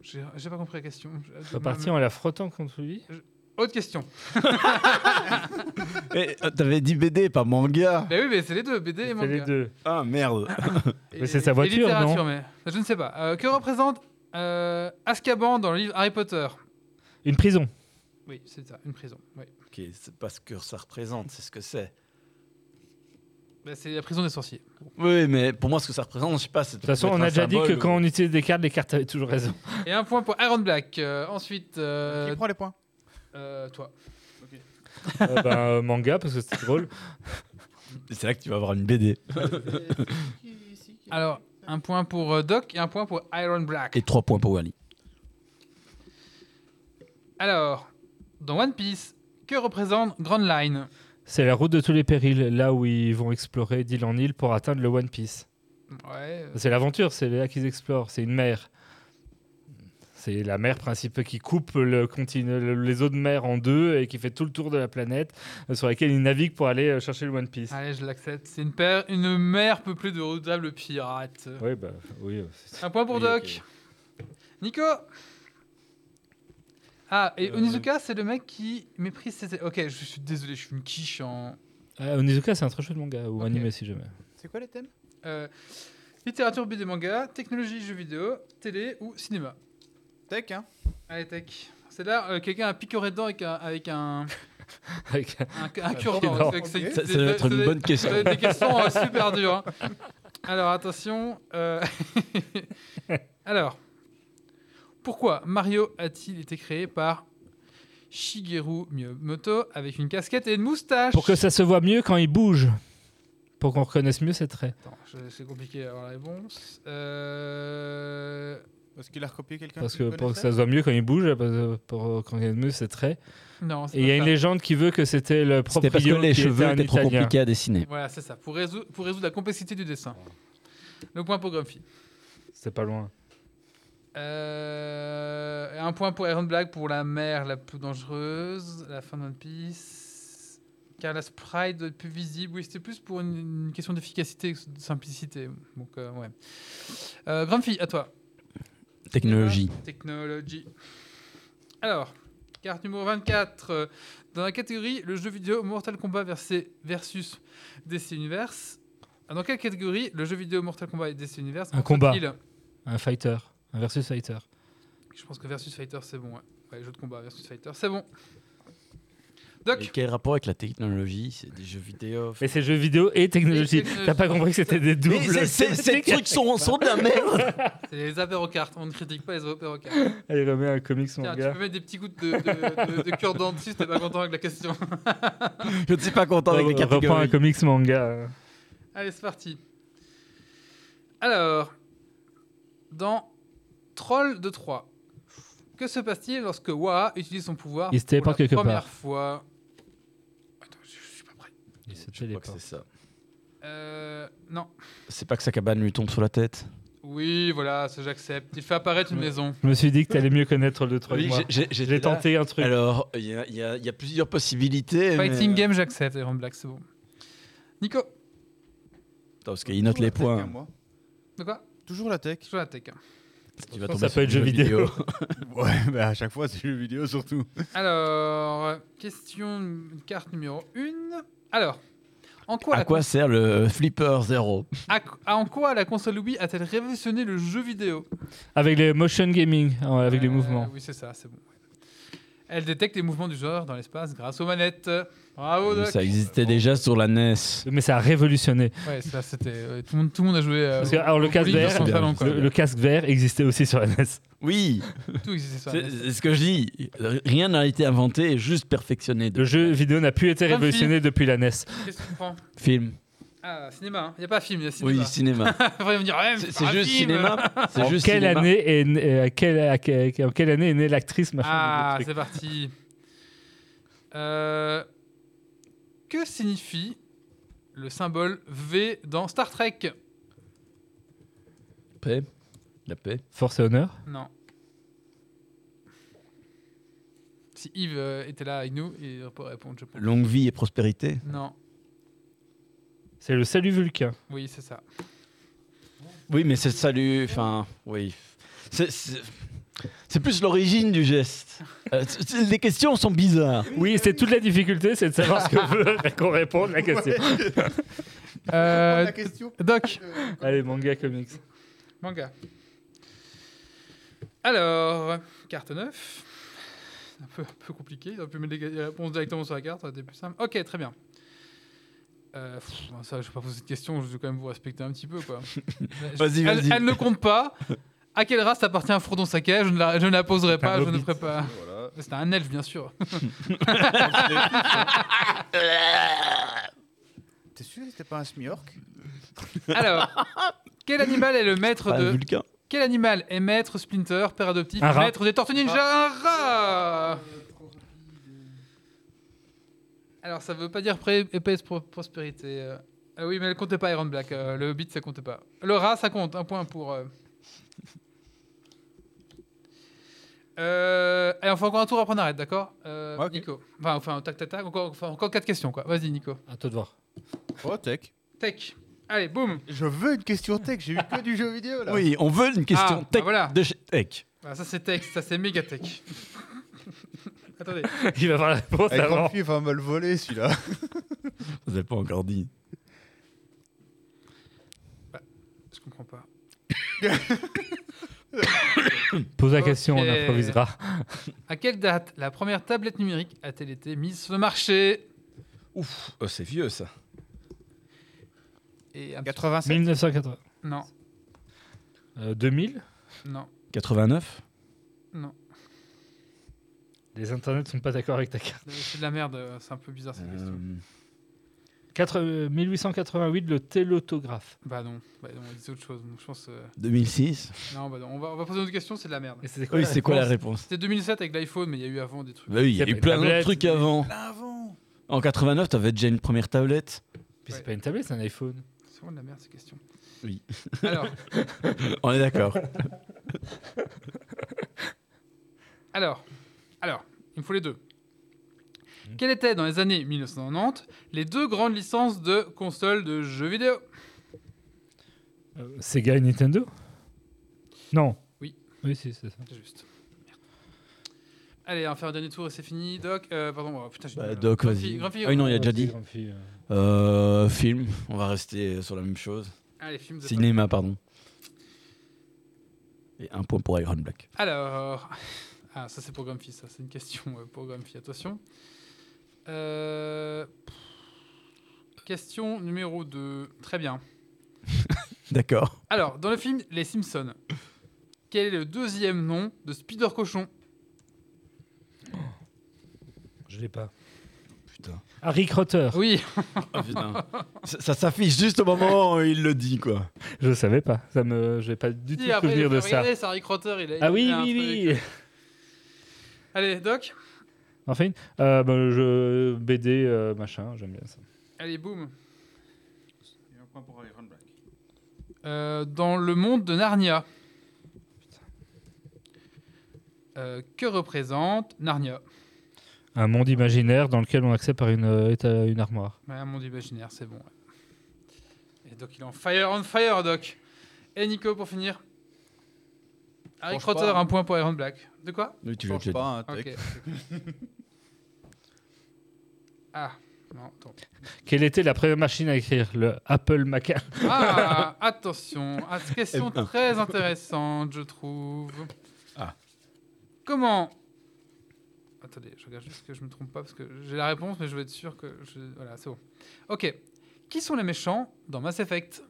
J'ai j'ai pas compris la question. Je- Reparti en la frottant contre lui? Autre question. Eh, euh, T'avais dit BD, pas manga. Ben oui, mais c'est les deux, BD et C'est manga. les deux. Ah merde. Et- Mais c'est sa et voiture, littérature, non mais Je ne sais pas. Euh, que représente euh, Azkaban dans le livre Harry Potter? Une prison. Oui, c'est ça, une prison. Oui. Ok, c'est pas ce que ça représente, c'est ce que c'est. Ben, c'est la prison des sorciers. Oui, mais pour moi, ce que ça représente, je sais pas. De toute façon, on a déjà dit que quand on utilise des cartes, les cartes avaient toujours raison. Et un point pour Iron Black. Euh, ensuite, euh, Qui prend les points? Euh, toi. Euh, ben, euh, manga, parce que c'était drôle. C'est là que tu vas avoir une BD. Alors, un point pour euh, Doc et un point pour Iron Black. Et 3 points pour Wally. Alors, dans One Piece, que représente Grand Line? C'est la route de tous les périls, là où ils vont explorer d'île en île pour atteindre le One Piece. Ouais. euh, C'est l'aventure, c'est là qu'ils explorent, c'est une mer. C'est la mer principale qui coupe le continent, le- les eaux de mer en deux et qui fait tout le tour de la planète, euh, sur laquelle il navigue pour aller euh, chercher le One Piece. Allez, je l'accepte. C'est une, paire- une mer peuplée de redoutables pirates. Oui, bah oui. euh, Un point pour oui, Doc. Nico Ah, et Euh, Onizuka, c'est le mec qui méprise ses... Ok, je suis désolé, je suis une quiche en... Onizuka, c'est un très chouette manga ou Ok. animé si jamais. C'est quoi les thèmes? Euh, littérature BD manga, technologie, jeux vidéo, télé ou cinéma. Tech, hein Allez, tech. C'est là, euh, quelqu'un a picoré dedans avec un, avec un, Avec- un, un cure-dent. cure-dent. C'est- c'est- Ok. Ça, doit être une bonne question. Des questions euh, super dures. hein. Alors, attention. euh, Alors, pourquoi Mario a-t-il été créé par Shigeru Miyamoto avec une casquette et une moustache? Pour que ça se voit mieux quand il bouge. Pour qu'on reconnaisse mieux ses traits. C'est compliqué d'avoir la réponse. Euh, Parce qu'il a recopié quelqu'un Parce que pour que ça se voit mieux quand il bouge, parce que pour qu'on reconnaisse mieux ses traits. Non, c'est Et il y a une légende qui veut que c'était le C'était parce que proprio les qui cheveux étaient trop compliqués à dessiner. Voilà, c'est ça. Pour, résoudre, pour résoudre la complexité du dessin. Le point pour Grumpy. C'est pas loin. Euh, un point pour Iron Black pour la mer la plus dangereuse, la fin de One Piece. Car la sprite doit être plus visible. Oui, c'était plus pour une, une question d'efficacité que de simplicité. Donc, euh, ouais. Euh, Grumpy, à toi. Technologie. Technologie. Alors, carte numéro 24. euh, Dans la catégorie le jeu vidéo Mortal Kombat versus DC Universe. Ah, Dans quelle catégorie le jeu vidéo Mortal Kombat et DC Universe Un combat. Un fighter. Un versus fighter. Je pense que versus fighter c'est bon. Ouais. Ouais, jeu de combat versus fighter c'est bon. Doc. Et quel rapport avec la technologie? C'est des jeux vidéo. Mais c'est jeux vidéo et technologie. T'as pas compris que c'était des doubles. Mais ces trucs sont, sont de la merde C'est les apérocartes. On ne critique pas les apérocartes. Elle remet un comics Tiens, tu manga. peux mettre des petits coups de, de, de, de cure dent dessus si t'es pas content avec la question. Je ne suis pas content avec les Reprends un catégories. comics manga. Allez, c'est parti. Alors, dans Troll de 3, que se passe-t-il lorsque Waa utilise son pouvoir Il se pour la téléporte quelque première part. fois Attends, je, je suis pas prêt. Il se Je crois que téléporte. c'est ça. Euh, non. C'est pas que sa cabane lui tombe sur la tête. Oui, voilà, ça j'accepte. Il fait apparaître une maison. Je me suis dit que t'allais mieux connaître le 3 que moi. j'ai tenté un truc. Alors, il y, a- y y plusieurs possibilités. Fighting mais- game, j'accepte. Iron Black, c'est bon. Nico, Attends, parce qu'il note Toujours les la tech, hein, points. de quoi Toujours la tech. Sur la tech. hein. Tu vas Ça peut être jeu vidéo. Ouais, bah à chaque fois, c'est jeux vidéo surtout. Alors, euh, question carte numéro 1. Alors, en quoi, À la quoi sert le Flipper Zero À- à- en quoi la console Wii a-t-elle révolutionné le jeu vidéo? Avec les motion gaming, euh, avec les Euh, mouvements. Oui, c'est ça, c'est bon. ouais. Elle détecte les mouvements du joueur dans l'espace grâce aux manettes. Bravo, Doc. Ça existait déjà sur la NES. Mais ça a révolutionné. Ouais, ça, c'était. euh, tout, le monde, tout le monde a joué. euh, Parce que, au- alors, le au casque bowling dans vert, son bien. salon, quoi. Le, le casque vert existait aussi sur la NES. Oui, Tout existait sur la c'est NES. c'est ce que je dis. Rien n'a été inventé, juste perfectionné. Le jeu vidéo n'a plus été Comme révolutionné depuis la NES. Qu'est-ce que tu prends? Film. Ah, cinéma. Il n'y a pas film, il y a cinéma. Oui, cinéma. Me dire, ouais, mais C'est juste film. cinéma. C'est En juste quelle cinéma. année est né- euh, quelle, à quelle- en quelle année est née l'actrice machin Ah, c'est parti. Euh, que signifie le symbole V dans Star Trek? Paix. La paix. Force et honneur? Non. Si Yves euh, était là avec nous, il pourrait répondre, je pense. Longue vie et prospérité. Non. C'est le salut vulcain. Oui, c'est ça. Oui, mais c'est le salut. Enfin, oui. C'est- plus l'origine du geste. Euh, les questions sont bizarres. Oui, c'est toute la difficulté, c'est de savoir ce que veut qu'on réponde à la question. Euh, La question. Doc, Allez, manga comics. manga. Alors, carte 9. Un peu, un peu compliqué. On peut mettre les réponses directement sur la carte, ça plus simple. Ok, très bien. Euh, pff, ça, je vais pas poser cette question, je vais quand même vous respecter un petit peu. quoi. Vas-y, elle, vas-y. elle ne compte pas. À quelle race appartient un Frodon Sakai je ne, la, je ne la poserai pas, Un je ne ferai pas. Voilà. C'est un elfe, bien sûr. T'es sûr que c'était pas un Smiork? Alors, quel animal est le maître de. vulcain. Quel animal est maître Splinter, père adoptif, maître des Tortues Ninja? Un rat Alors, ça veut pas dire pré- épaisse pro- prospérité. euh. Ah oui, mais elle comptait pas Iron Black. euh, le Hobbit, ça comptait pas. Le rat, ça compte. Un point pour. euh. Euh, et on fait encore un tour après on arrête, d'accord? Euh, Ok. Nico. Enfin, enfin, tac, tac, tac. Encore, enfin, encore quatre questions, quoi. Vas-y, Nico. À toi de voir. Oh, tech. Tech. Allez, boum. Je veux une question tech, j'ai eu que du jeu vidéo là. Oui, on veut une question Ah, bah tech voilà. de Tech. Ah, ça, c'est tech. Ça, c'est méga tech. Attendez. Il va avoir la réponse Avec avant. fille va me le voler celui-là. Vous n'avez pas encore dit. Je comprends pas. Pose la question, on improvisera. À quelle date la première tablette numérique a-t-elle été mise sur le marché? Ouf, oh, c'est vieux ça. Et un- 87. 1980. Non, Euh, 2000 non, 89 non. Les internets sont pas d'accord avec ta carte. C'est de la merde. euh, C'est un peu bizarre cette question. Euh, 4, euh, 1888, le téléautographe. Bah non, bah non, on disait autre chose. Donc, je pense. euh, 2006 Non, bah non. On va, on va poser une autre question. C'est de la merde. Oui, c'est quoi la réponse C'était 2007 avec l'iPhone, mais il y a eu avant des trucs. Bah oui, il y a eu plein d'autres trucs mais- avant. Avant. En 89, t'avais déjà une première tablette. Puis Ouais. c'est pas une tablette, c'est un iPhone. C'est vraiment de la merde ces questions. Oui. Alors, On est d'accord. alors, alors, il me faut les deux. Quelles étaient dans les années 1990 les deux grandes licences de consoles de jeux vidéo? Euh, Sega et Nintendo? Non. Oui. Oui, si, c'est ça. C'est juste. Merde. Allez, on va faire un dernier tour et c'est fini. Doc, euh, pardon, oh, putain, j'ai Bah, mal. Doc, vas-y. Ah oui, non, il a déjà dit. euh. Euh, film, on va rester sur la même chose. Allez, film de Cinéma, pardon. Et un point pour Iron Black. Alors, ah, ça c'est pour Grumpy, ça c'est une question euh, pour Grumpy, attention. Euh, Question numéro 2. Très bien. D'accord. Alors, dans le film Les Simpsons, quel est le deuxième nom de Spider Cochon? Je l'ai pas. Putain. Harry Crotter. Oui, Oh, putain. ça ça s'affiche juste au moment où il le dit, quoi. Je savais pas. Ça me, j'ai pas du tout si, après, souvenir de ça. Crotter. Il a, Ah il oui, a un oui, truc. oui. Allez, Doc, Enfin, euh, bah, je BD euh, machin, j'aime bien ça. allez, boum. Et un point pour Iron Black. Euh, dans le monde de Narnia, euh, que représente Narnia? Un monde imaginaire dans lequel on accède par une, armoire. Ouais, un monde imaginaire, c'est bon. ouais. Et Doc, il est en fire, on fire, Doc. Et Nico, pour finir. Harry Crotter, un point pour Iron Black. De quoi? Oui, tu l'as Change déjà pas un. Ok. ah, non, attends. Quelle était la première machine à écrire? Le Apple Mac. Ah, attention, ah, cette question M1. très intéressante, je trouve. Ah. Comment? Attendez, je regarde juste que je me trompe pas parce que j'ai la réponse, mais je veux être sûr que je... voilà, c'est bon. Ok, qui sont les méchants dans Mass Effect?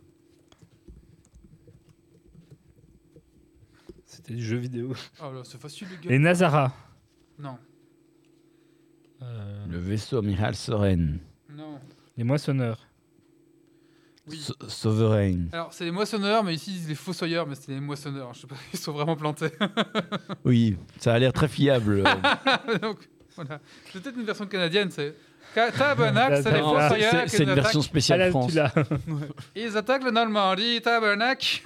C'était du jeu vidéo. Oh là, c'est facile, les gars. Les Nazara. Non, Euh, Le vaisseau amiral Soren. non. les Moissonneurs. Oui. So- Sovereign. Alors, c'est les moissonneurs, mais ici, ils disent les fossoyeurs, mais c'est les moissonneurs. Je sais pas, ils sont vraiment plantés. Oui, ça a l'air très fiable. Donc, voilà. C'est peut-être une version canadienne, c'est. Tabernacle, c'est les fossoyeurs c'est qui c'est nous une version spéciale France. Ils attaquent le Normandie, Tabernacle.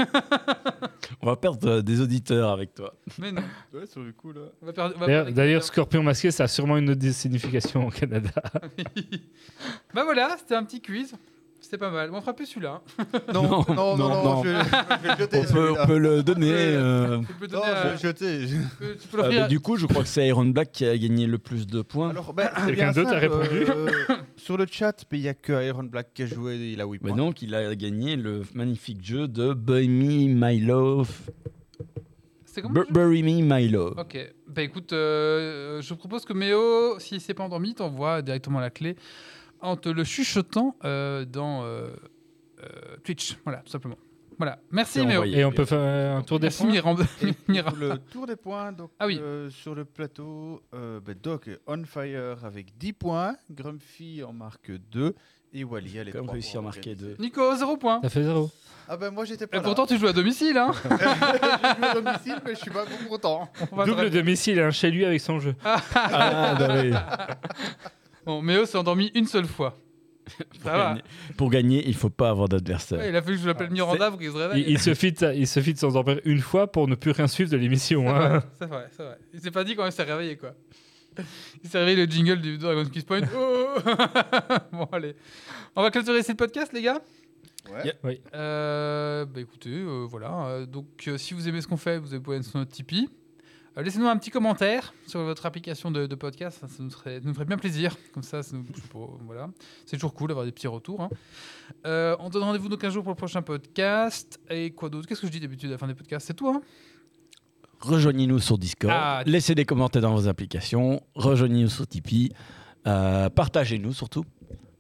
On va perdre euh, des auditeurs avec toi. Mais non. Ouais, sur le coup là. D'ailleurs, Scorpion masqué, ça a sûrement une autre signification au Canada. bah voilà, c'était un petit quiz. C'était pas mal. Bon, on fera plus celui-là. hein. Non, non, non, non, non, non. Je, je vais le jeter. On peut, celui-là. on peut le donner. euh. Tu peux Non, donner je vais à- le jeter. tu peux- tu peux Euh, l'offrir bah, à- du coup, je crois que c'est Iron Black qui a gagné le plus de points. Alors, ben, c'est Quelqu'un d'autre a répondu euh, Sur le chat, mais il n'y a que Iron Black qui a joué, il a 8 Mais points. donc, il a gagné le magnifique jeu de Bury Me My Love. C'est comment Bu- Bury Me My Love. Ok. Bah écoute, euh, je propose que Méo, s'il s'est pas endormi, t'envoie directement la clé en te le chuchotant euh, dans euh, euh, Twitch. Voilà, tout simplement. Voilà. Merci Méo. Et on peut faire un tour des Merci points. Miram. Mira. Pour le tour des points, donc, Ah oui. euh, sur le plateau, euh, ben, Doc est on fire avec 10 points, Grumpy en marque 2 et Wally a les Comme 3 réussi à marquer deux. Nico, zéro point. Ça fait zéro. Ah ben moi j'étais pas Et là. pourtant, tu joues à domicile, hein J'ai joué au domicile mais je suis pas content. On va te Double domicile hein, chez lui avec son jeu. Ah, bah oui. Bon, Méo s'est endormi une seule fois. Pour, Ça va. gagner, pour gagner, il faut pas avoir d'adversaire. Ouais, il a fallu que je l'appelle Miranda pour qu'il se réveille. Il, il se fit, il se fit sans en perdre une fois pour ne plus rien suivre de l'émission. hein. C'est vrai, c'est vrai. Il s'est pas dit quand il s'est réveillé, quoi. Il s'est réveillé le jingle du Dragon Quiz Point. Oh bon, allez. On va clôturer ici le podcast, les gars? Ouais. Oui. Euh, bah écoutez, euh, voilà. Euh, donc, euh, si vous aimez ce qu'on fait, vous pouvez aller sur notre Tipeee. Euh, Laissez-nous un petit commentaire sur votre application de, de podcast, ça, ça nous, ferait, ça nous ferait bien plaisir. Comme ça, nous- voilà. c'est toujours cool d'avoir des petits retours. hein. Euh, on donne rendez-vous donc un jour pour le prochain podcast. Et quoi d'autre? Qu'est-ce que je dis d'habitude à la fin des podcasts? C'est tout, hein Rejoignez-nous sur Discord, Ah, laissez des commentaires dans vos applications, rejoignez-nous sur Tipeee, euh, partagez-nous surtout,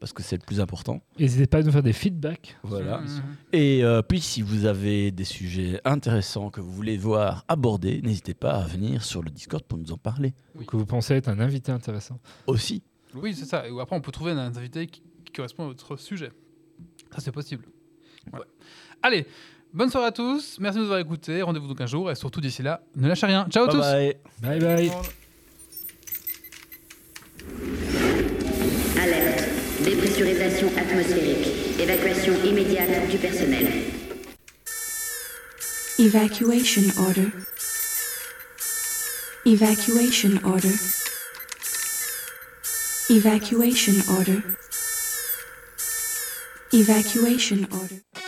parce que c'est le plus important. N'hésitez pas à nous faire des feedbacks. Voilà. Mhm. Et euh, puis, si vous avez des sujets intéressants que vous voulez voir abordés, n'hésitez pas à venir sur le Discord pour nous en parler Oui. Que vous pensez être un invité intéressant. aussi. Oui, c'est ça. Et après, on peut trouver un invité qui, qui correspond à votre sujet. Ça, c'est possible. Allez, bonne soirée à tous. Merci de nous avoir écoutés. Rendez-vous donc un jour. Et surtout, d'ici là, ne lâchez rien. Ciao à tous. Bye bye. Bye bye. Dépressurisation atmosphérique. Évacuation immédiate du personnel. Evacuation order. Evacuation order. Evacuation order. Evacuation order.